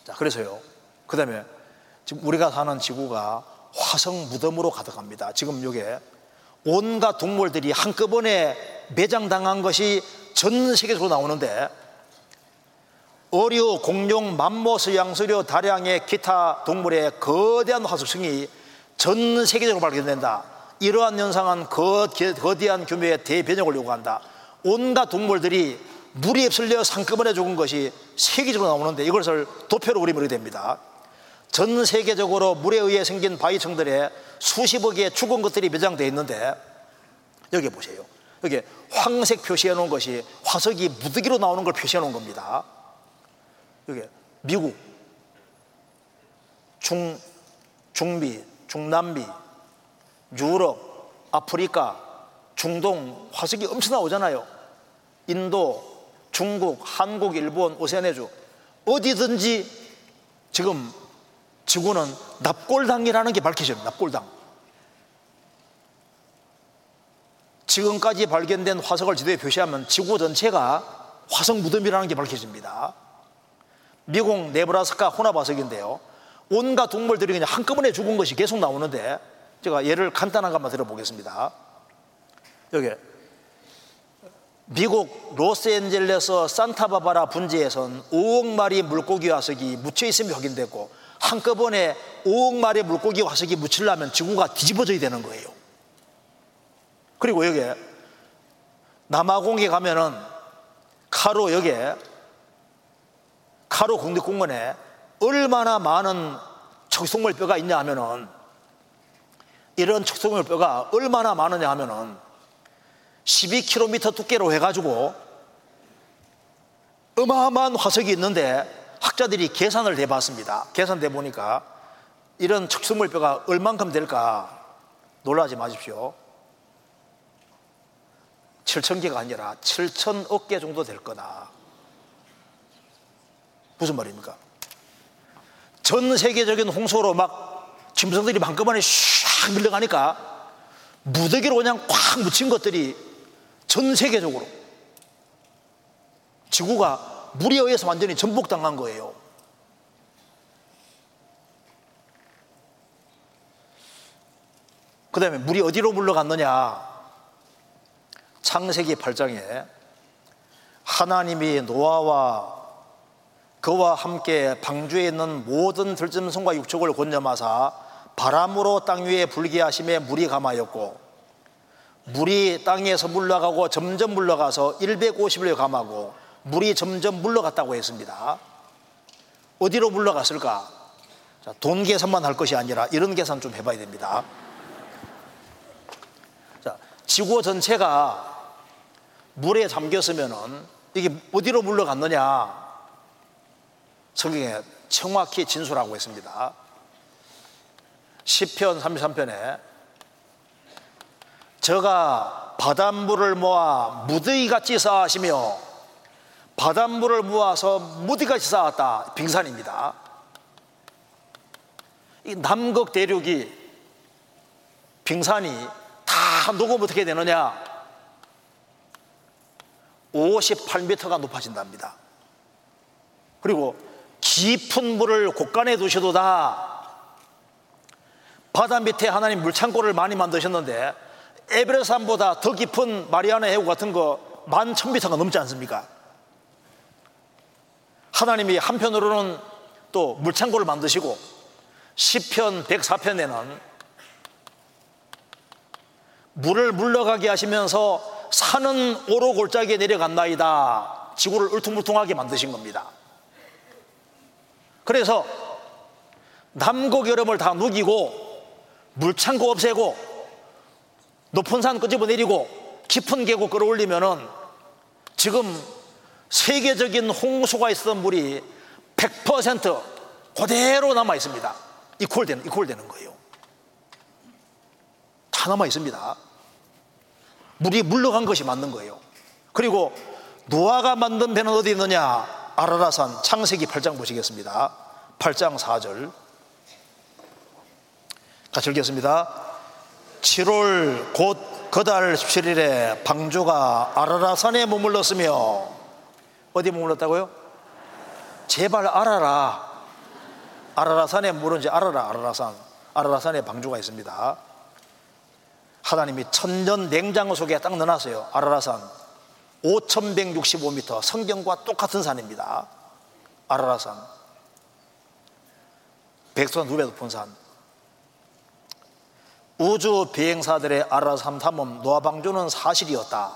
자, 그래서요. 그 다음에 지금 우리가 사는 지구가 화성 무덤으로 가득합니다. 지금 요게 온갖 동물들이 한꺼번에 매장당한 것이 전 세계적으로 나오는데 어류, 공룡, 맘모스, 양서류, 다량의 기타 동물의 거대한 화석층이 전 세계적으로 발견된다. 이러한 현상은 거대한 규모의 대변혁을 요구한다. 온갖 동물들이 물이 휩쓸려 상급원에 죽은 것이 세계적으로 나오는데 이것을 도표로 그리면 됩니다. 전 세계적으로 물에 의해 생긴 바위층들에 수십억 개의 죽은 것들이 매장되어 있는데 여기 보세요. 여기 황색 표시해 놓은 것이 화석이 무더기로 나오는 걸 표시해 놓은 겁니다. 여기 미국, 중, 중미, 중남미, 유럽, 아프리카, 중동 화석이 엄청 나오잖아요. 인도, 중국, 한국, 일본, 오세아네주 어디든지 지금 지구는 납골당이라는 게 밝혀져요. 납골당. 지금까지 발견된 화석을 지도에 표시하면 지구 전체가 화석 무덤이라는 게 밝혀집니다. 미국 네브라스카 혼합 화석인데요. 온갖 동물들이 그냥 한꺼번에 죽은 것이 계속 나오는데 제가 예를 간단한 것만 들어보겠습니다. 여기 미국 로스앤젤레스 산타바바라 분지에선 5억 마리 물고기 화석이 묻혀 있음이 확인됐고 한꺼번에 5억 마리 물고기 화석이 묻히려면 지구가 뒤집어져야 되는 거예요. 그리고 여기 남아공에 가면은 카로 여기에 카로 국립공원에 얼마나 많은 척송물뼈가 있냐 하면은 이런 척송물뼈가 얼마나 많으냐 하면은 12km 두께로 해가지고 어마어마한 화석이 있는데 학자들이 계산을 해봤습니다. 계산돼 보니까 이런 척수물뼈가 얼만큼 될까 놀라지 마십시오. 7천 개가 아니라 7천억 개 정도 될 거다. 무슨 말입니까? 전 세계적인 홍수로 막 짐승들이 한꺼번에 샥 밀려가니까 무더기로 그냥 꽉 묻힌 것들이 전 세계적으로 지구가 물에 의해서 완전히 전복당한 거예요. 그 다음에 물이 어디로 물러갔느냐? 창세기 8장에 하나님이 노아와 그와 함께 방주에 있는 모든 들짐승과 육축을 곤념하사 바람으로 땅 위에 불게 하심에 물이 감하였고 물이 땅에서 물러가고 점점 물러가서 150일 감하고 물이 점점 물러갔다고 했습니다. 어디로 물러갔을까? 자, 돈 계산만 할 것이 아니라 이런 계산 좀 해봐야 됩니다. 자, 지구 전체가 물에 잠겼으면은 이게 어디로 물러갔느냐? 성경에 정확히 진술하고 있습니다. 10편 33편에 저가 바닷물을 모아 무더기같이 쌓으시며 바닷물을 모아서 무더기같이 쌓았다. 빙산입니다. 이 남극 대륙이 빙산이 다 녹으면 어떻게 되느냐? 58m가 높아진답니다. 그리고 깊은 물을 곳간에 두셔도 다. 바다 밑에 하나님 물창고를 많이 만드셨는데 에베레산보다 더 깊은 마리아나 해구 같은 거 만 천미터가 넘지 않습니까? 하나님이 한편으로는 또 물창고를 만드시고 시편 104편에는 물을 물러가게 하시면서 산은 오로 골짜기에 내려간나이다. 지구를 울퉁불퉁하게 만드신 겁니다 그래서 남극 여름을 다 누기고 물창고 없애고 높은 산 끄집어 내리고 깊은 계곡 끌어올리면은 지금 세계적인 홍수가 있었던 물이 100% 그대로 남아 있습니다. 이퀄 되는 이퀄 되는 거예요. 다 남아 있습니다. 물이 물러간 것이 맞는 거예요. 그리고 노아가 만든 배는 어디 있느냐? 아라라산 창세기 8장 보시겠습니다. 8장 4절. 같이 읽겠습니다. 7월 곧 그달 17일에 방주가 아라라산에 머물렀으며 어디 머물렀다고요? 제발 알아라. 아라라산에 물은지 알아라. 아라라산. 아라라산에 방주가 있습니다. 하나님이 천년 냉장 속에 딱 넣어놨어요. 아라라산. 5,165m. 성경과 똑같은 산입니다. 아라라산. 백두산 두배 높은 산. 우주 비행사들의 아라산 탐험 노아방주는 사실이었다.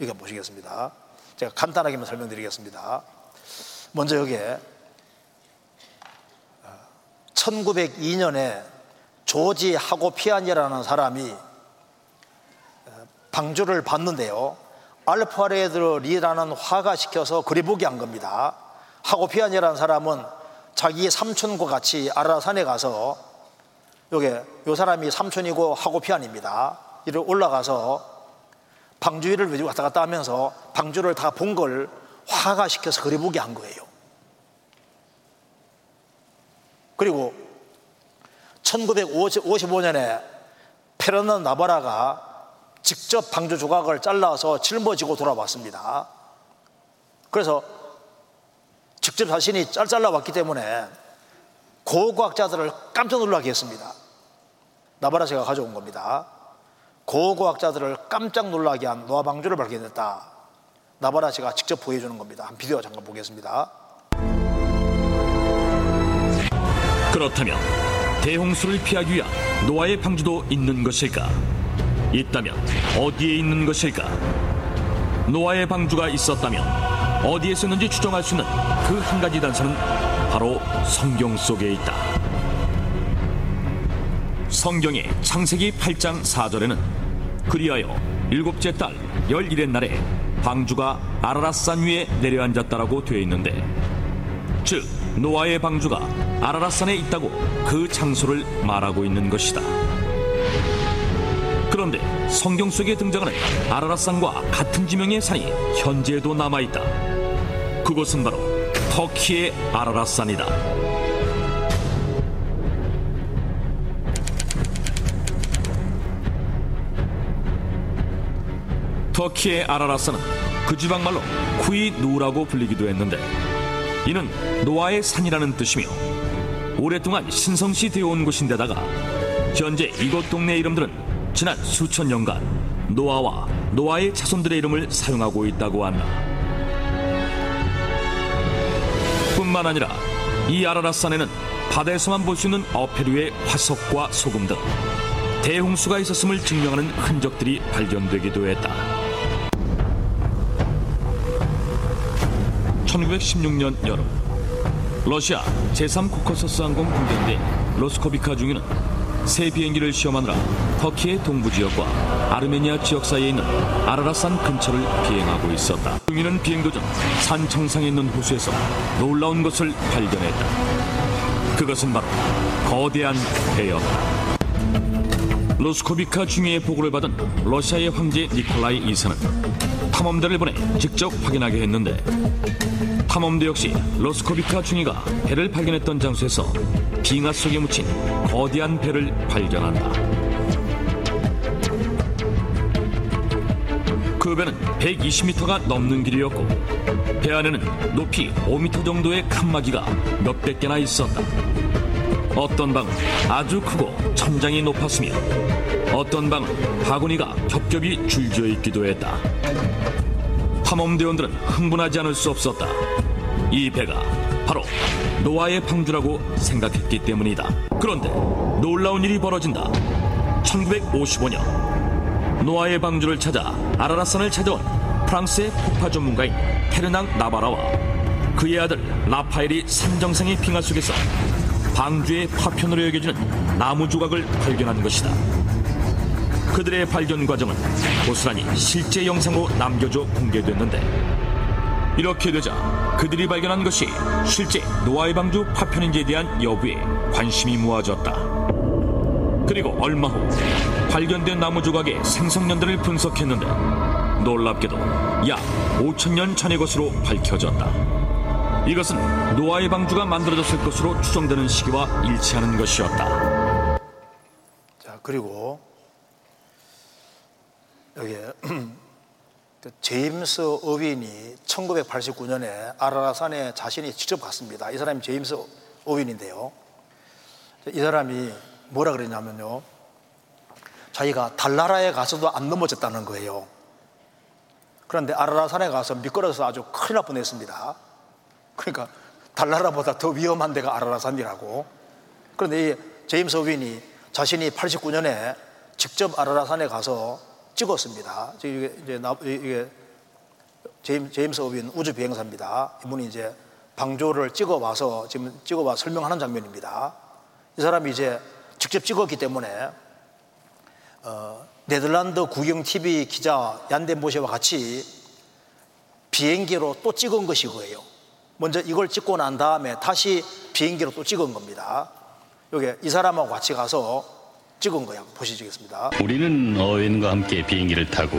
이거 보시겠습니다. 제가 간단하게만 설명드리겠습니다. 먼저 여기에 1902년에 조지 하고피안이라는 사람이 방주를 봤는데요. 알파레드리라는 화가 시켜서 그려보게 한 겁니다. 하고피안이라는 사람은 자기 삼촌과 같이 아라산에 가서 요게 요 사람이 삼촌이고 하고피안입니다. 이를 올라가서 방주 위를 왔다 갔다 하면서 방주를 다 본 걸 화가시켜서 그려보게 한 거예요. 그리고 1955년에 페르난 나바라가 직접 방주 조각을 잘라서 짊어지고 돌아왔습니다. 그래서 직접 자신이 짤 잘라왔기 때문에 고고학자들을 깜짝 놀라게 했습니다. 나바라 제가 가져온 겁니다. 고고학자들을 깜짝 놀라게 한 노아 방주를 발견했다. 나바라 씨가 직접 보여주는 겁니다. 한 비디오 잠깐 보겠습니다. 그렇다면 대홍수를 피하기 위한 노아의 방주도 있는 것일까? 있다면 어디에 있는 것일까? 노아의 방주가 있었다면 어디에 있었는지 추정할 수 있는 그 한 가지 단서는 바로 성경 속에 있다. 성경의 창세기 8장 4절에는 그리하여 일곱째 달 열일의 날에 방주가 아라랏산 위에 내려앉았다라고 되어 있는데 즉 노아의 방주가 아라랏산에 있다고 그 장소를 말하고 있는 것이다. 그런데 성경 속에 등장하는 아라랏산과 같은 지명의 산이 현재도 남아 있다. 그곳은 바로 터키의 아라랏산이다. 터키의 아라랏산은 그 지방 말로 쿠이 누라고 불리기도 했는데 이는 노아의 산이라는 뜻이며 오랫동안 신성시 되어 온 곳인데다가 현재 이곳 동네 이름들은 지난 수천 년간 노아와 노아의 자손들의 이름을 사용하고 있다고 한다. 뿐만 아니라 이 아라랏산에는 바다에서만 볼 수 있는 어패류의 화석과 소금 등 대홍수가 있었음을 증명하는 흔적들이 발견되기도 했다. 1916년 여름 러시아 제3코커서스 항공 군대인데 로스코비카 중위는 새 비행기를 시험하느라 터키의 동부 지역과 아르메니아 지역 사이에 있는 아라라산 근처를 비행하고 있었다. 중위는 비행 도중 산 정상에 있는 호수에서 놀라운 것을 발견했다. 그것은 바로 거대한 배였다. 로스코비카 중위의 보고를 받은 러시아의 황제 니콜라이 2세는 탐험대를 보내 직접 확인하게 했는데 탐험대 역시 로스코비카 중위가 배를 발견했던 장소에서 빙하 속에 묻힌 거대한 배를 발견한다. 그 배는 120m가 넘는 길이었고 배 안에는 높이 5m 정도의 칸막이가 몇백 개나 있었다. 어떤 방은 아주 크고 천장이 높았으며 어떤 방은 바구니가 겹겹이 줄지어 있기도 했다. 탐험대원들은 흥분하지 않을 수 없었다. 이 배가 바로 노아의 방주라고 생각했기 때문이다. 그런데 놀라운 일이 벌어진다. 1955년 노아의 방주를 찾아 아라라산을 찾아온 프랑스의 폭파 전문가인 페르낭 나바라와 그의 아들 라파엘이 산정상의 빙하 속에서 방주의 파편으로 여겨지는 나무 조각을 발견한 것이다. 그들의 발견 과정은 고스란히 실제 영상으로 남겨져 공개됐는데 이렇게 되자 그들이 발견한 것이 실제 노아의 방주 파편인지에 대한 여부에 관심이 모아졌다. 그리고 얼마 후 발견된 나무 조각의 생성년들을 분석했는데 놀랍게도 약 5천년 전의 것으로 밝혀졌다. 이것은 노아의 방주가 만들어졌을 것으로 추정되는 시기와 일치하는 것이었다. 자, 그리고 여기 그 제임스 어윈이 1989년에 아라라산에 자신이 직접 갔습니다. 이 사람이 제임스 어윈인데요. 이 사람이 뭐라 그랬냐면요. 자기가 달나라에 가서도 안 넘어졌다는 거예요. 그런데 아라라산에 가서 미끄러져서 아주 큰일 날 뻔했습니다. 그러니까 달나라보다 더 위험한 데가 아라라산이라고. 그런데 이 제임스 어윈이 자신이 89년에 직접 아라라산에 가서 찍었습니다. 이게 이제 이게 제임스 어윈 우주 비행사입니다. 이분이 이제 방조를 찍어 와서 지금 찍어 와 설명하는 장면입니다. 이 사람이 이제 직접 찍었기 때문에 어, 네덜란드 국영 TV 기자 얀덴보시와 같이 비행기로 또 찍은 것이 거예요. 먼저 이걸 찍고 난 다음에 다시 비행기로 또 찍은 겁니다. 여기 이 사람하고 같이 가서 찍은 거야. 보시겠습니다. 우리는 어윈과 함께 비행기를 타고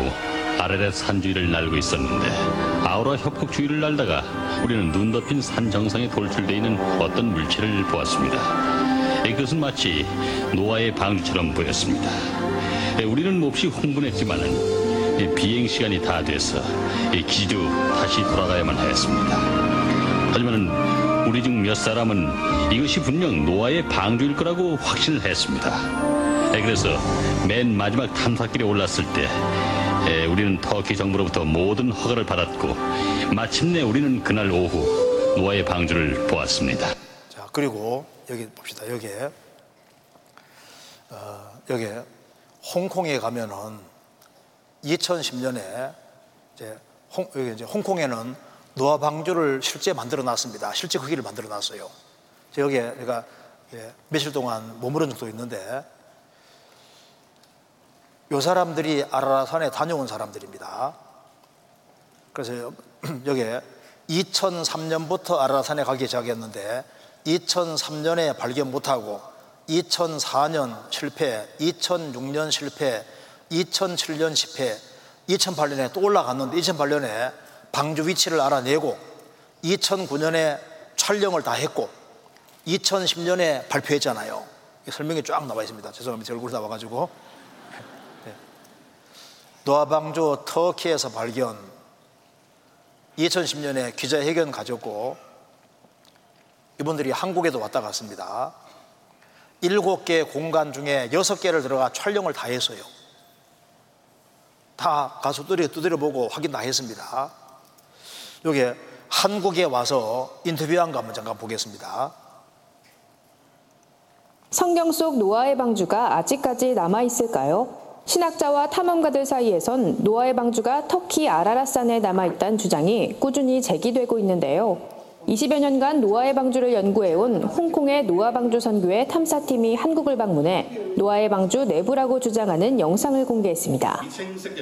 아래렛 산주위를 날고 있었는데 아우라 협곡 주위를 날다가 우리는 눈 덮인 산 정상에 돌출되어 있는 어떤 물체를 보았습니다. 그것은 마치 노아의 방주처럼 보였습니다. 우리는 몹시 흥분했지만 비행 시간이 다 돼서 기지로 다시 돌아가야만 하였습니다. 하지만 우리 중 몇 사람은 이것이 분명 노아의 방주일 거라고 확신을 했습니다. 에, 그래서 맨 마지막 탐사길에 올랐을 때 에, 우리는 터키 정부로부터 모든 허가를 받았고 마침내 우리는 그날 오후 노아의 방주를 보았습니다. 자, 그리고 여기 봅시다. 여기에 어, 여기 홍콩에 가면은 2010년에 이제 홍, 여기 이제 홍콩에는 노아 방주를 실제 만들어 놨습니다. 실제 크기를 만들어 놨어요. 저 여기에 제가 예, 며칠 동안 머무른 적도 있는데 요 사람들이 아라라산에 다녀온 사람들입니다. 그래서 여기에 2003년부터 아라산에 가기 시작했는데 2003년에 발견 못하고 2004년 실패, 2006년 실패, 2007년 실패, 2008년에 또 올라갔는데 2008년에 방주 위치를 알아내고 2009년에 촬영을 다 했고 2010년에 발표했잖아요. 설명이 쫙 나와 있습니다. 죄송합니다. 제 얼굴 나와가지고. 네. 노아방주 터키에서 발견 2010년에 기자회견 가졌고 이분들이 한국에도 왔다 갔습니다. 일곱 개 공간 중에 여섯 개를 들어가 촬영을 다 했어요. 다 가수들이 두드려 보고 확인 다 했습니다. 여기 한국에 와서 인터뷰한 거 한번 잠깐 보겠습니다. 성경 속 노아의 방주가 아직까지 남아 있을까요? 신학자와 탐험가들 사이에선 노아의 방주가 터키 아라라산에 남아 있다는 주장이 꾸준히 제기되고 있는데요. 20여 년간 노아의 방주를 연구해온 홍콩의 노아 방주 선교회 탐사팀이 한국을 방문해 노아의 방주 내부라고 주장하는 영상을 공개했습니다.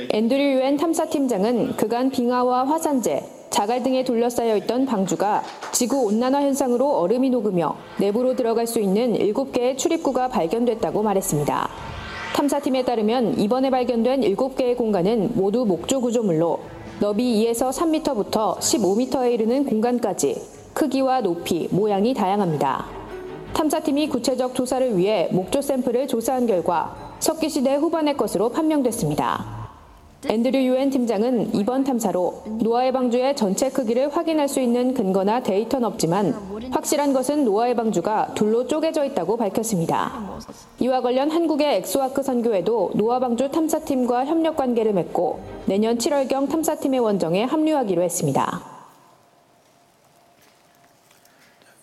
앤드류 유엔 탐사팀장은 그간 빙하와 화산재, 자갈 등에 둘러싸여 있던 방주가 지구 온난화 현상으로 얼음이 녹으며 내부로 들어갈 수 있는 7개의 출입구가 발견됐다고 말했습니다. 탐사팀에 따르면 이번에 발견된 7개의 공간은 모두 목조 구조물로 너비 2에서 3m부터 15m에 이르는 공간까지 크기와 높이, 모양이 다양합니다. 탐사팀이 구체적 조사를 위해 목조 샘플을 조사한 결과 석기시대 후반의 것으로 판명됐습니다. 앤드류 유엔 팀장은 이번 탐사로 노아의 방주의 전체 크기를 확인할 수 있는 근거나 데이터는 없지만 확실한 것은 노아의 방주가 둘로 쪼개져 있다고 밝혔습니다. 이와 관련 한국의 엑소아크 선교회도 노아 방주 탐사팀과 협력 관계를 맺고 내년 7월경 탐사팀의 원정에 합류하기로 했습니다.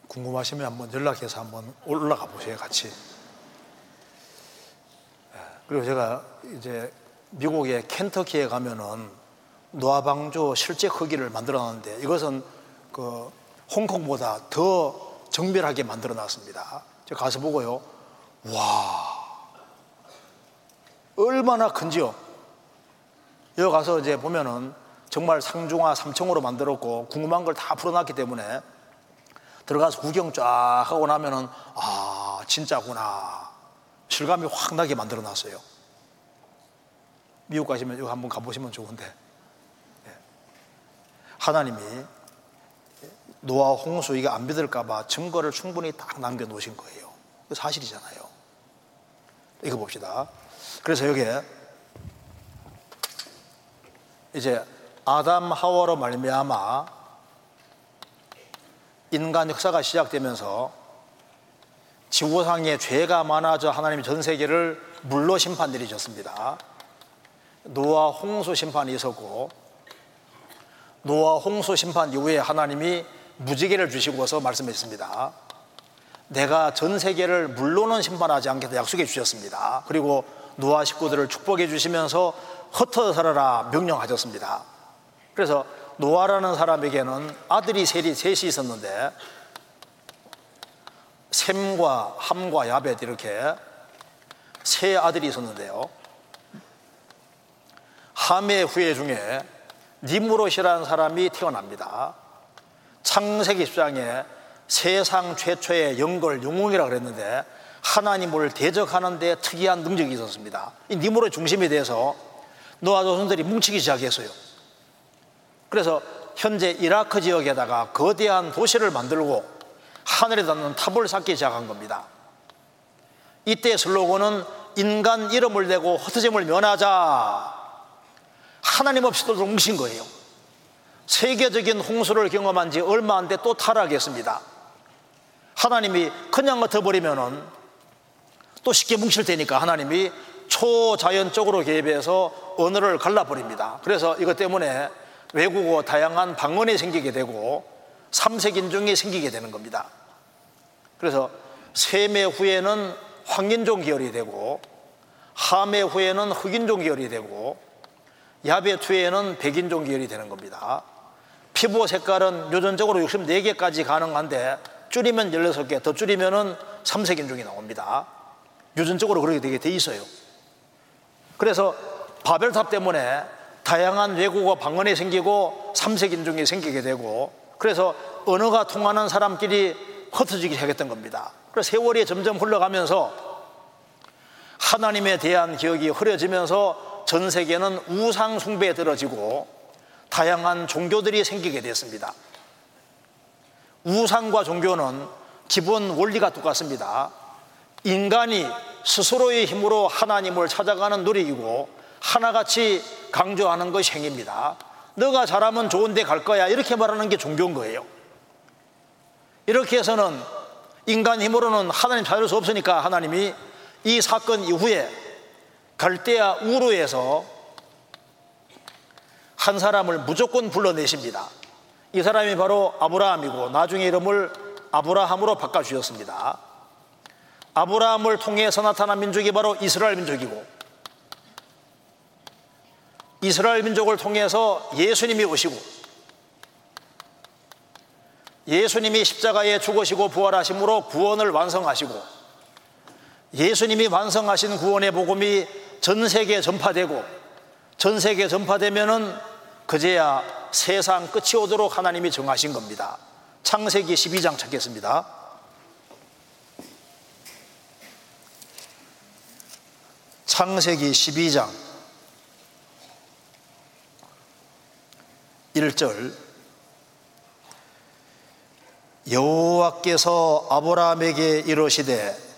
궁금하시면 한번 연락해서 한번 올라가 보세요, 같이. 그리고 제가 이제 미국의 켄터키에 가면은 노아방주 실제 크기를 만들어 놨는데 이것은 그 홍콩보다 더 정밀하게 만들어 놨습니다. 제가 가서 보고요. 와. 얼마나 큰지요. 여기 가서 이제 보면은 정말 상중하 삼청으로 만들었고 궁금한 걸 다 풀어놨기 때문에 들어가서 구경 쫙 하고 나면은 아 진짜구나 실감이 확 나게 만들어 놨어요. 미국 가시면 여기 한번 가보시면 좋은데 예. 하나님이 노아 홍수 이게 안 믿을까봐 증거를 충분히 딱 남겨 놓으신 거예요. 사실이잖아요. 이거 봅시다. 그래서 여기에 이제 아담 하와로 말미암아 인간 역사가 시작되면서 지구상에 죄가 많아져 하나님이 전 세계를 물로 심판 내리셨습니다. 노아 홍수 심판이 있었고 노아 홍수 심판 이후에 하나님이 무지개를 주시고서 말씀했습니다. 내가 전 세계를 물로는 심판하지 않겠다 약속해 주셨습니다. 그리고 노아 식구들을 축복해 주시면서 흩어 살아라 명령하셨습니다. 그래서 노아라는 사람에게는 아들이 셋이, 셋이 있었는데 샘과 함과 야벳 이렇게 세 아들이 있었는데요. 함의 후예 중에 니무롯이라는 사람이 태어납니다. 창세기 10장에 세상 최초의 영걸 영웅이라고 그랬는데 하나님을 대적하는 데 특이한 능력이 있었습니다. 이 니무롯 중심에 대해서 노아 조선들이 뭉치기 시작했어요. 그래서 현재 이라크 지역에다가 거대한 도시를 만들고 하늘에 닿는 탑을 쌓기 시작한 겁니다. 이때 슬로건은 인간 이름을 내고 흩어짐을 면하자. 하나님 없이도 뭉친 거예요. 세계적인 홍수를 경험한 지 얼마 안 돼 또 타락했습니다. 하나님이 그냥 흩어버리면은 또 쉽게 뭉칠 테니까 하나님이 초자연적으로 개입해서 언어를 갈라버립니다. 그래서 이것 때문에 외국어 다양한 방언이 생기게 되고 삼색인종이 생기게 되는 겁니다. 그래서 세매 후에는 황인종 계열이 되고 하매 후에는 흑인종 계열이 되고 야베 투에는 백인종 계열이 되는 겁니다. 피부 색깔은 유전적으로 64개까지 가능한데 줄이면 16개, 더 줄이면은 삼색인종이 나옵니다. 유전적으로 그렇게 되게 돼 있어요. 그래서 바벨탑 때문에 다양한 외국어 방언이 생기고 삼색인종이 생기게 되고 그래서 언어가 통하는 사람끼리 흩어지기 시작했던 겁니다. 그래서 세월이 점점 흘러가면서 하나님에 대한 기억이 흐려지면서 전 세계는 우상 숭배에 들어지고 다양한 종교들이 생기게 됐습니다. 우상과 종교는 기본 원리가 똑같습니다. 인간이 스스로의 힘으로 하나님을 찾아가는 노력이고 하나같이 강조하는 것이 행입니다. 너가 잘하면 좋은 데 갈 거야. 이렇게 말하는 게 종교인 거예요. 이렇게 해서는 인간 힘으로는 하나님 찾을 수 없으니까 하나님이 이 사건 이후에 갈대아 우르에서 한 사람을 무조건 불러내십니다. 이 사람이 바로 아브라함이고 나중에 이름을 아브라함으로 바꿔주셨습니다. 아브라함을 통해서 나타난 민족이 바로 이스라엘 민족이고 이스라엘 민족을 통해서 예수님이 오시고 예수님이 십자가에 죽으시고 부활하심으로 구원을 완성하시고 예수님이 완성하신 구원의 복음이 전 세계에 전파되고 전 세계에 전파되면은 그제야 세상 끝이 오도록 하나님이 정하신 겁니다. 창세기 12장 찾겠습니다. 창세기 12장 1절 여호와께서 아브라함에게 이르시되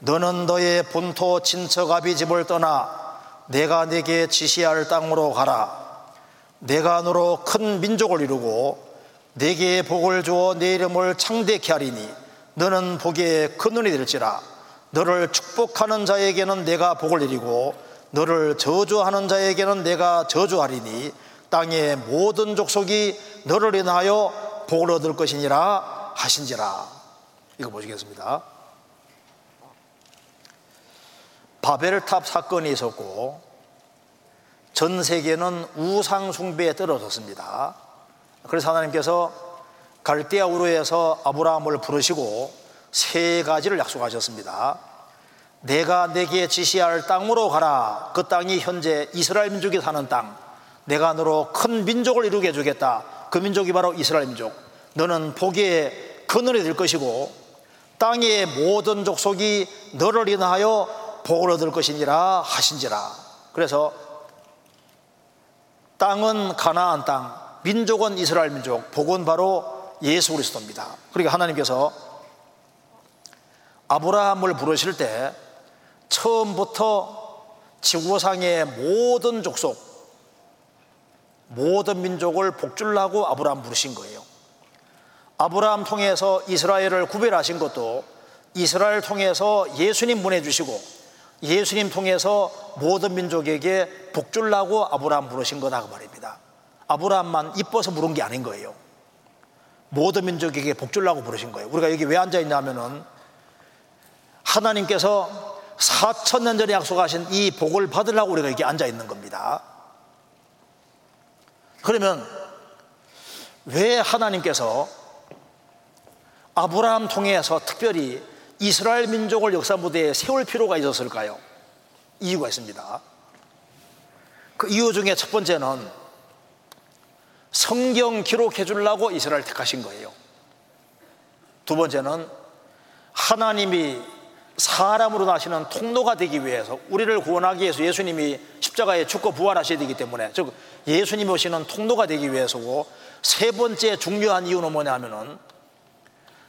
너는 너의 본토 친척 아비 집을 떠나 내가 내게 지시할 땅으로 가라. 내가 너로 큰 민족을 이루고 내게 복을 주어 내 이름을 창대케 하리니 너는 복에 큰 눈이 될지라. 너를 축복하는 자에게는 내가 복을 내리고 너를 저주하는 자에게는 내가 저주하리니 땅의 모든 족속이 너를 인하여 복을 얻을 것이니라 하신지라. 이거 보시겠습니다 바벨탑 사건이 있었고 전 세계는 우상 숭배에 떨어졌습니다 그래서 하나님께서 갈대아 우르에서 아브라함을 부르시고 세 가지를 약속하셨습니다 내가 내게 지시할 땅으로 가라 그 땅이 현재 이스라엘 민족이 사는 땅 내가 너로 큰 민족을 이루게 해주겠다. 그 민족이 바로 이스라엘 민족. 너는 복의 근원이 될 것이고 땅의 모든 족속이 너를 인하여 복을 얻을 것이니라 하신지라. 그래서 땅은 가나안 땅, 민족은 이스라엘 민족, 복은 바로 예수 그리스도입니다. 그러니까 하나님께서 아브라함을 부르실 때 처음부터 지구상의 모든 족속, 모든 민족을 복줄라고 아브라함 부르신 거예요. 아브라함 통해서 이스라엘을 구별하신 것도 이스라엘 통해서 예수님 보내주시고 예수님 통해서 모든 민족에게 복줄라고 아브라함 부르신 거다 그 말입니다. 아브라함만 이뻐서 부른 게 아닌 거예요. 모든 민족에게 복줄라고 부르신 거예요. 우리가 여기 왜 앉아 있냐면은 하나님께서 4천 년 전에 약속하신 이 복을 받으려고 우리가 여기 앉아 있는 겁니다. 그러면 왜 하나님께서 아브라함 통해서 특별히 이스라엘 민족을 역사 무대에 세울 필요가 있었을까요? 이유가 있습니다. 그 이유 중에 첫 번째는 성경 기록해 주려고 이스라엘 택하신 거예요. 두 번째는 하나님이 사람으로 나시는 통로가 되기 위해서 우리를 구원하기 위해서 예수님이 십자가에 죽고 부활하셔야 되기 때문에 즉 예수님이 오시는 통로가 되기 위해서고 세 번째 중요한 이유는 뭐냐면은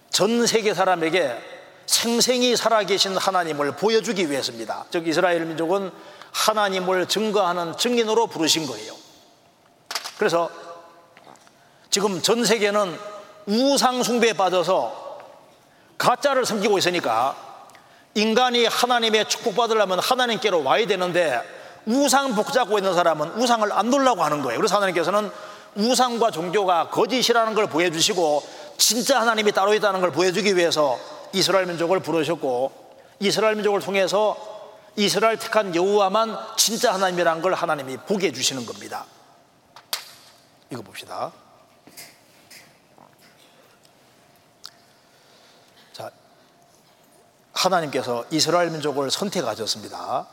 전 세계 사람에게 생생히 살아계신 하나님을 보여주기 위해서입니다. 즉 이스라엘 민족은 하나님을 증거하는 증인으로 부르신 거예요. 그래서 지금 전 세계는 우상 숭배에 빠져서 가짜를 섬기고 있으니까 인간이 하나님의 축복받으려면 하나님께로 와야 되는데 우상 복잡고 있는 사람은 우상을 안 놓으려고 하는 거예요. 그래서 하나님께서는 우상과 종교가 거짓이라는 걸 보여주시고 진짜 하나님이 따로 있다는 걸 보여주기 위해서 이스라엘 민족을 부르셨고 이스라엘 민족을 통해서 이스라엘 택한 여호와만 진짜 하나님이라는 걸 하나님이 보게 해주시는 겁니다. 이거 봅시다. 자, 하나님께서 이스라엘 민족을 선택하셨습니다.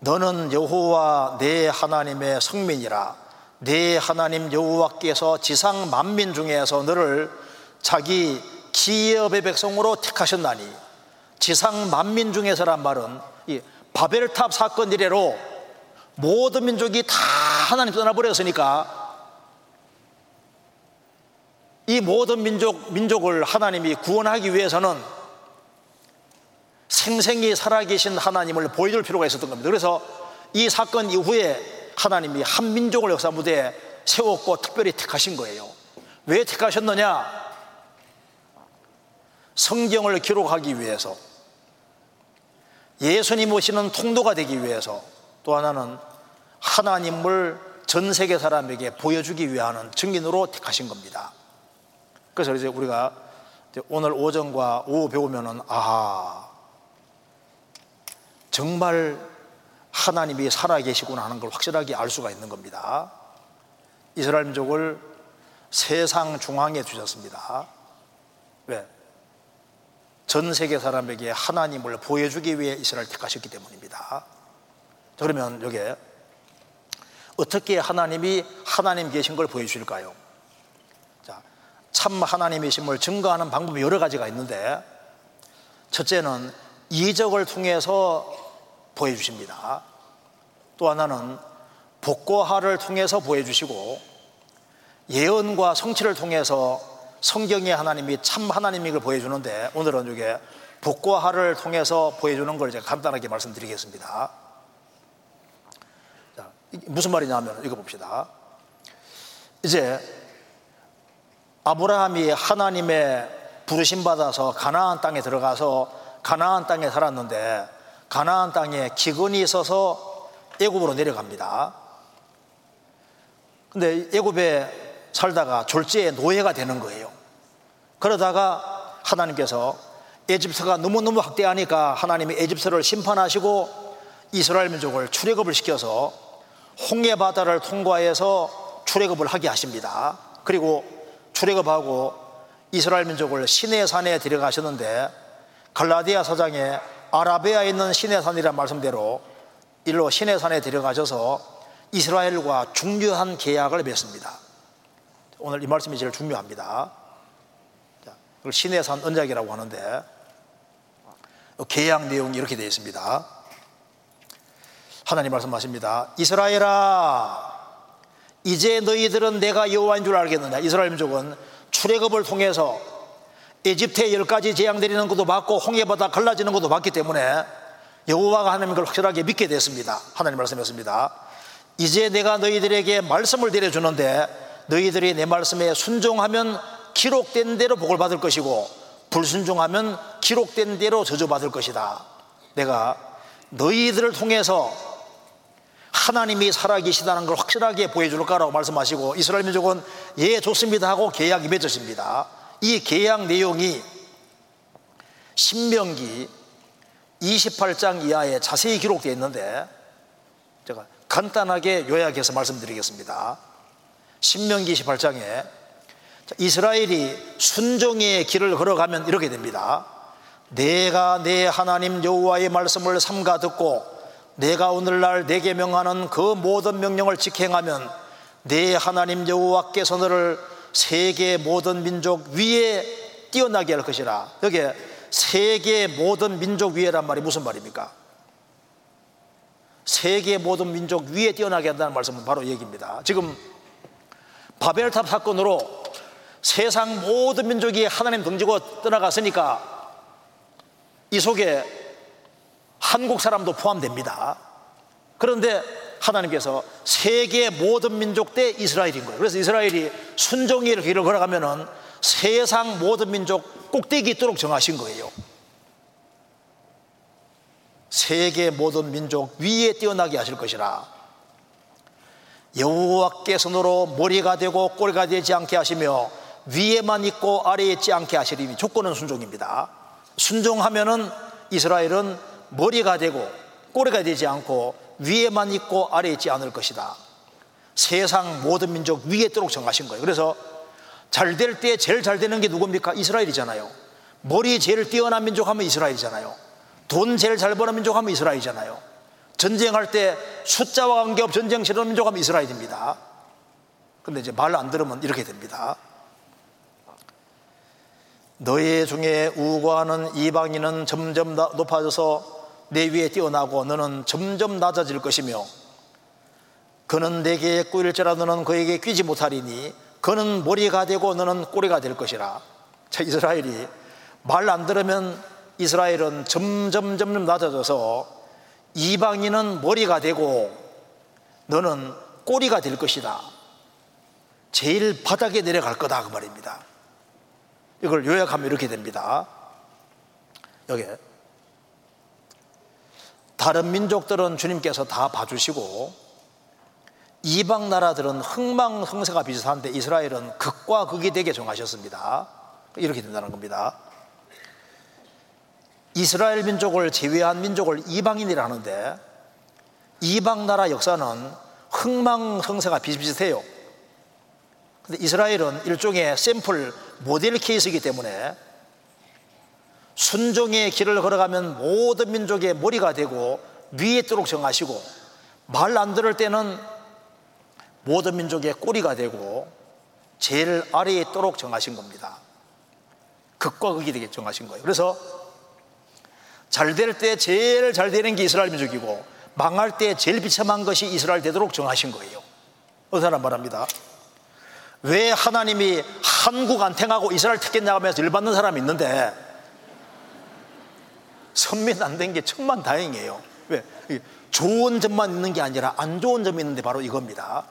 너는 여호와 내 하나님의 성민이라 내 하나님 여호와께서 지상 만민 중에서 너를 자기 기업의 백성으로 택하셨나니 지상 만민 중에서란 말은 이 바벨탑 사건 이래로 모든 민족이 다 하나님 떠나버렸으니까 이 모든 민족, 민족을 하나님이 구원하기 위해서는 생생히 살아계신 하나님을 보여줄 필요가 있었던 겁니다. 그래서 이 사건 이후에 하나님이 한 민족을 역사 무대에 세웠고 특별히 택하신 거예요. 왜 택하셨느냐? 성경을 기록하기 위해서 예수님 오시는 통도가 되기 위해서 또 하나는 하나님을 전 세계 사람에게 보여주기 위한 증인으로 택하신 겁니다. 그래서 이제 우리가 오늘 오전과 오후 배우면은 아 정말 하나님이 살아계시구나 하는 걸 확실하게 알 수가 있는 겁니다. 이스라엘 민족을 세상 중앙에 두셨습니다. 왜? 전 세계 사람에게 하나님을 보여주기 위해 이스라엘 택하셨기 때문입니다. 그러면 여기에 어떻게 하나님이 하나님 계신 걸 보여주실까요? 자, 참 하나님이심을 증거하는 방법이 여러 가지가 있는데 첫째는 이적을 통해서 보여주십니다. 또 하나는 복고하를 통해서 보여주시고 예언과 성취를 통해서 성경의 하나님이 참 하나님임을 보여주는데 오늘은 이게 복고하를 통해서 보여주는 걸 제가 간단하게 말씀드리겠습니다. 자, 무슨 말이냐면 이거 봅시다. 이제 아브라함이 하나님의 부르심 받아서 가나안 땅에 들어가서 가나안 땅에 살았는데 가나안 땅에 기근이 있어서 애굽으로 내려갑니다. 근데 애굽에 살다가 졸지에 노예가 되는 거예요. 그러다가 하나님께서 에집트가 너무너무 확대하니까 하나님이 에집트를 심판하시고 이스라엘 민족을 출애굽을 시켜서 홍해 바다를 통과해서 출애굽을 하게 하십니다. 그리고 출애굽하고 이스라엘 민족을 시내 산에 데려가셨는데 갈라디아 사장에 아라베아에 있는 시내산이란 말씀대로 일로 시내산에 데려가셔서 이스라엘과 중요한 계약을 맺습니다. 오늘 이 말씀이 제일 중요합니다. 그걸 시내산 언약이라고 하는데 계약 내용이 이렇게 되어 있습니다. 하나님 말씀하십니다. 이스라엘아, 이제 너희들은 내가 여호와인 줄 알겠느냐? 이스라엘 민족은 출애굽을 통해서 에집트에 열 가지 재앙 내리는 것도 봤고 홍해바다 갈라지는 것도 봤기 때문에 여호와가 하나님 걸 확실하게 믿게 됐습니다. 하나님 말씀했습니다. 이제 내가 너희들에게 말씀을 드려주는데 너희들이 내 말씀에 순종하면 기록된 대로 복을 받을 것이고 불순종하면 기록된 대로 저주받을 것이다. 내가 너희들을 통해서 하나님이 살아계시다는 걸 확실하게 보여줄 거라고 말씀하시고 이스라엘 민족은 예 좋습니다 하고 계약이 맺어집니다. 이 계약 내용이 신명기 28장 이하에 자세히 기록되어 있는데 제가 간단하게 요약해서 말씀드리겠습니다. 신명기 28장에 이스라엘이 순종의 길을 걸어가면 이렇게 됩니다. 내가 내 하나님 여호와의 말씀을 삼가 듣고 내가 오늘날 내게 명하는 그 모든 명령을 직행하면 내 하나님 여호와께서 너를 세계 모든 민족 위에 뛰어나게 할 것이라. 여기에 세계 모든 민족 위에란 말이 무슨 말입니까? 세계 모든 민족 위에 뛰어나게 한다는 말씀은 바로 얘기입니다. 지금 바벨탑 사건으로 세상 모든 민족이 하나님 등지고 떠나갔으니까 이 속에 한국 사람도 포함됩니다. 그런데 하나님께서 세계 모든 민족 대 이스라엘인 거예요. 그래서 이스라엘이 순종의 길을 걸어가면은 세상 모든 민족 꼭대기 있도록 정하신 거예요. 세계 모든 민족 위에 뛰어나게 하실 것이라 여호와께서로 머리가 되고 꼬리가 되지 않게 하시며 위에만 있고 아래에 있지 않게 하시리니 조건은 순종입니다. 순종하면은 이스라엘은 머리가 되고 꼬리가 되지 않고 위에만 있고 아래에 있지 않을 것이다. 세상 모든 민족 위에 있도록 정하신 거예요. 그래서 잘 될 때 제일 잘 되는 게 누굽니까? 이스라엘이잖아요. 머리 제일 뛰어난 민족 하면 이스라엘이잖아요. 돈 제일 잘 버는 민족 하면 이스라엘이잖아요 전쟁할 때 숫자와 관계없 전쟁 치르는 민족 하면 이스라엘입니다. 근데 이제 말 안 들으면 이렇게 됩니다. 너희 중에 우고하는 이방인은 점점 높아져서 내 위에 뛰어나고 너는 점점 낮아질 것이며 그는 내게 꾸일지라 너는 그에게 끼지 못하리니 그는 머리가 되고 너는 꼬리가 될 것이라. 자 이스라엘이 말 안 들으면 이스라엘은 점점 점점 낮아져서 이방인은 머리가 되고 너는 꼬리가 될 것이다 제일 바닥에 내려갈 거다 그 말입니다 이걸 요약하면 이렇게 됩니다. 여기 다른 민족들은 주님께서 다 봐주시고 이방 나라들은 흥망성쇠가 비슷한데 이스라엘은 극과 극이 되게 정하셨습니다. 이렇게 된다는 겁니다. 이스라엘 민족을 제외한 민족을 이방인이라 하는데 이방 나라 역사는 흥망성쇠가 비슷비슷해요. 근데 이스라엘은 일종의 샘플 모델 케이스이기 때문에 순종의 길을 걸어가면 모든 민족의 머리가 되고 위에 있도록 정하시고 말 안 들을 때는 모든 민족의 꼬리가 되고 제일 아래에 있도록 정하신 겁니다. 극과 극이 되게 정하신 거예요. 그래서 잘 될 때 제일 잘 되는 게 이스라엘 민족이고 망할 때 제일 비참한 것이 이스라엘 되도록 정하신 거예요. 어느 사람 말합니다. 왜 하나님이 한국 안탱하고 이스라엘 택했냐 하면서 열받는 사람이 있는데 선민 안 된 게 천만 다행이에요. 왜? 좋은 점만 있는 게 아니라 안 좋은 점이 있는데 바로 이겁니다.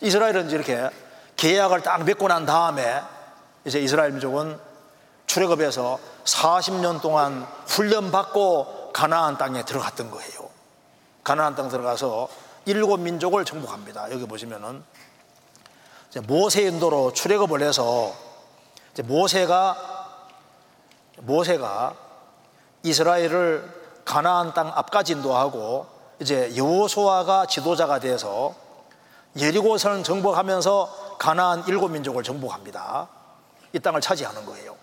이스라엘은 이렇게 계약을 딱 맺고 난 다음에 이제 이스라엘 민족은 출애굽에서 40년 동안 훈련받고 가나안 땅에 들어갔던 거예요. 가나안 땅 들어가서 일곱 민족을 정복합니다. 여기 보시면은 모세 인도로 출애굽을 해서 모세가 모세가 이스라엘을 가나안 땅 앞까지 인도하고 이제 여호수아가 지도자가 돼서 예리고선을 정복하면서 가나안 일곱 민족을 정복합니다. 이 땅을 차지하는 거예요.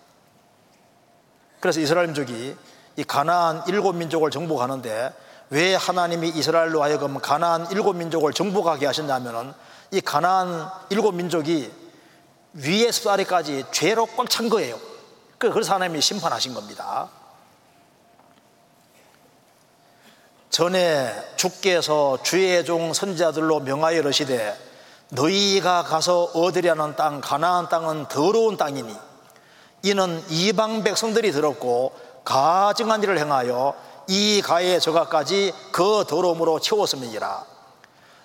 그래서 이스라엘 민족이 이 가나안 일곱 민족을 정복하는데 왜 하나님이 이스라엘로 하여금 가나안 일곱 민족을 정복하게 하셨냐면은 이 가나안 일곱 민족이 위에서 아래까지 죄로 꽉 찬 거예요. 그래서 하나님이 심판하신 겁니다. 전에 주께서 주의 종 선자들로 명하여 이르시되 너희가 가서 얻으려는 땅 가나안 땅은 더러운 땅이니 이는 이방 백성들이 더럽고 가증한 일을 행하여 이 가의 저가까지 그 더러움으로 채웠음이니라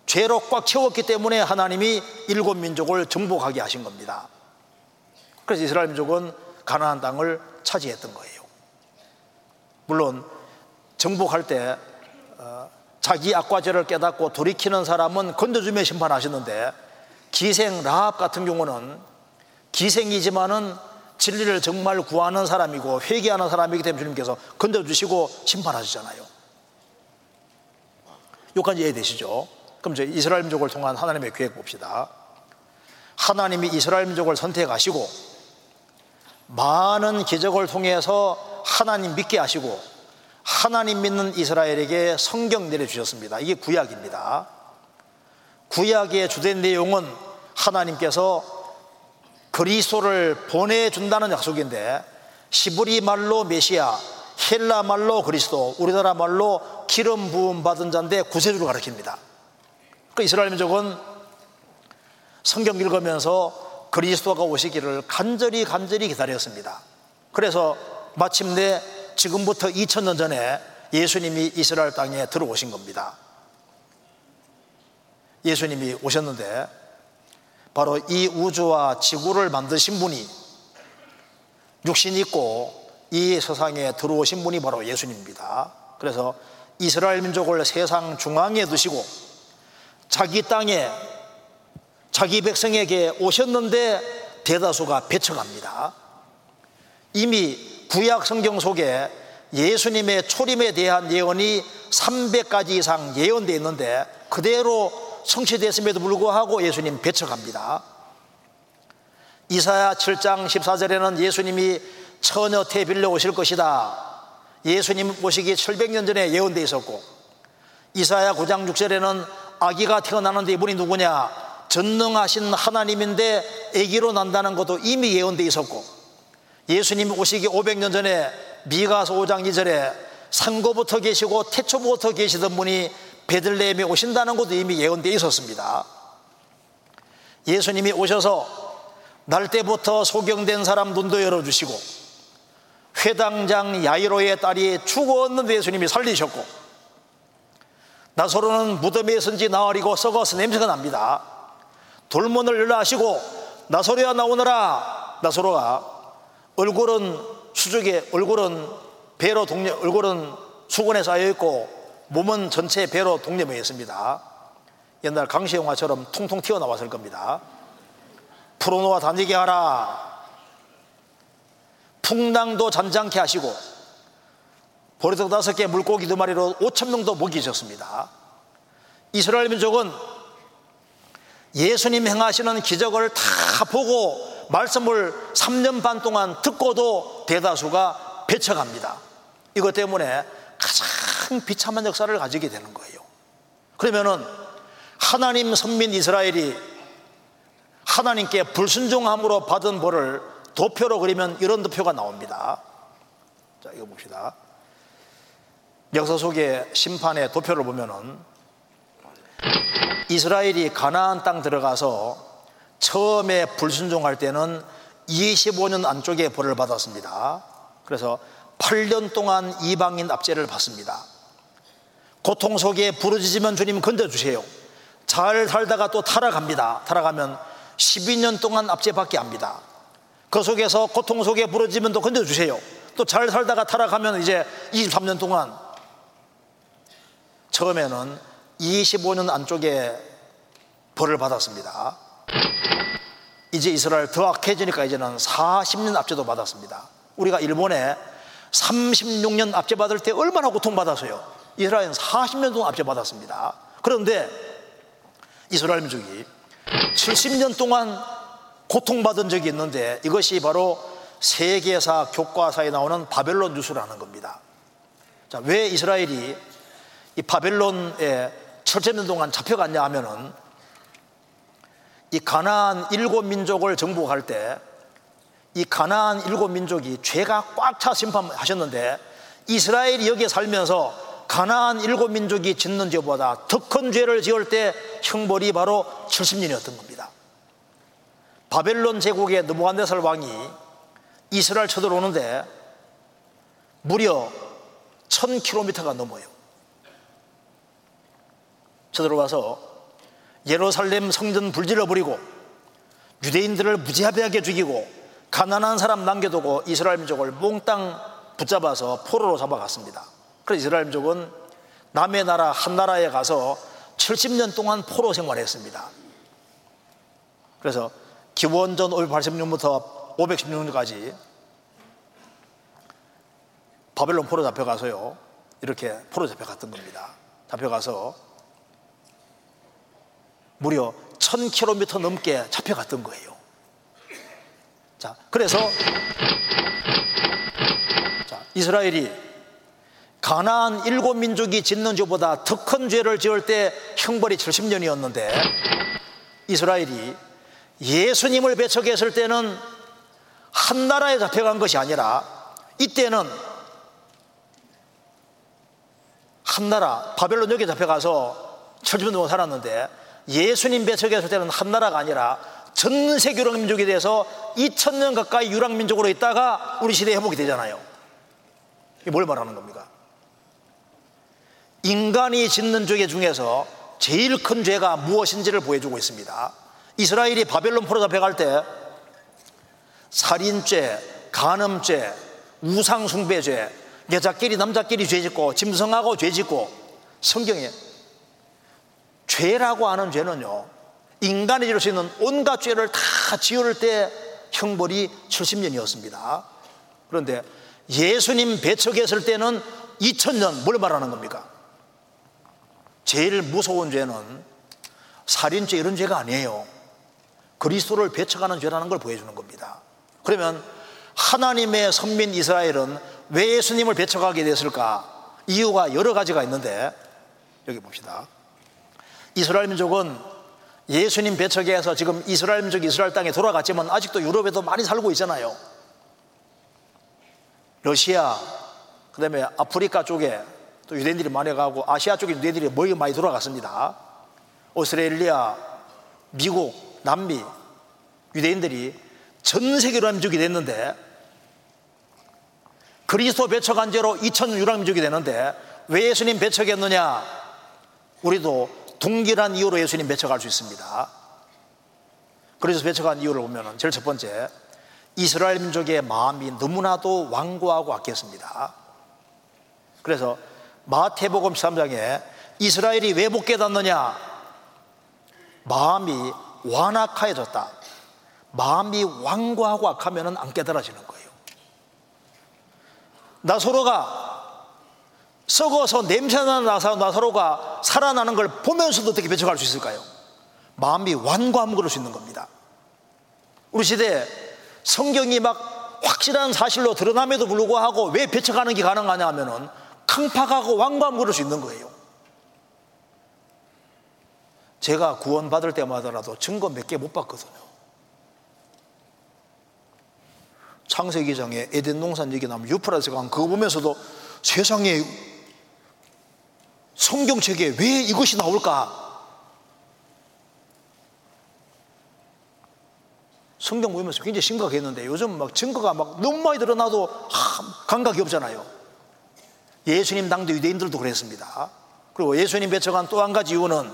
죄로 꽉 채웠기 때문에 하나님이 일곱 민족을 정복하게 하신 겁니다. 그래서 이스라엘 민족은 가나안 땅을 차지했던 거예요. 물론 정복할 때 어, 자기 악과죄를 깨닫고 돌이키는 사람은 건져주며 심판하셨는데 기생 라합 같은 경우는 기생이지만은 진리를 정말 구하는 사람이고 회개하는 사람이기 때문에 주님께서 건져주시고 심판하시잖아요. 여기까지 이해되시죠? 그럼 이제 이스라엘 민족을 통한 하나님의 계획 봅시다. 하나님이 이스라엘 민족을 선택하시고 많은 기적을 통해서 하나님 믿게 하시고 하나님 믿는 이스라엘에게 성경 내려주셨습니다. 이게 구약입니다. 구약의 주된 내용은 하나님께서 그리스도를 보내준다는 약속인데 시브리 말로 메시아, 헬라 말로 그리스도, 우리나라 말로 기름 부음 받은 자인데 구세주를 가리킵니다. 그 이스라엘 민족은 성경 읽으면서 그리스도가 오시기를 간절히 간절히 기다렸습니다. 그래서 마침내 지금부터 2000년 전에 예수님이 이스라엘 땅에 들어오신 겁니다. 예수님이 오셨는데 바로 이 우주와 지구를 만드신 분이 육신 있고 이 세상에 들어오신 분이 바로 예수님입니다. 그래서 이스라엘 민족을 세상 중앙에 두시고 자기 땅에 자기 백성에게 오셨는데 대다수가 배척합니다. 이미 구약 성경 속에 예수님의 초림에 대한 예언이 300가지 이상 예언되어 있는데 그대로 성취됐음에도 불구하고 예수님 배척합니다. 이사야 7장 14절에는 예수님이 처녀 태빌려 오실 것이다. 예수님 오시기 700년 전에 예언되어 있었고 이사야 9장 6절에는 아기가 태어나는데 이분이 누구냐? 전능하신 하나님인데 아기로 난다는 것도 이미 예언되어 있었고 예수님 오시기 500년 전에 미가서 5장 2절에 상고부터 계시고 태초부터 계시던 분이 베들레헴에 오신다는 것도 이미 예언되어 있었습니다. 예수님이 오셔서 날 때부터 소경된 사람 눈도 열어주시고 회당장 야이로의 딸이 죽었는데 예수님이 살리셨고 나서로는 무덤에 선지 나으리고 썩어서 냄새가 납니다. 돌문을 열라 하시고 나서로야 나오너라 나서로가 얼굴은 수족에 얼굴은 배로 동려 얼굴은 수건에 쌓여 있고 몸은 전체 배로 동려져 있습니다. 옛날 강시 영화처럼 통통 튀어나왔을 겁니다. 프로노와 다니게 하라. 풍랑도 잔잔케 하시고 보리떡 다섯 개 물고기 두 마리로 오천 명도 먹이셨습니다. 이스라엘 민족은 예수님 행하시는 기적을 다 보고 말씀을 3년 반 동안 듣고도 대다수가 배척합니다. 이것 때문에 가장 비참한 역사를 가지게 되는 거예요. 그러면은 하나님 선민 이스라엘이 하나님께 불순종함으로 받은 벌을 도표로 그리면 이런 도표가 나옵니다. 자, 이거 봅시다. 역사 속의 심판의 도표를 보면은 이스라엘이 가나안 땅 들어가서 처음에 불순종할 때는 25년 안쪽에 벌을 받았습니다. 그래서 8년 동안 이방인 압제를 받습니다. 고통 속에 부르짖으면 주님 건져주세요. 잘 살다가 또 타락합니다. 타락하면 12년 동안 압제받게 합니다. 그 속에서 고통 속에 부러지면 또 건져주세요. 또 잘 살다가 타락하면 이제 23년 동안 처음에는 25년 안쪽에 벌을 받았습니다. 이제 이스라엘 더 악해지니까 이제는 40년 압제도 받았습니다. 우리가 일본에 36년 압제 받을 때 얼마나 고통받았어요. 이스라엘은 40년 동안 압제 받았습니다. 그런데 이스라엘 민족이 70년 동안 고통받은 적이 있는데 이것이 바로 세계사 교과서에 나오는 바벨론 뉴스라는 겁니다. 자, 왜 이스라엘이 이 바벨론에 70년 동안 잡혀갔냐 하면은 이 가나안 일곱 민족을 정복할 때 이 가나안 일곱 민족이 죄가 꽉 차 심판하셨는데 이스라엘이 여기에 살면서 가나안 일곱 민족이 짓는 죄보다 더 큰 죄를 지을 때 형벌이 바로 70년이었던 겁니다. 바벨론 제국의 느부갓네살 왕이 이스라엘 쳐들어오는데 무려 1000km가 넘어요. 쳐들어와서 예루살렘 성전 불질러 버리고 유대인들을 무지하게 죽이고 가난한 사람 남겨두고 이스라엘 민족을 몽땅 붙잡아서 포로로 잡아갔습니다. 그래서 이스라엘 민족은 남의 나라 한 나라에 가서 70년 동안 포로 생활했습니다. 그래서 기원전 580년부터 516년까지 바벨론 포로 잡혀가서요. 이렇게 포로 잡혀갔던 겁니다. 잡혀가서 무려 1000km 넘게 잡혀갔던 거예요. 자, 그래서 자, 이스라엘이 가나안 일곱 민족이 짓는 죄보다 더 큰 죄를 지을 때 형벌이 70년이었는데 이스라엘이 예수님을 배척했을 때는 한 나라에 잡혀간 것이 아니라 이때는 한 나라 바벨론 역에 잡혀가서 70년 동안 살았는데 예수님 배척했을 때는 한 나라가 아니라 전 세계 유랑민족이 돼서 2000년 가까이 유랑민족으로 있다가 우리 시대에 회복이 되잖아요. 이게 뭘 말하는 겁니까? 인간이 짓는 죄 중에서 제일 큰 죄가 무엇인지를 보여주고 있습니다. 이스라엘이 바벨론 포로 잡혀갈 때 살인죄, 간음죄, 우상숭배죄, 여자끼리 남자끼리 죄짓고 짐승하고 죄짓고 성경에 죄라고 하는 죄는요 인간이 지을 수 있는 온갖 죄를 다 지을 때 형벌이 70년이었습니다 그런데 예수님 배척했을 때는 2000년 뭘 말하는 겁니까? 제일 무서운 죄는 살인죄 이런 죄가 아니에요 그리스도를 배척하는 죄라는 걸 보여주는 겁니다 그러면 하나님의 선민 이스라엘은 왜 예수님을 배척하게 됐을까? 이유가 여러 가지가 있는데 여기 봅시다. 이스라엘 민족은 예수님 배척에 서 지금 이스라엘 민족이 이스라엘 땅에 돌아갔지만 아직도 유럽에도 많이 살고 있잖아요. 러시아, 그 다음에 아프리카 쪽에 또 유대인들이 많이 가고 아시아 쪽에 유대인들이 거의 많이 돌아갔습니다. 오스트레일리아, 미국, 남미 유대인들이 전 세계로 민족이 됐는데 그리스도 배척한 죄로 2천 유랑민족이 되는데 왜 예수님 배척했느냐? 우리도 동일한 이유로 예수님 배척할 수 있습니다. 그래서 배척한 이유를 보면 제일 첫 번째 이스라엘 민족의 마음이 너무나도 완고하고 악했습니다. 그래서 마태복음 13장에 이스라엘이 왜 못 깨닫느냐? 마음이 완악해졌다. 마음이 완고하고 악하면 안 깨달아지는 거예요. 나사로가 썩어서 냄새나는 나사로가 살아나는 걸 보면서도 어떻게 배척할 수 있을까요? 마음이 완고하면 그럴 수 있는 겁니다. 우리 시대에 성경이 막 확실한 사실로 드러남에도 불구하고 왜 배척하는 게 가능하냐 하면은 강팍하고 완고하면 그럴 수 있는 거예요. 제가 구원받을 때마다라도 증거 몇 개 못 봤거든요. 창세기장에 에덴 농산 얘기 나오면 유프라스 강 그거 보면서도 세상에 성경책에 왜 이것이 나올까? 성경 보면서 굉장히 심각했는데 요즘 막 증거가 막 너무 많이 드러나도 감각이 없잖아요. 예수님 당대 유대인들도 그랬습니다. 그리고 예수님 배척한 또 한 가지 이유는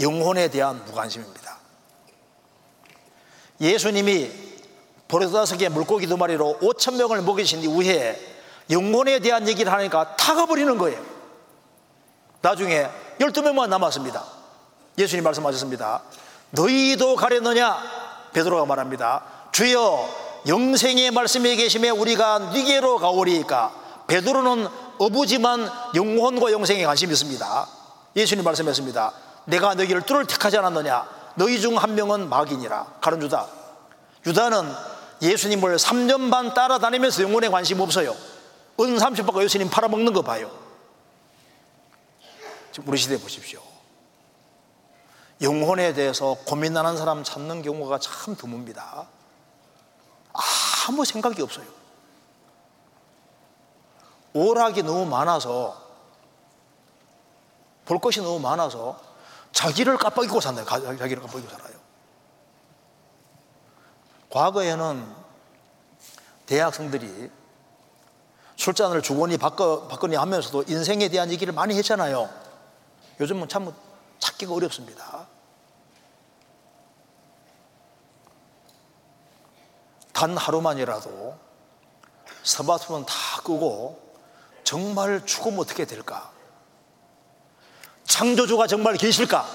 영혼에 대한 무관심입니다. 예수님이 버릇다섯 개 물고기 두 마리로 5천 명을 먹이신 이후에 영혼에 대한 얘기를 하니까 타가버리는 거예요. 나중에 12명만 남았습니다. 예수님 말씀하셨습니다. 너희도 가렸느냐? 베드로가 말합니다. 주여 영생의 말씀에 계심에 우리가 니게로 가오리까 베드로는 어부지만 영혼과 영생에 관심이 있습니다. 예수님 말씀했습니다. 내가 너희를 뚫을 택하지 않았느냐? 너희 중 한 명은 마귀니라. 가른 유다. 유다는 예수님을 3년 반 따라다니면서 영혼에 관심 없어요. 은 30바가 예수님 팔아먹는 거 봐요. 지금 우리 시대 보십시오. 영혼에 대해서 고민하는 사람 찾는 경우가 참 드뭅니다. 아무 생각이 없어요. 오락이 너무 많아서 볼 것이 너무 많아서 자기를 깜빡이고 산다 자기를 깜빡이고 살아요. 과거에는 대학생들이 술잔을 주거니 바꿔, 바꾸니 하면서도 인생에 대한 얘기를 많이 했잖아요. 요즘은 참 찾기가 어렵습니다. 단 하루만이라도 스마트폰 다 끄고 정말 죽으면 어떻게 될까? 창조주가 정말 계실까?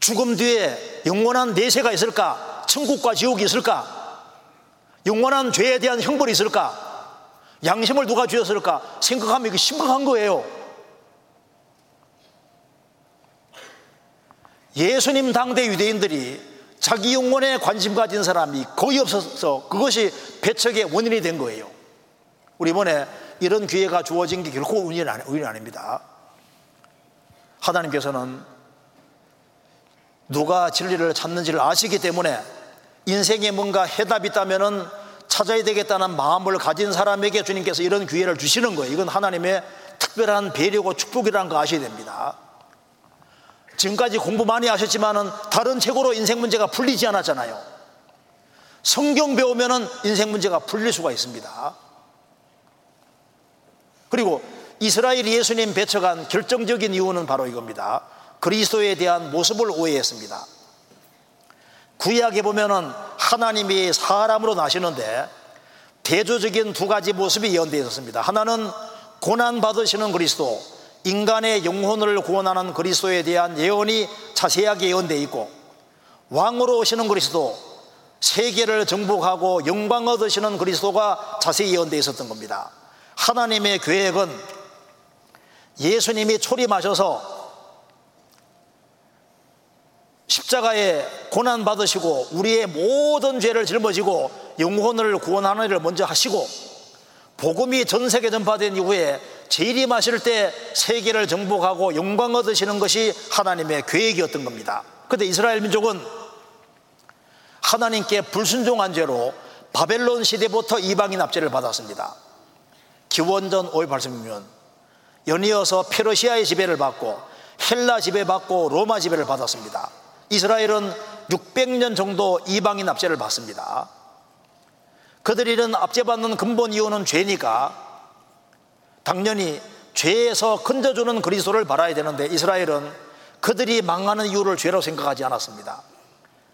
죽음 뒤에 영원한 내세가 있을까? 천국과 지옥이 있을까? 영원한 죄에 대한 형벌이 있을까? 양심을 누가 주었을까? 생각하면 이게 심각한 거예요. 예수님 당대 유대인들이 자기 영혼에 관심 가진 사람이 거의 없어서 그것이 배척의 원인이 된 거예요. 우리 이번에 이런 기회가 주어진 게 결코 운이 아닙니다. 하나님께서는 누가 진리를 찾는지를 아시기 때문에 인생에 뭔가 해답이 있다면 찾아야 되겠다는 마음을 가진 사람에게 주님께서 이런 기회를 주시는 거예요. 이건 하나님의 특별한 배려고 축복이라는 거 아셔야 됩니다. 지금까지 공부 많이 하셨지만은 다른 책으로 인생 문제가 풀리지 않았잖아요. 성경 배우면은 인생 문제가 풀릴 수가 있습니다. 그리고 이스라엘 예수님 배척한 결정적인 이유는 바로 이겁니다. 그리스도에 대한 모습을 오해했습니다. 구약에 보면은 하나님이 사람으로 나시는데 대조적인 두 가지 모습이 예언되어 있었습니다. 하나는 고난 받으시는 그리스도, 인간의 영혼을 구원하는 그리스도에 대한 예언이 자세하게 예언되어 있고 왕으로 오시는 그리스도, 세계를 정복하고 영광 얻으시는 그리스도가 자세히 예언되어 있었던 겁니다. 하나님의 계획은 예수님이 초림하셔서 십자가에 고난 받으시고 우리의 모든 죄를 짊어지고 영혼을 구원하는 일을 먼저 하시고 복음이 전 세계 전파된 이후에 재림하실 때 세계를 정복하고 영광 얻으시는 것이 하나님의 계획이었던 겁니다. 그런데 이스라엘 민족은 하나님께 불순종한 죄로 바벨론 시대부터 이방인 압제를 받았습니다. 기원전 580년 연이어서 페르시아의 지배를 받고 헬라 지배받고 로마 지배를 받았습니다. 이스라엘은 600년 정도 이방인 압제를 받습니다. 그들이 이런 압제받는 근본 이유는 죄니까 당연히 죄에서 건져주는 그리스도를 바라야 되는데 이스라엘은 그들이 망하는 이유를 죄로 생각하지 않았습니다.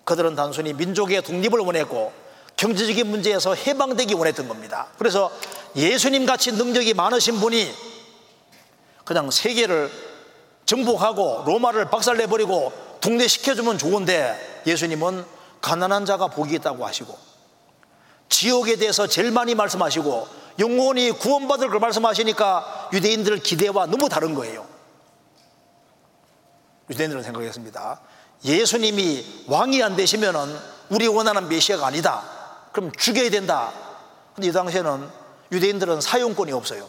그들은 단순히 민족의 독립을 원했고 경제적인 문제에서 해방되기 원했던 겁니다. 그래서 예수님 같이 능력이 많으신 분이 그냥 세계를 정복하고 로마를 박살내버리고 동네시켜주면 좋은데 예수님은 가난한 자가 복이 있다고 하시고 지옥에 대해서 제일 많이 말씀하시고 영혼이 구원받을 걸 말씀하시니까 유대인들 기대와 너무 다른 거예요. 유대인들은 생각했습니다. 예수님이 왕이 안 되시면은 우리 원하는 메시아가 아니다. 그럼 죽여야 된다. 근데 이 당시에는 유대인들은 사용권이 없어요.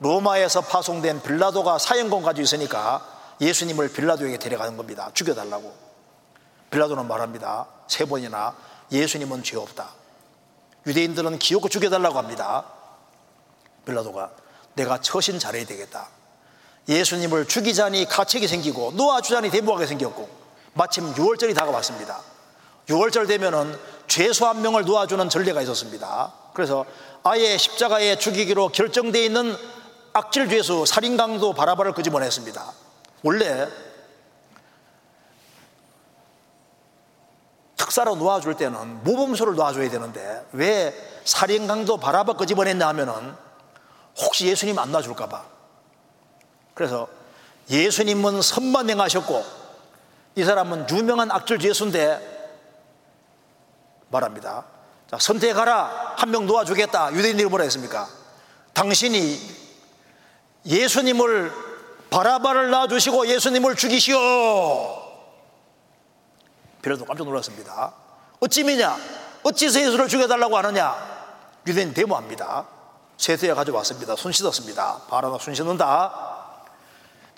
로마에서 파송된 빌라도가 사용권 가지고 있으니까 예수님을 빌라도에게 데려가는 겁니다. 죽여달라고. 빌라도는 말합니다. 세 번이나 예수님은 죄 없다. 유대인들은 기어코 죽여달라고 합니다. 빌라도가 내가 처신 잘해야 되겠다. 예수님을 죽이자니 가책이 생기고 놓아주자니 대부하게 생겼고 마침 6월절이 다가왔습니다. 6월절 되면은 죄수 한 명을 놓아주는 전례가 있었습니다. 그래서 아예 십자가에 죽이기로 결정되어 있는 악질 죄수 살인 강도 바라바를 끄집어냈습니다. 원래 특사로 놓아줄 때는 모범수를 놓아줘야 되는데 왜 살인 강도 바라바 끄집어냈냐 하면은 혹시 예수님 안 놔줄까봐 그래서 예수님은 선만 행하셨고 이 사람은 유명한 악질 죄수인데 말합니다 자, 선택하라 한 명 놓아주겠다 유대인들이 뭐라 했습니까 당신이 예수님을 바라바를 놔주시고 예수님을 죽이시오. 빌라도 깜짝 놀랐습니다. 어찌 미냐? 어찌서 예수를 죽여달라고 하느냐? 유대인 데모합니다. 세트에 가져왔습니다. 손 씻었습니다. 바라나 손 씻는다.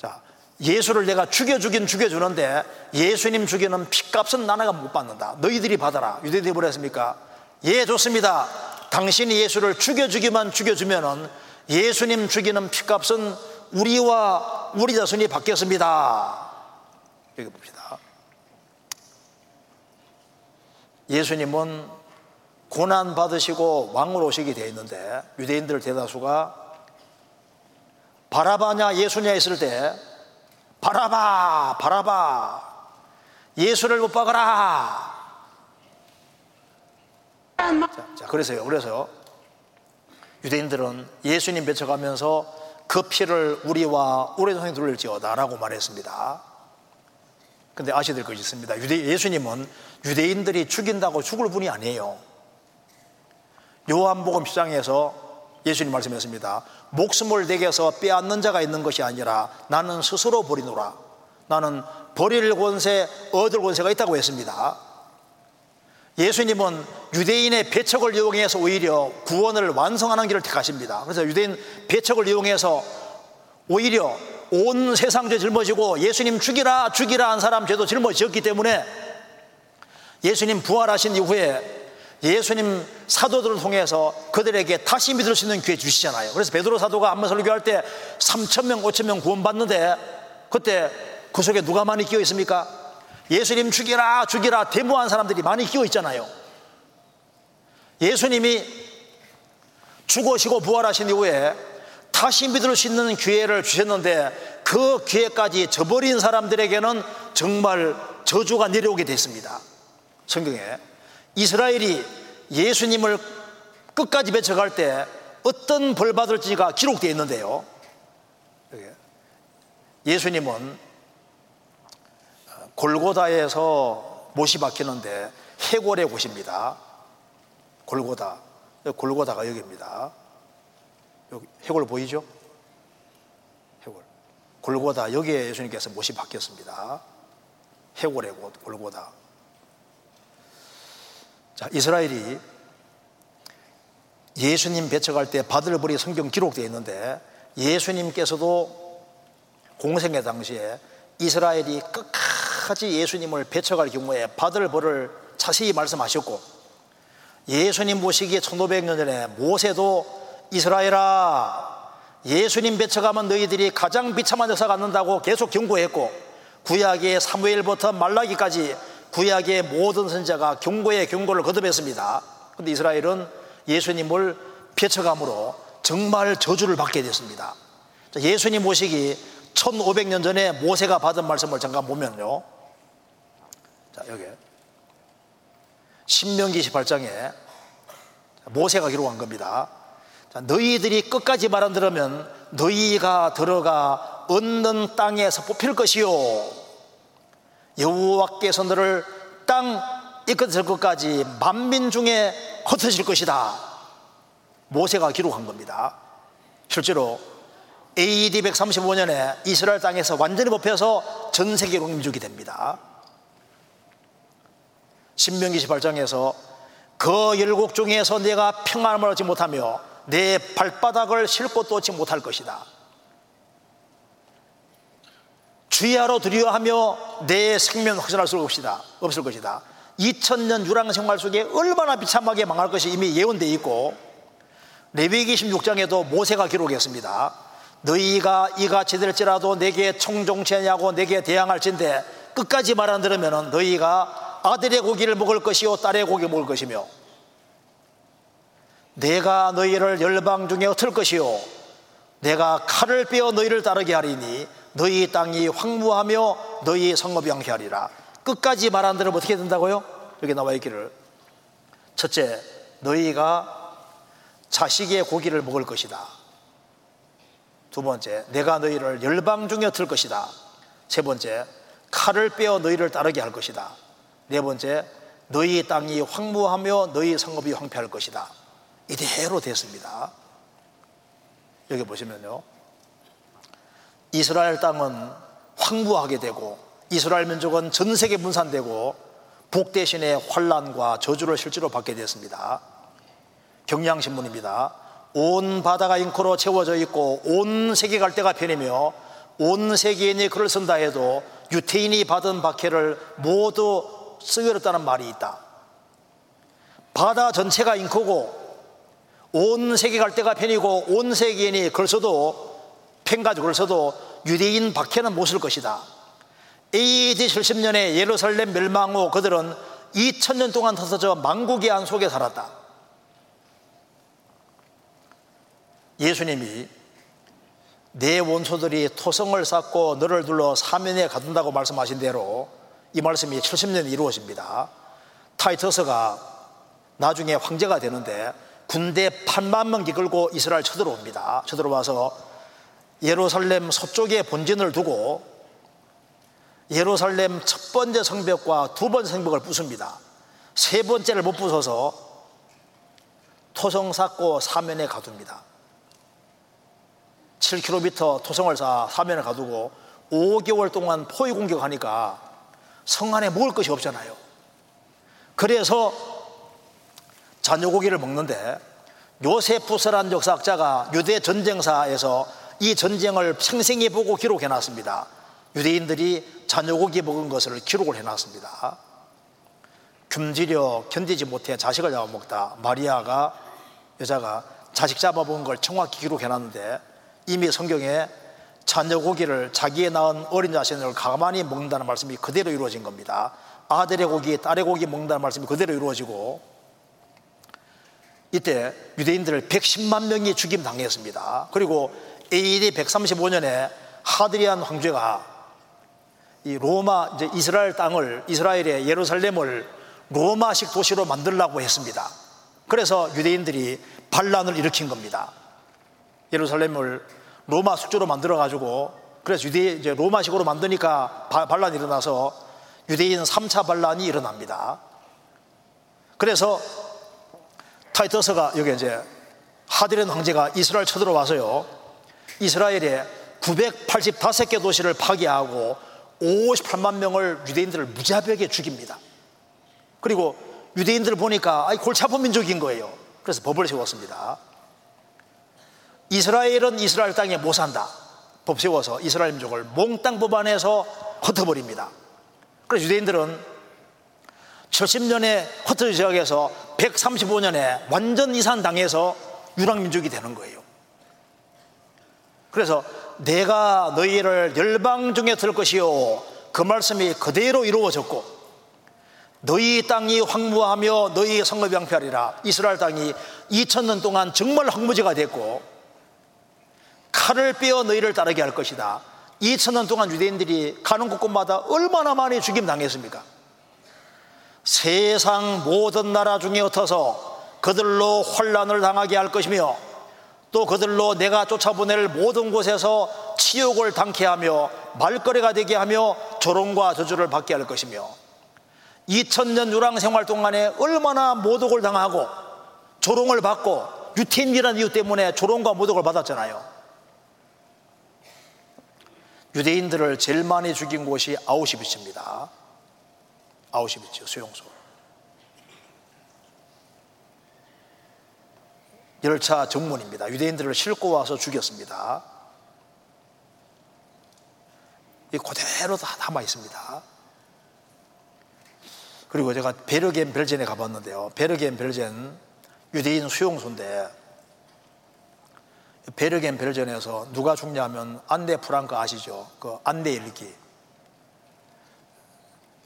자, 예수를 내가 죽여주긴 죽여주는데 예수님 죽이는 피값은 나나가 못 받는다. 너희들이 받아라. 유대인이 뭐라 했습니까? 예, 좋습니다. 당신이 예수를 죽여주기만 죽여주면은 예수님 죽이는 피값은 우리와 우리 자손이 바뀌었습니다. 여기 봅시다. 예수님은 고난 받으시고 왕으로 오시게 되어 있는데 유대인들 대다수가 바라바냐 예수냐 했을 때 바라바 바라바 예수를 못 박아라 자, 자 그래서요 그래서 유대인들은 예수님 맺혀가면서 그 피를 우리와 우리 동생 돌릴지어다라고 말했습니다. 근데 아셔야 될 것이 있습니다. 유대, 예수님은 유대인들이 죽인다고 죽을 분이 아니에요. 요한복음 10장에서 예수님 말씀했습니다. 목숨을 내게서 빼앗는 자가 있는 것이 아니라 나는 스스로 버리노라. 나는 버릴 권세, 얻을 권세가 있다고 했습니다. 예수님은 유대인의 배척을 이용해서 오히려 구원을 완성하는 길을 택하십니다. 그래서 유대인 배척을 이용해서 오히려 온 세상 죄 짊어지고 예수님 죽이라 죽이라 한 사람 죄도 짊어졌기 때문에 예수님 부활하신 이후에 예수님 사도들을 통해서 그들에게 다시 믿을 수 있는 기회 주시잖아요. 그래서 베드로 사도가 한번 설교할 때 3천 명, 5천 명 구원받는데 그때 그 속에 누가 많이 끼어 있습니까? 예수님 죽이라 죽이라 데모한 사람들이 많이 끼어 있잖아요. 예수님이 죽으시고 부활하신 이후에 다시 믿을 수 있는 기회를 주셨는데 그 기회까지 저버린 사람들에게는 정말 저주가 내려오게 됐습니다. 성경에 이스라엘이 예수님을 끝까지 맺혀갈 때 어떤 벌 받을지가 기록되어 있는데요. 예수님은 골고다에서 못이 박히는데 해골의 곳입니다. 골고다. 골고다가 여기입니다. 여기 해골 보이죠? 해골. 골고다 여기에 예수님께서 못이 박혔습니다. 해골의 곳 골고다. 자, 이스라엘이 예수님 배척할 때 받을 벌이 성경 기록되어 있는데 예수님께서도 공생의 당시에 이스라엘이 끝까지 예수님을 배척할 경우에 받을 벌을 자세히 말씀하셨고 예수님 모시기 1500년 전에 모세도 이스라엘아 예수님 배척하면 너희들이 가장 비참한 역사 갖는다고 계속 경고했고 구약의 사무엘부터 말라기까지 구약의 모든 선자가 경고의 경고를 거듭했습니다. 그런데 이스라엘은 예수님을 배척함으로 정말 저주를 받게 됐습니다. 예수님 모시기 1500년 전에 모세가 받은 말씀을 잠깐 보면요. 자, 여기. 신명기 18장에 모세가 기록한 겁니다. 자, 너희들이 끝까지 말안 들으면 너희가 들어가 얻는 땅에서 뽑힐 것이요. 여호와께서 너를 땅 이끌어질 것까지 만민 중에 흩어질 것이다. 모세가 기록한 겁니다. 실제로 AD 135년에 이스라엘 땅에서 완전히 뽑혀서 전 세계로 민족이 됩니다. 신명기 18장에서 그 열국 중에서 내가 평안을 얻지 못하며 내 발바닥을 싣고 얻지 못할 것이다. 주야로 두려워하며 내 생명 확신할 수 없이다. 없을 것이다. 2000년 유랑 생활 속에 얼마나 비참하게 망할 것이 이미 예언되어 있고 레위기 16장에도 모세가 기록했습니다. 너희가 이같이 될지라도 내게 청종체냐고 내게 대항할진데 끝까지 말 안 들으면 너희가 아들의 고기를 먹을 것이요 딸의 고기 먹을 것이며 내가 너희를 열방 중에 흩을 것이요 내가 칼을 빼어 너희를 따르게 하리니 너희 땅이 황무하며 너희 성읍이 양해하리라. 끝까지 말안 들으면 어떻게 된다고요? 여기 나와 있기를. 첫째 너희가 자식의 고기를 먹을 것이다. 두 번째 내가 너희를 열방 중에 들 것이다. 세 번째 칼을 빼어 너희를 따르게 할 것이다 네 번째 너희 땅이 황무하며 너희 성읍이 황폐할 것이다 이대로 됐습니다 여기 보시면요 이스라엘 땅은 황무하게 되고 이스라엘 민족은 전 세계 분산되고 복 대신에 환란과 저주를 실제로 받게 됐습니다. 경향신문입니다. 온 바다가 잉코로 채워져 있고 온 세계 갈대가 편이며 온 세계인이 글을 쓴다 해도 유태인이 받은 박해를 모두 쓰여렸다는 말이 있다. 바다 전체가 잉코고 온 세계 갈대가 편이고 온 세계인이 펜가지고 글 써도 유대인 박해는 못쓸 것이다. AD 70년에 예루살렘 멸망 후 그들은 2000년 동안 터서저 망국의 안 속에 살았다. 예수님이 내 원소들이 토성을 쌓고 너를 둘러 사면에 가둔다고 말씀하신 대로 이 말씀이 70년에 이루어집니다. 타이터스가 나중에 황제가 되는데 군대 8만 명 이 끌고 이스라엘 쳐들어옵니다. 쳐들어와서 예루살렘 서쪽에 본진을 두고 예루살렘 첫 번째 성벽과 두 번째 성벽을 부숩니다. 세 번째를 못 부숴서 토성 쌓고 사면에 가둡니다. 7km 토성을 쌓아 사면에 가두고 5개월 동안 포위 공격하니까 성 안에 먹을 것이 없잖아요. 그래서 자녀 고기를 먹는데 요세푸스란 역사학자가 유대 전쟁사에서 이 전쟁을 생생히 보고 기록해 놨습니다. 유대인들이 자녀 고기 먹은 것을 기록을 해 놨습니다. 굶주려 견디지 못해 자식을 잡아먹다 마리아가 여자가 자식 잡아먹은 걸 정확히 기록해 놨는데 이미 성경에 자녀 고기를 자기의 낳은 어린 자신을 가만히 먹는다는 말씀이 그대로 이루어진 겁니다. 아들의 고기, 딸의 고기 먹는다는 말씀이 그대로 이루어지고 이때 유대인들 110만 명이 죽임 당했습니다. 그리고 AD 135년에 하드리안 황제가 이 로마 이제 이스라엘 땅을 이스라엘의 예루살렘을 로마식 도시로 만들라고 했습니다. 그래서 유대인들이 반란을 일으킨 겁니다. 예루살렘을 로마 숙주로 만들어 가지고 그래서 유대 이제 로마식으로 만드니까 바- 반란이 일어나서 유대인 3차 반란이 일어납니다. 그래서 타이터스가 여기 이제 하드렌 황제가 이스라엘 쳐들어와서요. 이스라엘에 985개 도시를 파괴하고 58만 명을 유대인들을 무자비하게 죽입니다. 그리고 유대인들을 보니까 아이 골치 아픈 민족인 거예요. 그래서 법을 세웠습니다. 이스라엘은 이스라엘 땅에 못 산다. 법 세워서 이스라엘 민족을 몽땅 법안해서 흩어버립니다. 그래서 유대인들은 70년의 흩어져 지역에서 135년에 완전 이산당해서 유랑민족이 되는 거예요. 그래서 내가 너희를 열방 중에 들 것이요. 그 말씀이 그대로 이루어졌고 너희 땅이 황무하며 너희 성읍이 양피하리라. 이스라엘 땅이 2000년 동안 정말 황무지가 됐고 칼을 빼어 너희를 따르게 할 것이다. 2000년 동안 유대인들이 가는 곳곳마다 얼마나 많이 죽임 당했습니까? 세상 모든 나라 중에 흩어서 그들로 환란을 당하게 할 것이며 또 그들로 내가 쫓아보낼 모든 곳에서 치욕을 당케 하며 말거리가 되게 하며 조롱과 저주를 받게 할 것이며 2000년 유랑 생활 동안에 얼마나 모독을 당하고 조롱을 받고 유태인이라는 이유 때문에 조롱과 모독을 받았잖아요. 유대인들을 제일 많이 죽인 곳이 아우슈비츠입니다. 아우슈비츠 수용소. 열차 정문입니다. 유대인들을 싣고 와서 죽였습니다. 이 그대로 다 남아 있습니다. 그리고 제가 베르겐 벨젠에 가봤는데요. 베르겐 벨젠 유대인 수용소인데 베르겐 벨젠에서 누가 죽냐면 안네 프랑크 아시죠? 그 안네 일기.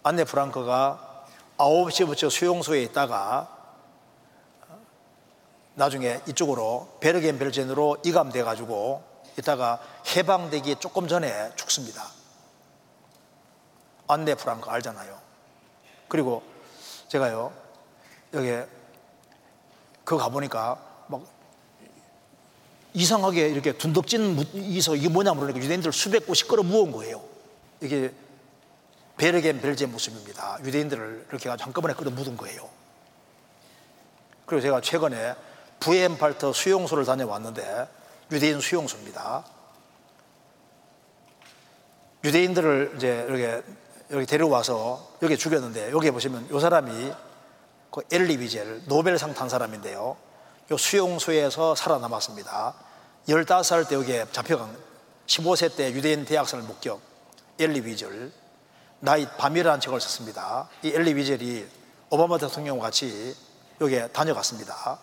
안네 프랑크가 아홉시부터 수용소에 있다가 나중에 이쪽으로 베르겐 벨젠으로 이감돼 가지고 이따가 해방되기 조금 전에 죽습니다. 안네 프랑크 알잖아요. 그리고 제가요 여기 그 가보니까 막 이상하게 이렇게 둔덕진 이서 이게 뭐냐 물으니까 유대인들 수백 곳이 끌어 모은 거예요. 이게 베르겐 벨제 모습입니다. 유대인들을 이렇게 한꺼번에 끌어 묻은 거예요. 그리고 제가 최근에 부엠팔터 수용소를 다녀왔는데 유대인 수용소입니다. 유대인들을 이제 이렇게 여기 데려와서 여기 죽였는데 여기 보시면 이 사람이 그 엘리 비젤 노벨상 탄 사람인데요. 이 수용소에서 살아남았습니다. 15살 때 여기에 잡혀간 15세 때 유대인 대학생을 목격 엘리 비젤 나이 밤이라는 책을 썼습니다. 이 엘리 비젤이 오바마 대통령과 같이 여기에 다녀갔습니다.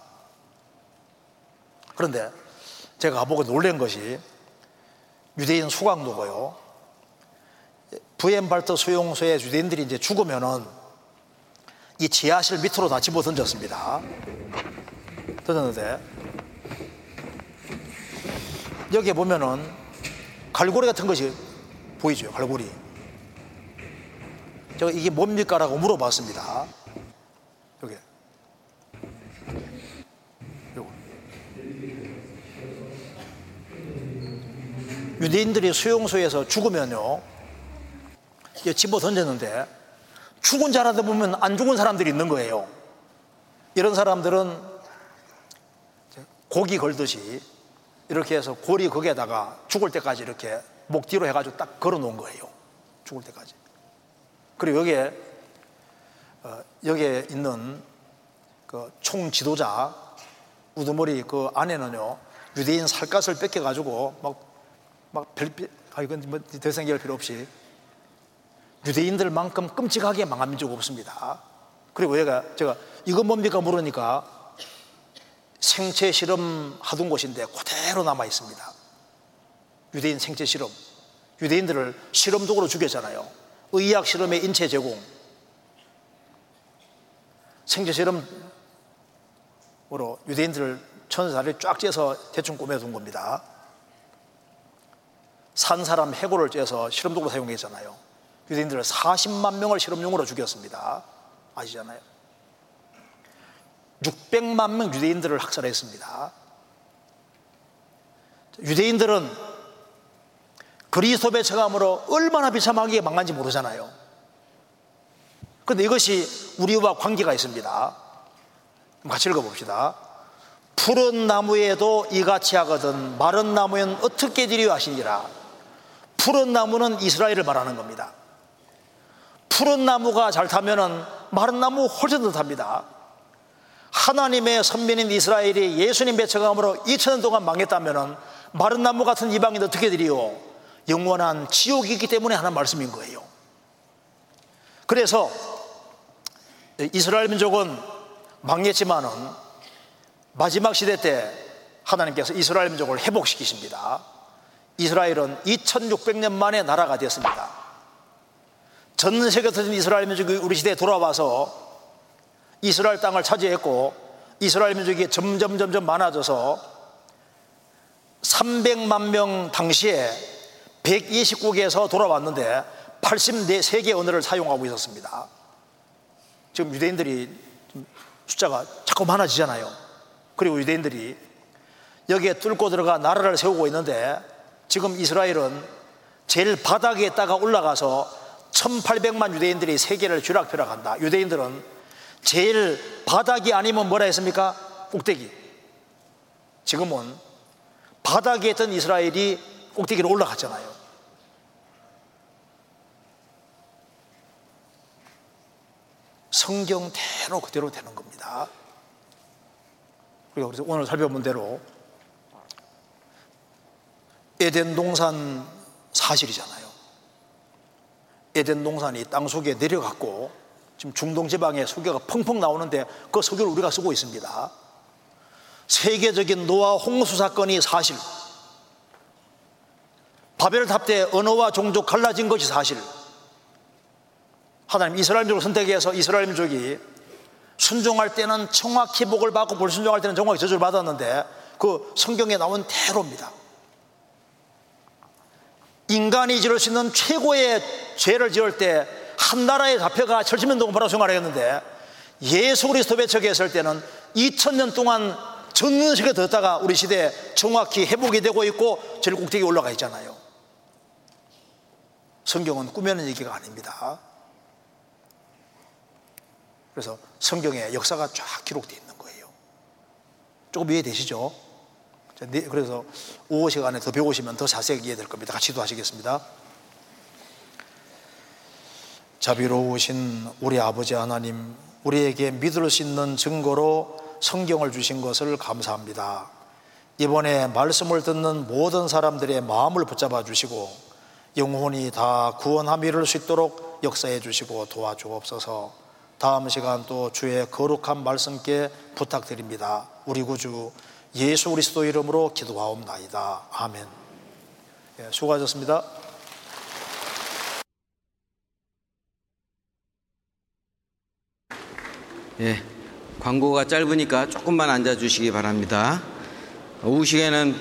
그런데 제가 가보고 놀란 것이 유대인 수강도고요. 부엠발트 수용소에 유대인들이 이제 죽으면은 이 지하실 밑으로 다 집어 던졌습니다. 던졌는데 여기에 보면은 갈고리 같은 것이 보이죠, 갈고리. 제가 이게 뭡니까 라고 물어봤습니다. 여기. 요거. 유대인들이 수용소에서 죽으면요, 집어 던졌는데 죽은 자라다 보면 안 죽은 사람들이 있는 거예요. 이런 사람들은 고기 걸듯이 이렇게 해서 고리 거기에다가 죽을 때까지 이렇게 목 뒤로 해가지고 딱 걸어 놓은 거예요. 죽을 때까지. 그리고 여기에 어, 여기에 있는 그 총 지도자 우두머리 그 안에는요 유대인 살갗을 뺏겨 가지고 막 막 별 아 이건 이상 얘기할 필요 없이 유대인들만큼 끔찍하게 망한 민족 없습니다. 그리고 얘가 제가 이거 뭡니까 물으니까 생체 실험 하던 곳인데 그대로 남아 있습니다. 유대인 생체 실험. 유대인들을 실험 도구로 죽였잖아요. 의학 실험의 인체 제공. 생체 실험으로 유대인들을 천사를 쫙 째서 대충 꾸며둔 겁니다. 산 사람 해골을 째서 실험 도구로 사용했잖아요. 유대인들을 40만 명을 실험용으로 죽였습니다. 아시잖아요. 600만 명 유대인들을 학살했습니다. 유대인들은 그리스도 배척함으로 얼마나 비참하게 망한지 모르잖아요. 그런데 이것이 우리와 관계가 있습니다. 같이 읽어봅시다. 푸른 나무에도 이같이 하거든 마른 나무엔 어떻게 되려 하시니라. 푸른 나무는 이스라엘을 말하는 겁니다. 푸른 나무가 잘 타면은 마른 나무 훨씬 더 탑니다. 하나님의 선민인 이스라엘이 예수님 배척함으로 2000년 동안 망했다면은 마른 나무 같은 이방인 어떻게 되리요? 영원한 지옥이기 때문에 하는 말씀인 거예요. 그래서 이스라엘 민족은 망했지만은 마지막 시대 때 하나님께서 이스라엘 민족을 회복시키십니다. 이스라엘은 2600년 만에 나라가 되었습니다. 전 세계 터진 이스라엘 민족이 우리 시대에 돌아와서 이스라엘 땅을 차지했고 이스라엘 민족이 점점 점점 많아져서 300만 명 당시에 129개에서 돌아왔는데 84개 언어를 사용하고 있었습니다. 지금 유대인들이 숫자가 자꾸 많아지잖아요. 그리고 유대인들이 여기에 뚫고 들어가 나라를 세우고 있는데 지금 이스라엘은 제일 바닥에 있다가 올라가서 1800만 유대인들이 세계를 쥐락펴락한다. 유대인들은 제일 바닥이 아니면 뭐라 했습니까? 꼭대기. 지금은 바닥에 있던 이스라엘이 꼭대기로 올라갔잖아요. 성경대로 그대로 되는 겁니다. 우리가 그래서 오늘 살펴본 대로 에덴 동산 사실이잖아요. 에덴 동산이 땅 속에 내려갔고 지금 중동 지방에 석유가 펑펑 나오는데 그 석유를 우리가 쓰고 있습니다. 세계적인 노아 홍수 사건이 사실. 바벨탑 때 언어와 종족 갈라진 것이 사실. 하나님 이스라엘 민족을 선택해서 이스라엘 민족이 순종할 때는 정확히 복을 받고 불순종할 때는 정확히 저주를 받았는데 그 성경에 나온 대로입니다. 인간이 지을 수 있는 최고의 죄를 지을 때 한 나라에 잡혀가 철지면 동파로 생활했는데 예수 그리스도 배척했을 때는 2000년 동안 전 세계 듣다가 우리 시대에 정확히 회복이 되고 있고 제일 꼭대기에 올라가 있잖아요. 성경은 꾸며낸 얘기가 아닙니다. 그래서 성경에 역사가 쫙 기록되어 있는 거예요. 조금 이해되시죠? 네, 그래서 오후 시간에 더 배우시면 더 자세히 이해될 겁니다. 같이 도하시겠습니다. 자비로우신 우리 아버지 하나님, 우리에게 믿을 수 있는 증거로 성경을 주신 것을 감사합니다. 이번에 말씀을 듣는 모든 사람들의 마음을 붙잡아 주시고 영혼이 다 구원함 이룰 수 있도록 역사해 주시고 도와주옵소서. 다음 시간 또 주의 거룩한 말씀께 부탁드립니다. 우리 구주 예수 그리스도 이름으로 기도하옵나이다. 아멘. 예, 수고하셨습니다. 예, 광고가 짧으니까 조금만 앉아 주시기 바랍니다. 오후 시에는